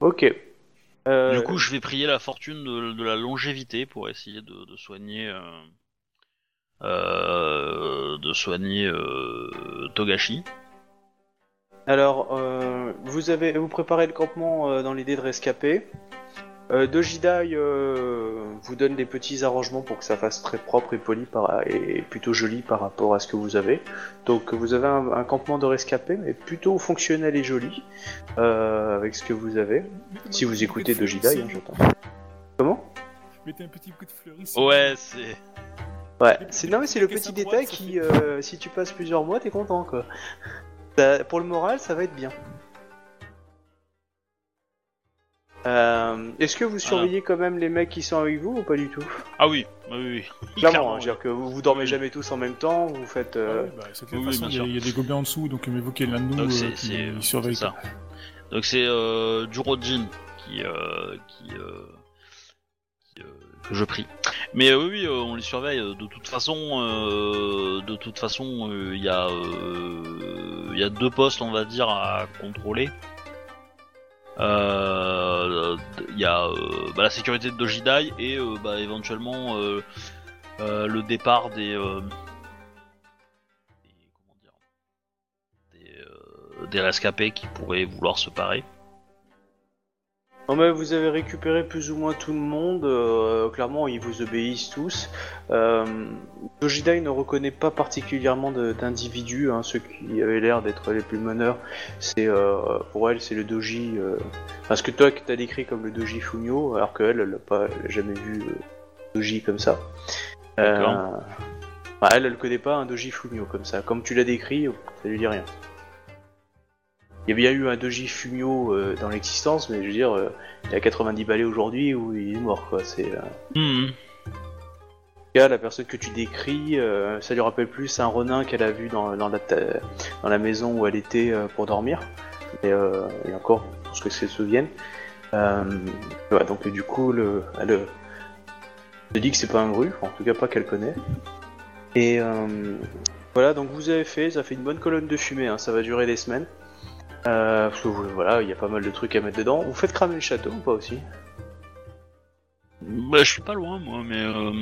Ok. Du coup, je vais prier la fortune de, de la longévité pour essayer de, de soigner. de soigner Togashi. Alors, euh, vous avez vous préparez le campement euh, dans l'idée de rescaper. Euh, Dojidai euh, vous donne des petits arrangements pour que ça fasse très propre et poli par, et plutôt joli par rapport à ce que vous avez. Donc vous avez un, un campement de rescapé, mais plutôt fonctionnel et joli euh, avec ce que vous avez. Si vous écoutez Dojidai, hein, j'entends. Comment? Mettez un petit coup de fleur ici. Ouais, c'est. Ouais, c'est non mais c'est le petit détail qui, euh, si tu passes plusieurs mois, t'es content quoi. Ça- pour le moral, ça va être bien. Euh, Est-ce que vous surveillez quand même les mecs qui sont avec vous ou pas du tout? Ah oui, ah oui, oui. Clairement, Clairement, hein, je veux dire que vous, vous dormez Oui. jamais tous en même temps, vous faites. Ah euh, ouais, bah, c'est que de oui, façon, bien il y, a- sûr. il y a des gobelins en dessous, donc êtes l'un de nous Donc euh, qui c'est- surveille. c'est ça. Donc c'est euh, Jurojin qui, euh, qui, euh, je prie. Mais euh, oui, euh, on les surveille. De toute façon, euh, de toute façon, euh, il y a, euh, il y a deux postes, on va dire, à contrôler. Euh, Il y a euh, bah, la sécurité de Dojidai et euh, bah, éventuellement euh, euh, le départ des, euh, des- comment dire, des, euh, des rescapés qui pourraient vouloir se parer. Non mais vous avez récupéré plus ou moins tout le monde, euh, clairement ils vous obéissent tous. Euh, Dojidai ne reconnaît pas particulièrement d'individus, hein, ceux qui avaient l'air d'être les plus meneurs, c'est euh, pour elle c'est le doji, euh, enfin ce que toi que t'as décrit comme le doji Fumio, alors qu'elle elle n'a pas elle a jamais vu euh, doji comme ça. Bah, elle elle connaît pas un doji Fumio comme ça, comme tu l'as décrit, ça lui dit rien. Il y a bien eu un doji Fumio euh, dans l'existence, mais je veux dire, euh, il a 90 balais aujourd'hui ou il est mort quoi. C'est euh, en tout cas, la personne que tu décris, euh, ça lui rappelle plus un renin qu'elle a vu dans, dans, la, dans la maison où elle était euh, pour dormir. Et, euh, et encore, pour ce que se souviennent. Ouais, donc du coup, le, elle te dit que c'est pas un gru, en tout cas pas qu'elle connaît. Et voilà, donc vous avez fait, ça fait une bonne colonne de fumée, hein, ça va durer des semaines. Euh, parce que vous- voilà, il y a pas mal de trucs à mettre dedans. Vous faites cramer le château ou pas aussi Bah, je suis pas loin, moi, mais. Euh...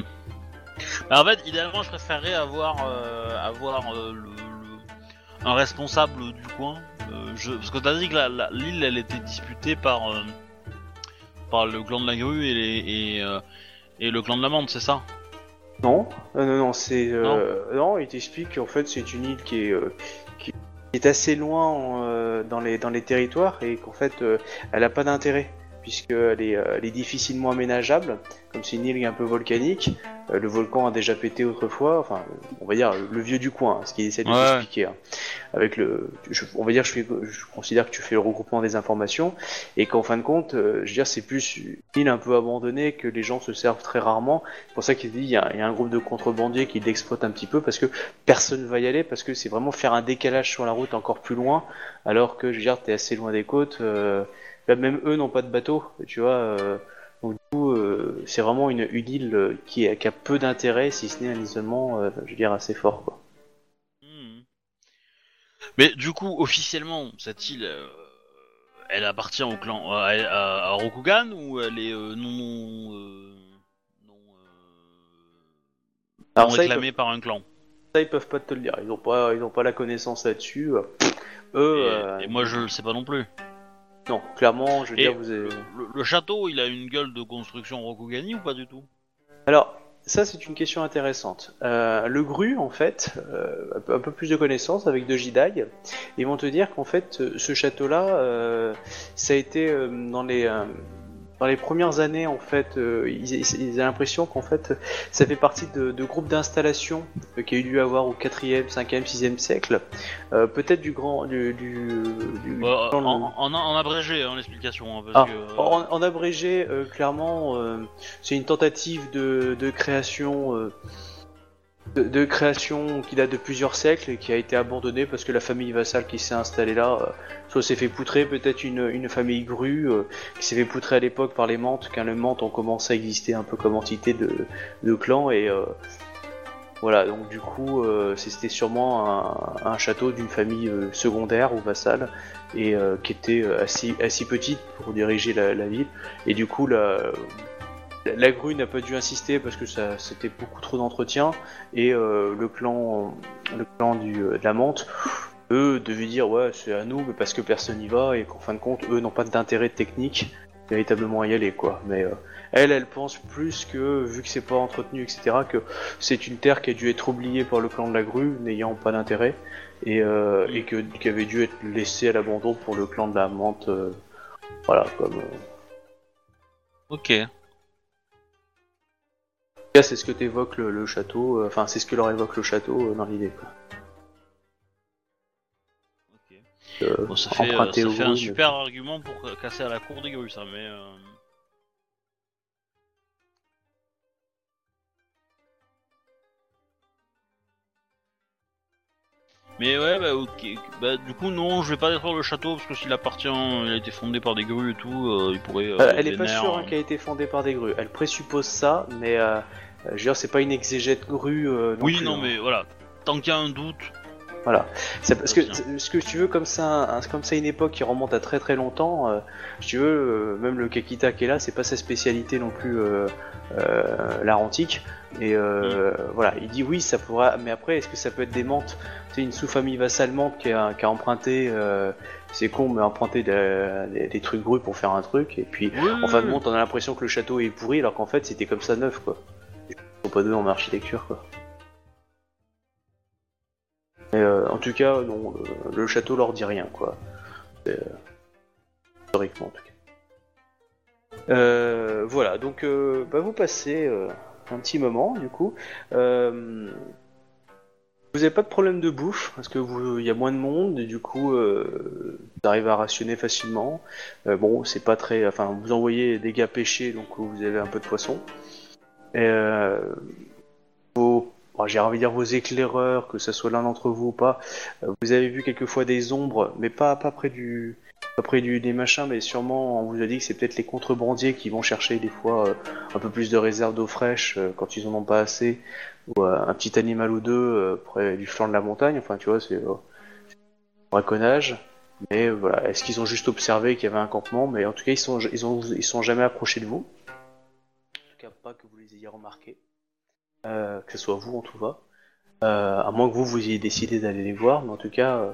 bah, en fait, idéalement, je préférerais avoir, euh, avoir euh, le, le- un responsable du coin. Euh, je... Parce que t'as dit que la- la- l'île, elle était disputée par, euh, par le clan de la grue et, les, et, euh, et le clan de la menthe, c'est ça? Non, non, non, non, c'est euh, non. il t'explique qu'en fait c'est une île qui est euh, qui est assez loin euh, dans les dans les territoires et qu'en fait euh, elle a pas d'intérêt puisqu'elle est, euh, elle est difficilement aménageable, comme c'est une île un peu volcanique. euh, le volcan a déjà pété autrefois, enfin on va dire le vieux du coin, ce qu'il essaie de Ouais. t'expliquer. hein. Avec le, je- on va dire je, fais, je considère que tu fais le regroupement des informations et qu'en fin de compte, euh, je veux dire c'est plus une île un peu abandonnée que les gens se servent très rarement c'est pour ça qu'il dit il y, a il y a un groupe de contrebandiers qui l'exploite un petit peu parce que personne va y aller parce que c'est vraiment faire un décalage sur la route encore plus loin alors que je veux dire t'es assez loin des côtes euh, là, même eux n'ont pas de bateau tu vois euh, donc du coup euh, c'est vraiment une, une île euh, qui, a- qui a peu d'intérêt si ce n'est un isolement je veux dire assez fort quoi. Mhm. Mais du coup, officiellement, cette île, elle appartient au clan à, à- à Rokugan ou elle est euh, non euh, non, euh, Alors non ça, ils réclamée par un clan? Ça ils peuvent pas te le dire ils ont pas ils ont pas la connaissance là-dessus eux et, et moi, je le sais pas non plus. Non clairement je veux Et dire vous avez... le, le château, il a une gueule de construction Rokugani ou pas du tout? Alors, ça c'est une question intéressante. Euh, le GRU, en fait, euh, un peu- plus de connaissances avec de Jidai, ils vont te dire qu'en fait, ce château-là, euh, ça a été dans les dans les premières années, en fait, euh, ils, ils- ils ont l'impression qu'en fait, ça fait partie de, de groupes d'installation euh, qu'il y a eu lieu avoir au 4e, 5e, 6e siècle, euh, peut-être du grand du, du, du- en, en, en abrégé hein, l'explication. hein, parce ah, que, euh, en, en abrégé, euh, clairement, euh, c'est une tentative de, de création, de, création qui date de plusieurs siècles et qui a été abandonnée parce que la famille vassale qui s'est installée là, euh, soit s'est fait poutrer, peut-être une, famille grue euh, qui s'est fait poutrer à l'époque par les Mantes, quand les Mantes ont commencé à exister un peu comme entité de, clan et euh, voilà, donc du coup, c'était sûrement un, château d'une famille secondaire ou vassale et qui était assez, petite pour diriger la, la ville. Et du coup, la, la, grue n'a pas dû insister parce que c'était beaucoup trop d'entretien. Et euh, le clan, du, euh, de la menthe, eux devaient dire ouais c'est à nous, mais parce que personne n'y va et qu'en fin de compte, eux n'ont pas d'intérêt technique véritablement à y aller quoi. Mais euh, elle, elle pense plus que vu que c'est pas entretenu etc que c'est une terre qui a dû être oubliée par le clan de la grue n'ayant pas d'intérêt et, et que qui avait dû être laissée à l'abandon pour le clan de la menthe. voilà comme. Ok. Cas, c'est ce que t'évoques le, le château, euh, enfin c'est ce que leur évoque le château euh, dans l'idée. Euh, Bon, ça fait, euh, ça un mais- super argument pour casser à la cour des grues, ça, mais. euh, Mais ouais, bah ok. Bah du coup, non, je vais pas détruire le château parce que s'il appartient, il a été fondé par des grues et tout, euh, il pourrait. euh, Euh, elle est pas sûre hein, qu'elle a été fondée par des grues. Elle présuppose ça, mais je veux dire, c'est pas une exégète grue. euh, non Oui, plus, non, hein. mais voilà. Tant qu'il y a un doute. Voilà. C'est parce que ce que tu veux comme ça, un- comme ça une époque qui remonte à très très longtemps. euh, si tu veux, euh, même le Kakita qui est là, c'est pas sa spécialité non plus euh, euh, l'art antique. Et euh, voilà, il dit oui, ça pourra. Mais après, est-ce que ça peut être des menthes? C'est une sous-famille vassalmente qui a, qui a emprunté. euh, c'est con, mais emprunté des, trucs grues pour faire un truc. Et puis, en fin de compte, on a l'impression que le château est pourri, alors qu'en fait, c'était comme ça neuf, quoi. En architecture, quoi. Euh, en tout cas, non, le, château leur dit rien, quoi. Euh, historiquement, en tout cas. Euh, voilà, donc, euh, bah, vous passez euh, un petit moment, du coup. Euh, vous avez pas de problème de bouffe, parce que vous, y a moins de monde, et du coup, euh, vous arrivez à rationner facilement. Euh, bon, c'est pas très. Enfin, vous envoyez des gars pêcher, donc vous avez un peu de poisson. Euh, vos, j'ai envie de dire vos éclaireurs, que ce soit l'un d'entre vous ou pas, euh, vous avez vu quelquefois des ombres, mais pas, pas près du. Du, des machins, mais sûrement on vous a dit que c'est peut-être les contrebandiers qui vont chercher des fois euh, un peu plus de réserve d'eau fraîche quand ils en ont pas assez, ou un petit animal ou deux près du flanc de la montagne. Enfin, tu vois, c'est braconnage. Mais voilà, est-ce qu'ils ont juste observé qu'il y avait un campement? Mais en tout cas, ils sont, ils ils sont jamais approchés de vous. Pas que vous ayez remarqués. Euh, que ce soit vous en tout cas. Euh, à moins que vous, vous ayez décidé d'aller les voir, mais en tout cas, euh,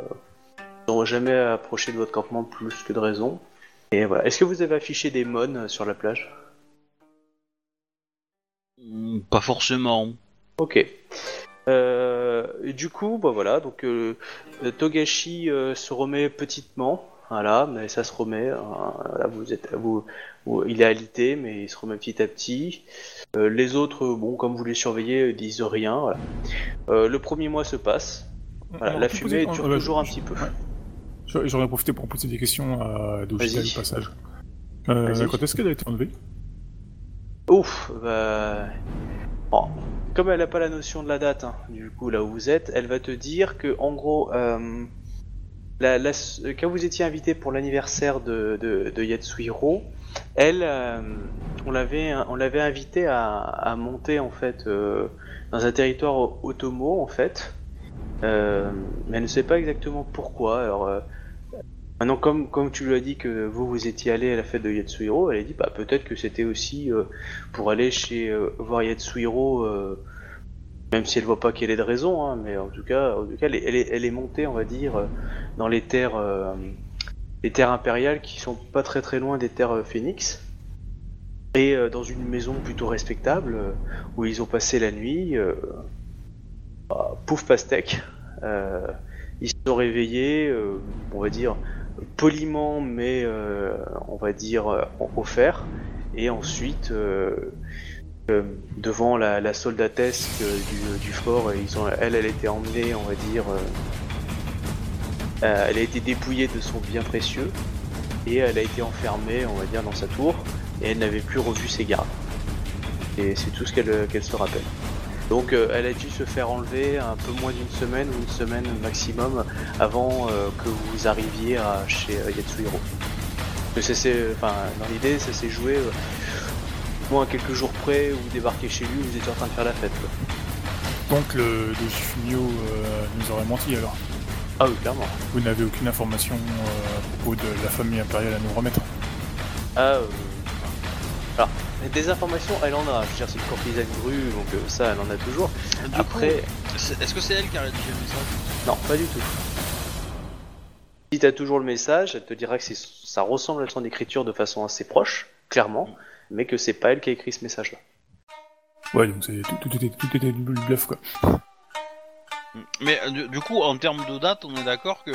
ils n'ont jamais approché de votre campement plus que de raison. Et voilà. Est-ce que vous avez affiché des mônes sur la plage? Hmm, Pas forcément. Ok. Euh, du coup, bah voilà, donc euh, Togashi euh, se remet petitement, voilà, mais ça se remet. hein, là, vous êtes, vous, vous- il est alité, mais il se remet petit à petit. Euh, les autres, bon, comme vous les surveillez, euh, disent rien. Voilà. Euh, le premier mois se passe. Voilà, la fumée poser- dure toujours un petit peu. J'aurais profité pour poser des questions à au passage. Euh, quand est-ce qu'elle a été enlevée? Ouf, bah... Bon, comme elle n'a pas la notion de la date, hein, du coup, là où vous êtes, elle va te dire que, en gros, la- la- quand vous étiez invité pour l'anniversaire de, de, de Yatsuhiro, elle, euh, on l'avait on l'avait invité à, à monter, en fait, euh, dans un territoire Otomo, en fait, Euh, mais elle ne sait pas exactement pourquoi, alors... euh, Maintenant, comme, comme tu lui as dit que vous, vous étiez allé à la fête de Yatsuhiro, elle a dit bah, peut-être que c'était aussi euh, pour aller chez euh, voir Yatsuhiro, euh, même si elle voit pas quelle est de raison, hein, mais en tout cas, elle, est, montée, on va dire, euh, dans les terres, euh, les terres impériales qui sont pas très très loin des terres euh, Phoenix, et dans une maison plutôt respectable où ils ont passé la nuit. bah, pouf pastèque. ils se sont réveillés, on va dire poliment, mais euh, on va dire offert. Et ensuite, euh, devant la, soldatesque euh, du, fort, ont, elle, a été emmenée, on va dire, euh, euh, elle a été dépouillée de son bien précieux et elle a été enfermée, on va dire, dans sa tour et elle n'avait plus revu ses gardes. Et c'est tout ce qu'elle se rappelle. Donc euh, elle a dû se faire enlever un peu moins d'une semaine ou une semaine maximum avant euh, que vous arriviez à, chez euh, Yatsuhiro. Enfin, dans l'idée, ça s'est joué moins quelques jours près, où vous débarquez chez lui, vous étiez en train de faire la fête. quoi. Donc le Doji Fumio euh, nous aurait menti alors. Ah oui, clairement. Vous n'avez aucune information euh, à propos de la famille impériale à nous remettre. Ah, euh, alors, des informations, elle en a. Je veux dire, c'est une courtisane grue, donc euh, ça, elle en a toujours. Du Après, est-ce que c'est elle qui a rédigé le message? Non, pas du tout. Si t'as toujours le message, elle te dira que ça ressemble à son écriture de façon assez proche, clairement, mais que c'est pas elle qui a écrit ce message-là. Ouais, donc c'est tout, tout était, tout était du bluff quoi. Mais euh, du, du coup, en termes de date, on est d'accord que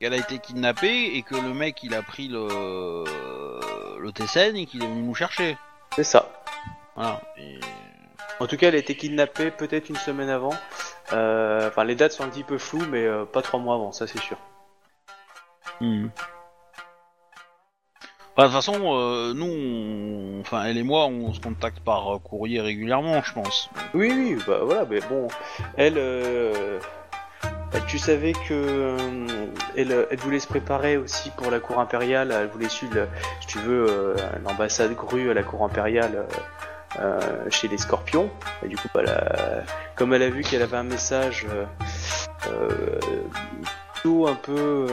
qu'elle a été kidnappée et que le mec il a pris le le Tessen et qu'il est venu nous chercher. C'est ça. Voilà. Et... En tout cas, elle a été kidnappée peut-être une semaine avant. Euh, Enfin, les dates sont un petit peu floues, mais euh, pas trois mois avant, ça c'est sûr. Hmm. De toute façon, euh, nous, on- enfin, elle et moi, on se contacte par euh, courrier régulièrement, je pense. Oui, oui, bah voilà, mais bon, elle, euh, Euh, Tu savais que elle, elle voulait se préparer aussi pour la cour impériale. Elle voulait suivre, si tu veux, l'ambassade grue à la cour impériale chez les Scorpions. Et du coup, bah, comme elle a vu qu'elle avait un message euh, plutôt un peu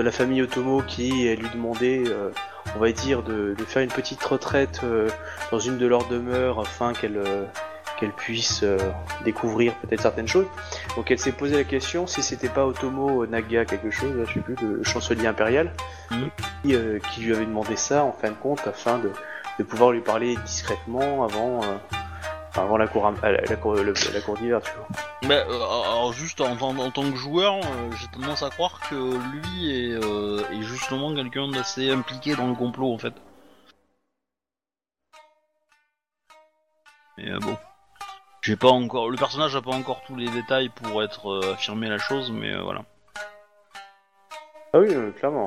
de la famille Otomo qui lui demandait, euh, on va dire, de, de faire une petite retraite euh, dans une de leurs demeures afin qu'elle euh, qu'elle puisse découvrir peut-être certaines choses. Donc elle s'est posé la question si c'était pas Otomo Naga quelque chose, je sais plus, le chancelier impérial, Mhm. qui, qui lui avait demandé ça en fin de compte afin de, de pouvoir lui parler discrètement avant, avant la cour, im- euh, la, la cour, le- la cour d'hiver, tu vois. Bah, euh, alors juste en, en- en tant que joueur, euh, j'ai tendance à croire que lui est, euh, est justement quelqu'un d'assez impliqué dans le complot en fait. Mais bon, j'ai pas encore, le personnage a pas encore tous les détails pour être affirmé la chose, mais voilà. Ah oui, clairement.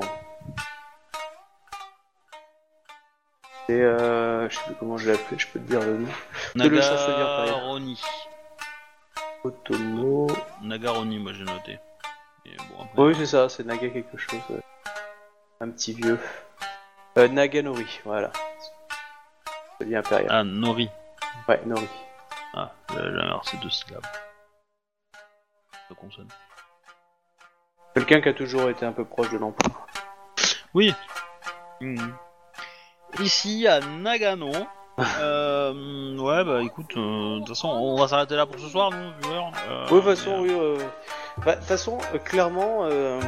Et euh, je sais plus comment je l'ai appelé, je peux te dire le nom. C'est le chancelier impérial. Nagaroni, Otomo. Nagaroni, moi j'ai noté. Et bon, après- Oui, c'est ça, c'est Naga quelque chose. ouais. Un petit vieux. Euh, Naganori, voilà. Chancelier impérial. Ah, Nori. Ouais, Nori. Ah, alors c'est deux syllabes. Ça consonne. Quelqu'un qui a toujours été un peu proche de l'empereur. Oui. Mhm. Ici à Nagano. euh, ouais, bah écoute, euh, de toute façon, on va s'arrêter là pour ce soir, nous, viewers. Euh, Oui, de toute façon, oui. euh, bah, De toute façon, clairement, euh,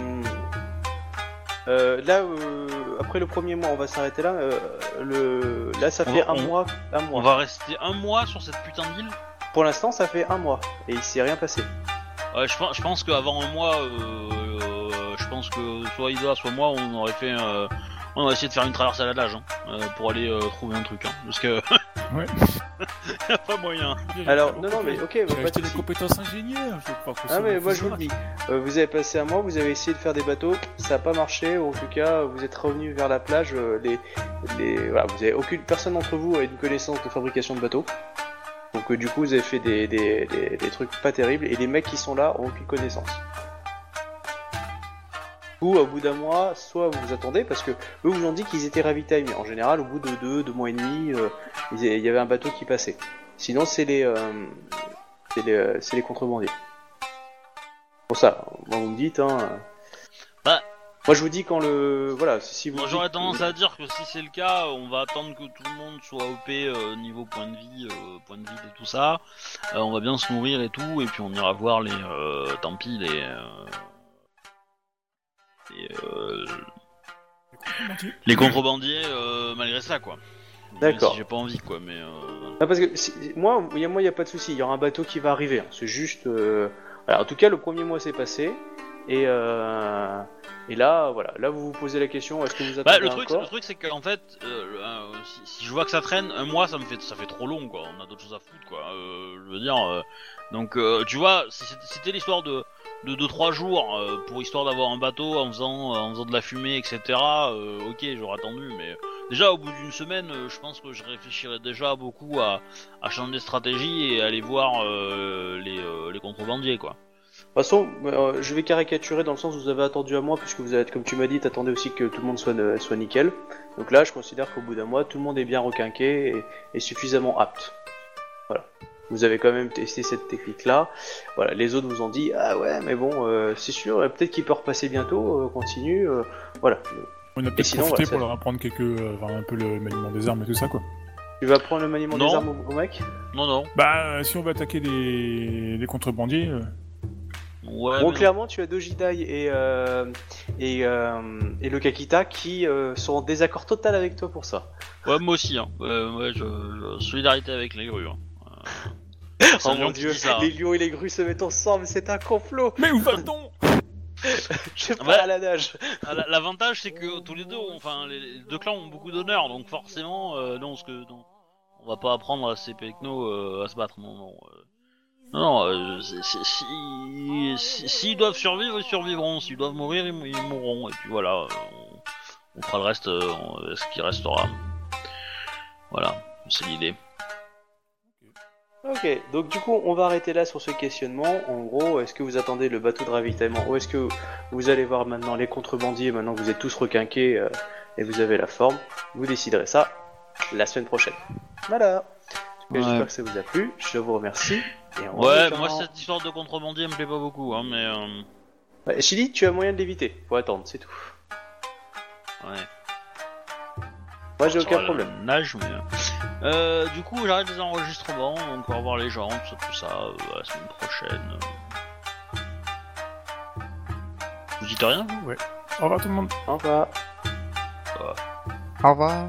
là, euh, après le premier mois, on va s'arrêter là. euh, le... Là, ça On fait va- un on- mois. Un On va rester un mois sur cette putain d'île. Pour l'instant, ça fait un mois. Et il s'est rien passé. Ouais, je pense, je pense qu'avant un mois, je pense que soit Ida, soit moi, on aurait fait, on aurait essayé de faire une traversée à la nage hein, euh, pour aller euh, trouver un truc, hein, parce que Ouais. y a pas moyen. Alors, non, non, mais ok, bah, pas de soucis. compétences ingénieurs, je crois que Ah mais moi je vous le dis, Euh, vous avez passé un mois, vous avez essayé de faire des bateaux, ça n'a pas marché, ou en tout cas vous êtes revenu vers la plage, euh, les, les, voilà, vous avez aucune personne d'entre vous a une connaissance de fabrication de bateaux, donc euh, du coup vous avez fait des, des, des, des trucs pas terribles, et les mecs qui sont là ont aucune connaissance. Au bout d'un mois, soit vous vous attendez, parce que eux vous ont dit qu'ils étaient ravitaillés, mais en général au bout de deux, deux mois et demi, euh, il y avait un bateau qui passait. Sinon c'est les, euh, c'est les, euh, c'est les contrebandiers. Pour ça, moi vous me dites, hein. Bah. Moi je vous dis quand le. Voilà, si vous. Moi j'aurais tendance à dire que si c'est le cas, on va attendre que tout le monde soit OP euh, niveau point de vie, euh, point de vie et tout ça. Euh, on va bien se nourrir et tout, et puis on ira voir les, euh, tant pis les, euh, les, euh, les contrebandiers euh, malgré ça quoi. D'accord. Si j'ai pas envie quoi, mais. Euh... Ah, parce que moi, il y a moi, y a pas de souci. Il y aura un bateau qui va arriver. hein. C'est juste. euh, voilà, en tout cas, le premier mois s'est passé. Et, euh... et là, voilà. Là, vous vous posez la question est-ce que vous Bah, attendez le truc, le truc c'est qu'en fait, euh, euh, si, si je vois que ça traîne, un mois ça me fait, ça fait trop long quoi. On a d'autres choses à foutre quoi. Euh, je veux dire, euh, donc euh, tu vois, c'était l'histoire de de 2-3 jours euh, pour histoire d'avoir un bateau en faisant en faisant de la fumée etc. euh, ok, j'aurais attendu, mais déjà au bout d'une semaine, euh, je pense que je réfléchirais déjà beaucoup à, à changer de stratégie et aller voir euh, les, euh, les contrebandiers quoi. De toute façon, euh, je vais caricaturer dans le sens où vous avez attendu un mois, puisque vous avez, comme tu m'as dit, t'attendais aussi que tout le monde soit, euh, soit nickel. Donc là, je considère qu'au bout d'un mois, tout le monde est bien requinqué et, et suffisamment apte. Voilà. Vous avez quand même testé cette technique-là. Voilà. Les autres vous ont dit, ah ouais, mais bon, euh, c'est sûr, euh, peut-être qu'il peut repasser bientôt, euh, continue. euh, voilà. On a peut-être profité voilà, pour leur apprendre quelques, euh, enfin, un peu le maniement des armes et tout ça, quoi. Tu vas prendre le maniement Non. des armes au, au mec? Non non. Bah, si on va attaquer des, des contrebandiers, euh, Ouais. Bon, mais- clairement, tu as Dojidai et, euh, et, euh, et le Kakita qui euh, sont en désaccord total avec toi pour ça. Ouais, moi aussi, hein. Euh, ouais, je, je- solidarité avec les grues. Hein. Oh mon dieu, les lions et les grues se mettent ensemble, c'est un complot Mais où va-t-on? Je sais pas à la nage Ah, la- L'avantage, c'est que tous les deux, enfin, les, deux clans ont beaucoup d'honneur, donc forcément, euh, non, parce que non, on va pas apprendre à ces pecnos euh, à se battre, non, non. euh. non, non, euh, si- si- s'ils doivent survivre, ils survivront. S'ils doivent mourir, ils, mou- ils mourront. Et puis voilà, on, on fera le reste, euh, on- ce qui restera. Voilà, c'est l'idée. Ok, donc du coup, on va arrêter là sur ce questionnement. En gros, est-ce que vous attendez le bateau de ravitaillement ou est-ce que vous allez voir maintenant les contrebandiers maintenant que vous êtes tous requinqués euh, et vous avez la forme? Vous déciderez ça la semaine prochaine. Voilà. Ouais. j'espère que ça vous a plu. Je vous remercie. Et on Ouais, moi en- cette histoire de contrebandier elle me plaît pas beaucoup, hein, mais euh, Ouais, Chili, tu as moyen de l'éviter. Faut attendre, c'est tout. ouais. Moi, j'ai aucun problème. Nage, mais euh, euh, du coup j'arrête les enregistrements, donc on va voir les gens, tout ça, tout ça, euh, la semaine prochaine. Vous dites rien vous? Au revoir tout le monde. Au revoir. Au revoir.